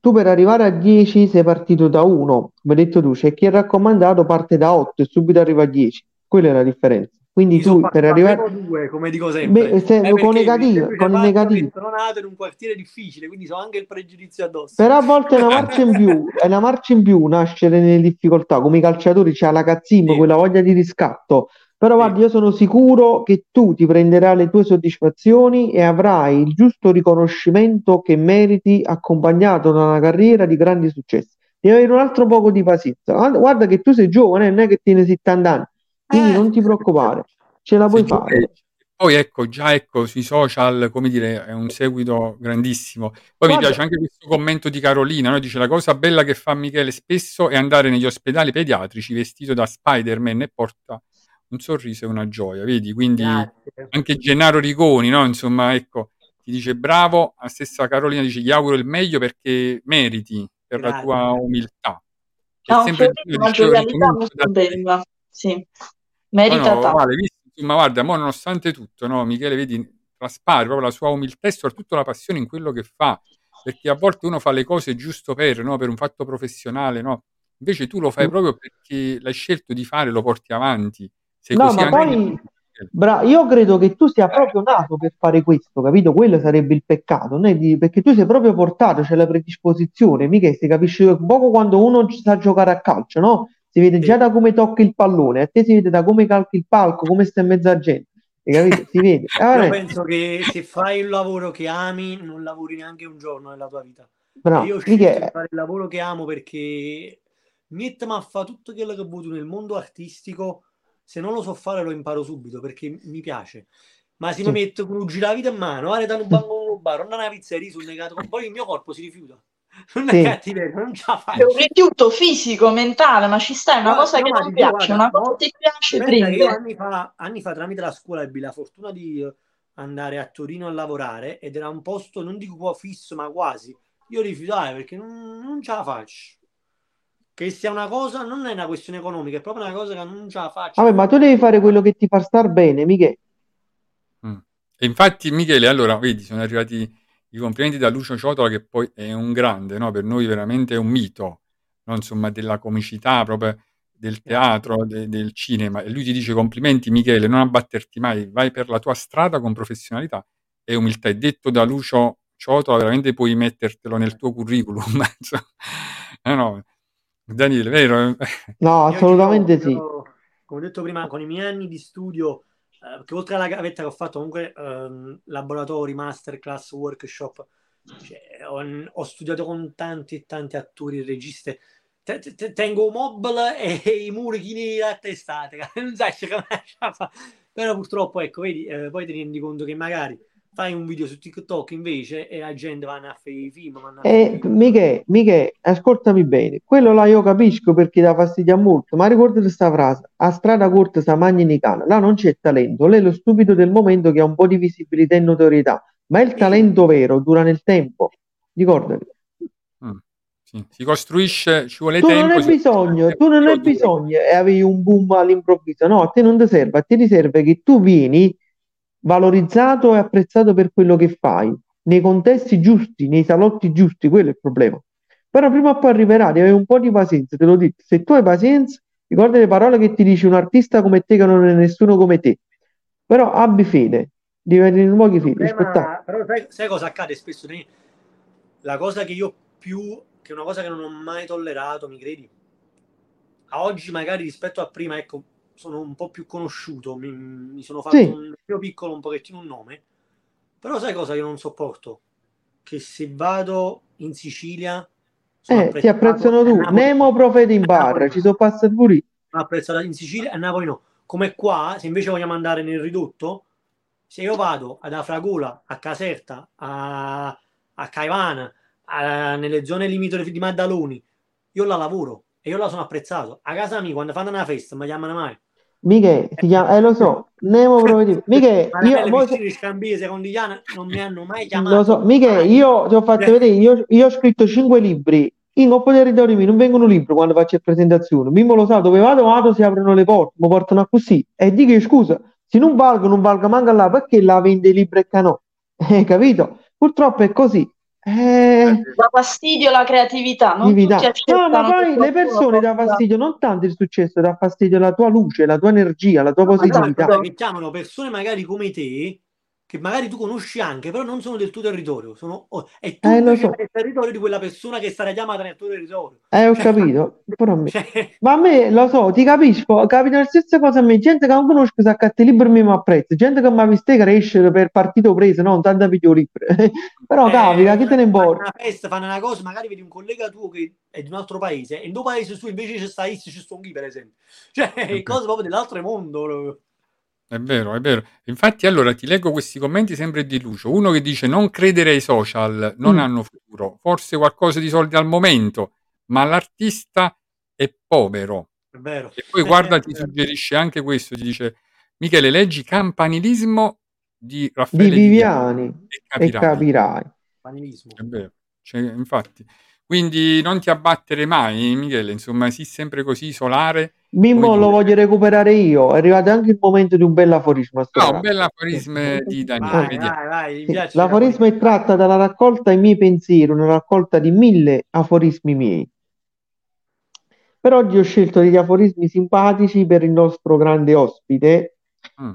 Tu per arrivare a 10 sei partito da 1, come detto tu, c'è chi è raccomandato parte da 8 e subito arriva a 10. Quella è la differenza. Quindi Mi tu per arrivare... due, come dico sempre. Beh, se- Eh, con negativo, con il negativo. sono nato in un quartiere difficile, quindi so anche il pregiudizio addosso. Però a volte è una marcia in più, è una marcia in più nascere nelle difficoltà, come i calciatori c'ha la cazzimma, Sì. quella voglia di riscatto. Però guarda, io sono sicuro che tu ti prenderai le tue soddisfazioni e avrai il giusto riconoscimento che meriti accompagnato da una carriera di grandi successi. Devi avere un altro poco di pazienza. Guarda, che tu sei giovane, non è che tieni 70 anni, quindi Eh. non ti preoccupare, ce la puoi Se tu- fare. Poi ecco, già ecco, sui social, come dire, è un seguito grandissimo. Poi mi Guarda- piace anche questo commento di Carolina, no? Dice la cosa bella che fa Michele spesso è andare negli ospedali pediatrici vestito da Spider-Man e porta un sorriso e una gioia, vedi? Quindi Grazie. anche Gennaro Rigoni, no? Insomma, ecco, ti dice bravo, la stessa Carolina dice gli auguro il meglio perché meriti per la Grazie. tua umiltà. Un sempre una ricomincio molto bella. Sì, No, merita no, tanto. vale, insomma, guarda, mo nonostante tutto, no, Michele, vedi, traspare proprio la sua umiltà e soprattutto la passione in quello che fa, perché a volte uno fa le cose giusto per, no, per un fatto professionale, no? Invece tu lo fai Mm. proprio perché l'hai scelto di fare, lo porti avanti. Sei No, così ma poi bra- io credo che tu sia proprio nato per fare questo, capito? Quello sarebbe il peccato, di- perché tu sei proprio portato, c'è la predisposizione, mica si capisce un poco quando uno sa giocare a calcio, no? Si vede Sì. già da come tocchi il pallone, a te si vede da come calchi il palco, come sta in mezzo a gente? Si vede. <laughs> Eh, Io vabbè, penso che se fai un lavoro che ami, non lavori neanche un giorno nella tua vita. Bravo, io ho scelto di fare il lavoro che amo perché mettermi a fare tutto quello che ho voluto nel mondo artistico, se non lo so fare lo imparo subito perché mi piace. Ma se Sì. mi metto con un giravita in mano, guarda da un banco con un bar, non una pizzeria sul negato, poi il mio corpo si rifiuta. Non è Sì. cattiveria, non ce la È faccio. un rifiuto fisico, mentale, ma ci sta, è una Guarda, cosa no, che ma non piace, guarda, una cosa no, che ti piace, prende. anni fa, anni fa tramite la scuola ebbi la fortuna di andare a Torino a lavorare ed era un posto, non dico qua fisso, ma quasi. Io rifiutai perché non, non ce la faccio. Che sia una cosa, non è una questione economica, è proprio una cosa che non ce la faccio. vabbè, ma tu devi fare quello che ti fa star bene, mica. Mm. E infatti, Michele, allora, vedi, sono arrivati i complimenti da Lucio Ciotola, che poi è un grande, no? Per noi veramente è un mito, no? Insomma, della comicità, proprio del teatro, de- del cinema. E lui ti dice complimenti, Michele, non abbatterti mai, vai per la tua strada con professionalità e umiltà. E detto da Lucio Ciotola, veramente puoi mettertelo nel tuo curriculum. <laughs> Eh, no. Daniele, vero? No, Io assolutamente dico, sì. io, come ho detto prima, con i miei anni di studio, eh, che oltre alla gavetta che ho fatto comunque ehm, laboratori, masterclass, workshop, cioè, ho, ho studiato con tanti e tanti attori e registe. Te- Tengo un mobile <laughs> e i muri chini a testate, <laughs> non sai <laughs> fa. Però purtroppo, ecco, vedi, eh, poi ti rendi conto che magari fai un video su TikTok invece e la gente va a fare i film, a Eh, Michele, Michele, ascoltami bene, quello là io capisco perché dà fastidio a molto, ma ricordati questa frase, a strada corta sa magni ni cane, là non c'è talento, lei è lo stupido del momento che ha un po' di visibilità e notorietà, ma il talento vero dura nel tempo, ricordati, Mm. Sì, Si costruisce, ci vuole tu non tempo. hai si- bisogno, tu non hai bisogno e avevi un boom all'improvviso, no, a te non ti serve, a te ti serve che tu vieni valorizzato e apprezzato per quello che fai, nei contesti giusti, nei salotti giusti, quello è il problema. Però prima o poi arriverà, devi avere un po' di pazienza, te lo dico. Se tu hai pazienza, ricorda le parole che ti dice un artista come te che non è nessuno come te. Però abbi fede, devi avere un po' di fede, problema- però sai, sai cosa accade spesso? La cosa che io più, che è una cosa che non ho mai tollerato, mi credi? A oggi magari rispetto a prima, ecco, sono un po' più conosciuto, mi, mi sono fatto Sì. un mio piccolo un pochettino un nome, però sai cosa io non sopporto? Che se vado in Sicilia Eh, ti apprezzano tu. Nemo profeta in Napoli ci sono passato pure apprezzato in Sicilia, a Napoli no. come qua, se invece vogliamo andare nel ridotto, se io vado ad Afragula, a Caserta, a, a Caivana, a- nelle zone limitrofe di Maddaloni, io la lavoro e io la sono apprezzato. A casa mia, quando fanno una festa, mi chiamano mai. Miche, si chiama, eh lo so, Nemo proprio Miche, io, belle mo- piscine scambie secondigliane non mi hanno mai chiamato. lo so, Miche, io ti ho fatto Cioè, vedere, io, io ho scritto cinque libri, in Coppa territorio mio non vengono libri quando faccio presentazioni, Mimmo lo sa, dove vado, vado, si aprono le porte, mi portano così, e dico scusa, se non valgo, non valga manca là, perché la vende libri e canò? <laughs> Eh, capito? Purtroppo è così. Eh, Dà fastidio la creatività, non No, ma poi le persone dà fastidio non tanto il successo, dà fastidio la tua luce, la tua energia, la tua positività. che chiamano persone magari come te, che magari tu conosci anche, però non sono del tuo territorio. Sono, oh, tu Eh, lo invece so. il territorio di quella persona che sta chiamata nel tuo territorio. Eh, ho capito. Però <laughs> me- Cioè, Ma a me lo so, ti capisco, capita la stessa cosa a me, gente che non conosco sa che i libri mi apprezza, gente che mi ha visto crescere per partito preso, no, tanta video libri. <laughs> Però eh, capita, che te ne fanno importa? una festa, fanno una cosa, magari vedi un collega tuo che è di un altro paese, e in tuo paese tu invece ci stai, ci sto chi, per esempio. Cioè, Ok. cose proprio dell'altro mondo. È vero, è vero. Infatti, allora ti leggo questi commenti sempre di Lucio. Uno che dice: Non credere ai social, non Mm. hanno futuro. Forse qualcosa di soldi al momento, ma l'artista è povero. È vero. E poi guarda, ti suggerisce anche questo: ti dice Michele, leggi Campanilismo di Di Raffaele Viviani e e capirai. capirai. Panilismo. È vero, cioè, infatti. Quindi non ti abbattere mai, Michele. Insomma, sii sempre così isolare. Mimmo lo voglio recuperare io, è arrivato anche il momento di un bel aforisma. sto Ah, un bel aforisma di Daniele. Vai, vai, vai, mi Sì, piace. L'aforisma è tratta dalla raccolta I miei pensieri, una raccolta di mille aforismi miei. Per oggi ho scelto degli aforismi simpatici per il nostro grande ospite Mm.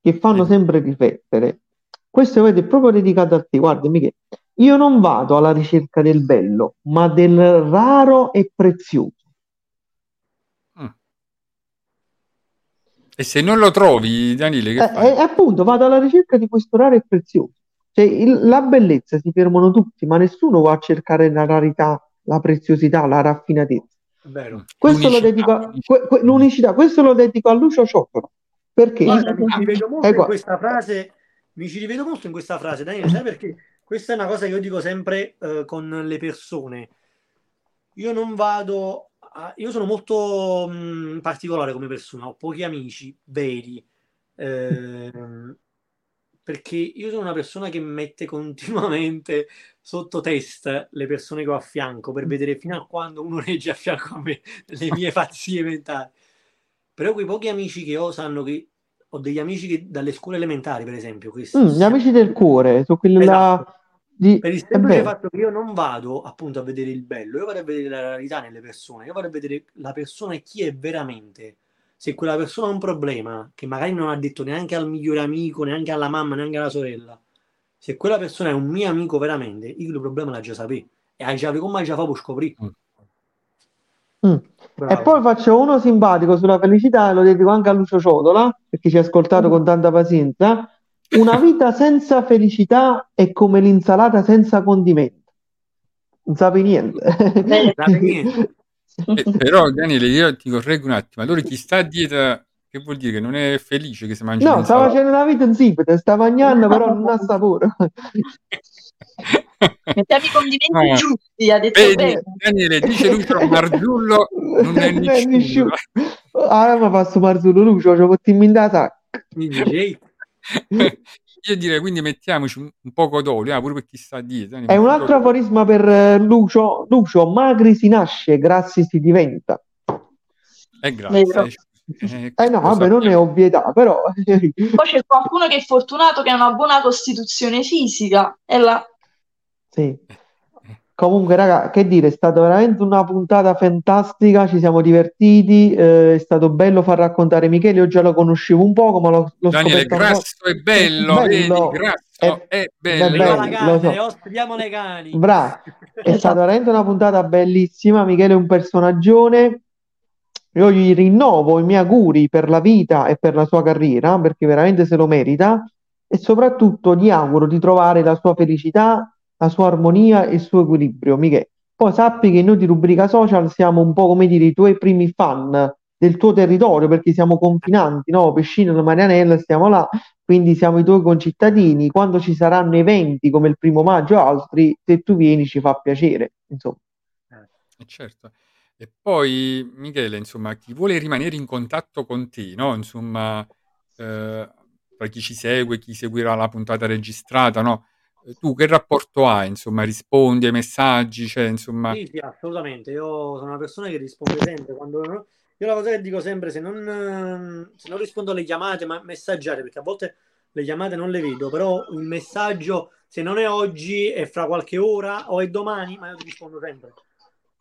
che fanno Vedi. sempre riflettere. Questo vedete, è proprio dedicato a te. Guarda, Michele, io non vado alla ricerca del bello, ma del raro e prezioso. E se non lo trovi, Daniele, che Eh, fai? eh, appunto, vado alla ricerca di questo raro e prezioso. Cioè, il- la bellezza si fermano tutti, ma nessuno va a cercare la rarità, la preziosità, la raffinatezza. Vero. Questo lo L'unicità, dedico a, l'unicità. que- que- l'unicità, questo lo dedico a Lucio Ciottolo. Perché? Guarda, mi ci rivedo molto Ecco. in questa frase. Mi ci rivedo molto in questa frase, Daniele, sai perché? Questa è una cosa che io dico sempre eh, con le persone. Io non vado. a- io sono molto mh, particolare come persona, ho pochi amici veri. ehm, perché io sono una persona che mette continuamente sotto test le persone che ho a fianco per vedere fino a quando uno regge a fianco a me le mie <laughs> pazzie mentali. Però quei pochi amici che ho sanno che ho degli amici che dalle scuole elementari, per esempio, che Mm, gli amici del cuore, sono quelli là Esatto. Di... per il semplice fatto che io non vado appunto a vedere il bello, io vado a vedere la realtà nelle persone, io vado a vedere la persona e chi è veramente. Se quella persona ha un problema che magari non ha detto neanche al migliore amico, neanche alla mamma, neanche alla sorella, se quella persona è un mio amico veramente, io il problema l'ha già saputo e già come già fa per scoprire. Mm. E Bravo. poi faccio uno simpatico sulla felicità e lo dedico anche a Lucio Ciotola, perché ci ha ascoltato con tanta pazienza. Una vita senza felicità è come l'insalata senza condimento. Non sapi niente. Bene. Sape niente. <laughs> Eh, però, Daniele, io ti correggo un attimo. Allora, chi sta a dieta, che vuol dire che non è felice che si mangi No, sta facendo una vita insipida, sta mangiando, però non ha sapore. Mettiamo i condimenti No. giusti, ha detto Vedi, bene. Daniele, dice Lucio Marzullo, non è <laughs> nessuno. Allora mi passo Marzullo Lucio, ci potete in da sacca. Io direi quindi mettiamoci un, un poco d'olio, ah, pure per chi sta a dieta. È un altro aforisma per eh, Lucio. Lucio, magri si nasce, grassi si diventa. Eh, grazie. Eh, Eh no, lo vabbè, non è ovvietà, però... Poi c'è qualcuno che è fortunato che ha una buona costituzione fisica e la Sì. Comunque, raga, che dire, è stata veramente una puntata fantastica, ci siamo divertiti, eh, è stato bello far raccontare Michele, io già lo conoscevo un poco, ma l'ho, l'ho Daniele, grasso è bello, Bello. vedi, grasso È- è, è bello. bello. la lo cane, so. ospitiamo le cani. Bravo, è stata veramente una puntata bellissima. Michele è un personaggione. Io gli rinnovo i miei auguri per la vita e per la sua carriera, perché veramente se lo merita. E soprattutto gli auguro di trovare la sua felicità, la sua armonia e il suo equilibrio. Michele, poi sappi che noi di Rubrica Social siamo un po' come dire i tuoi primi fan, del tuo territorio, perché siamo confinanti, no? Pescino e Marianella, stiamo là, quindi siamo i tuoi concittadini. Quando ci saranno eventi come il primo maggio o altri, se tu vieni ci fa piacere, insomma. Eh, certo. E poi, Michele, insomma, chi vuole rimanere in contatto con te, no? Insomma, eh, tra chi ci segue, chi seguirà la puntata registrata, no? Eh, Tu che rapporto hai? Insomma, rispondi ai messaggi, cioè, insomma... Sì, sì, assolutamente. Io sono una persona che risponde sempre. Quando... Io la cosa che dico sempre, se non, ehm, se non rispondo alle chiamate, ma messaggiare, perché a volte le chiamate non le vedo, però un messaggio, se non è oggi, è fra qualche ora o è domani, ma io ti rispondo sempre.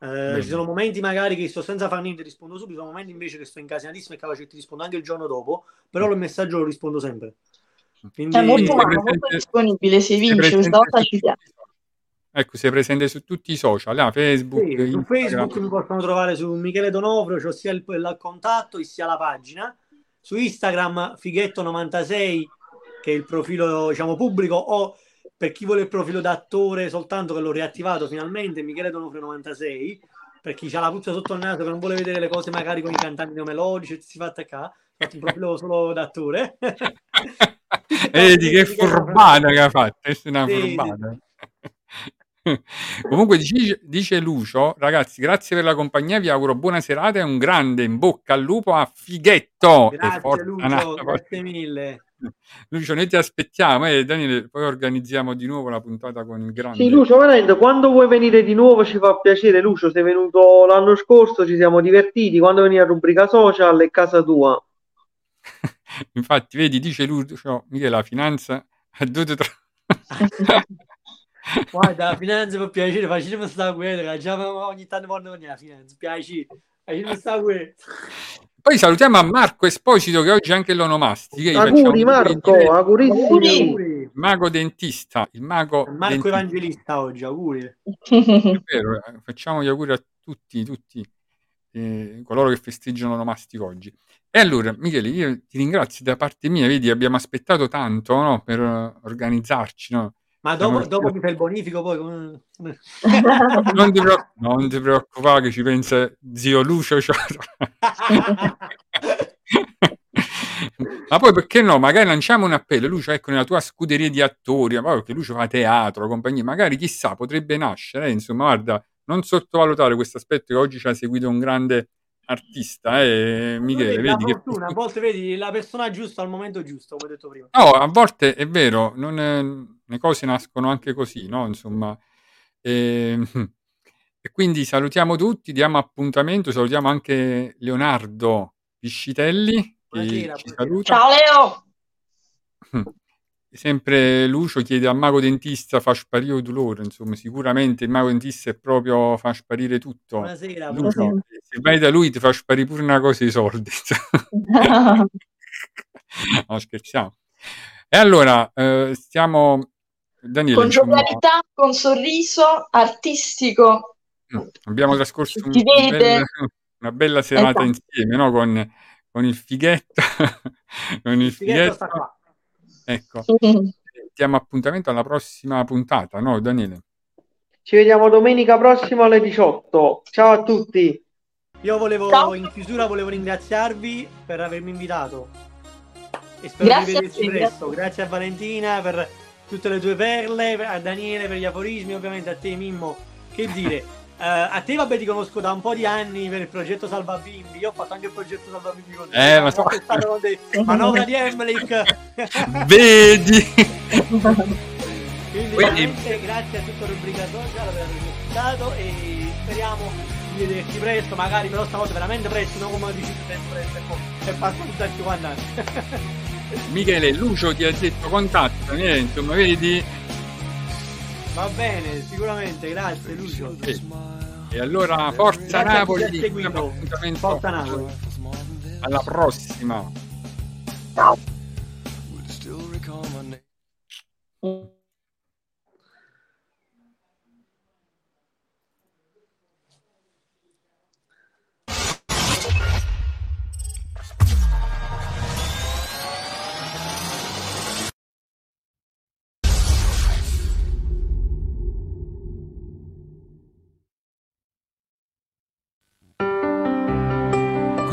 Eh, ci sono momenti magari che sto senza fare niente, rispondo subito, sono momenti invece che sto incasinatissimo e capace che ti rispondo anche il giorno dopo, però il messaggio lo rispondo sempre. Quindi, È molto sei umano, molto presente- disponibile, si sei vince, questa volta ci social. Ecco, sei presente su tutti i social, ah, Facebook, Sì, su. Facebook mi possono trovare su Michele Donofrio, c'ho sia il, il contatto sia la pagina. Su Instagram Fighetto96, che è il profilo diciamo pubblico, o per chi vuole il profilo d'attore soltanto che l'ho riattivato finalmente, Michele Donofrio 96, per chi ha la puzza sotto il naso che non vuole vedere le cose magari con i cantanti neomelodici si fa attaccare, ho fatto un profilo solo d'attore. <laughs> Vedi che furbata che ha fatto, è una Sì, sì. furbata. <laughs> Comunque dice, dice Lucio, ragazzi, grazie per la compagnia, vi auguro buona serata e un grande in bocca al lupo a Fighetto. Grazie forza Lucio, Nata. grazie mille. <laughs> Lucio, noi ti aspettiamo e Daniele, poi organizziamo di nuovo la puntata con il grande. Sì, Lucio, veramente, quando vuoi venire di nuovo ci fa piacere. Lucio, sei venuto l'anno scorso, ci siamo divertiti. Quando veni a rubrica social è casa tua. <laughs> Infatti, vedi, dice Lucio, Michele, la finanza ha dovuto tra... <laughs> Guarda, la finanza per piacere, facciamo sta guerra, già ogni tanto viene la finanza, piacere, facciamo sta guerra. Poi salutiamo a Marco Esposito che oggi è anche facciamo Auguri Marco, augurissimi. Auguri. Auguri. Il mago dentista, il mago Marco dentista. Evangelista oggi, auguri. Vero, eh, facciamo gli auguri a tutti, tutti eh, coloro che festeggiano l'onomastico oggi. E allora, Michele, io ti ringrazio da parte mia, vedi, abbiamo aspettato tanto no, per organizzarci, no? Ma dopo, dopo mi fai il bonifico poi. <laughs> Non ti, preoc- <laughs> non ti preoccupare che ci pensa zio Lucio. <laughs> Ma poi perché no? Magari lanciamo un appello, Lucio, ecco, nella tua scuderia di attori, ma perché Lucio fa teatro, compagnia, magari chissà, potrebbe nascere, eh, insomma, guarda, non sottovalutare questo aspetto che oggi ci ha seguito un grande artista, eh, Michele, Vedi, la vedi che... fortuna, a volte vedi la persona giusta al momento giusto, come ho detto prima. No, a volte è vero, non è- le cose nascono anche così, no? Insomma, ehm, e quindi salutiamo tutti, diamo appuntamento, salutiamo anche Leonardo Piscitelli che Buonasera, ci buonasera. Ciao Leo! Sempre Lucio chiede al mago dentista fa sparire il dolore, insomma, sicuramente il mago dentista è proprio fa sparire tutto. Buonasera, Lucio, buonasera. se vai da lui ti fa sparire pure una cosa di soldi. <laughs> no, scherziamo. E allora, eh, stiamo... Daniele, Con insomma, giovialità, con sorriso artistico. abbiamo trascorso un Si vede. bel- una bella serata Esatto. insieme, no? Con, con il fighetto. <laughs> con il Il fighetto sta fighetto. Ecco, diamo appuntamento alla prossima puntata, no, Daniele? Ci vediamo domenica prossima alle 18. Ciao a tutti. Io volevo, Ciao. in chiusura, volevo ringraziarvi per avermi invitato. E spero Grazie di a vederci presto. Grazie a Valentina per tutte le tue perle, a Daniele per gli aforismi, ovviamente a te Mimmo. Che dire, <laughs> Eh, a te vabbè ti conosco da un po' di anni per il progetto Salva Bimbi. Io ho fatto anche il progetto Salva Bimbi con te. Eh, ma con te. Manovra di Emmerich. <laughs> Vedi? Quindi Quindi- grazie a tutto Rubrica Social per avermi ospitato e speriamo di vederci presto, magari però stavolta veramente presto, non come dici tu sempre presto, è passato tutti 50 anni. <laughs> Michele, Lucio ti ha detto contatto, eh, insomma, vedi? Va bene, sicuramente, grazie Lucio. Sì. E allora, forza Napoli, Forza Napoli. alla prossima.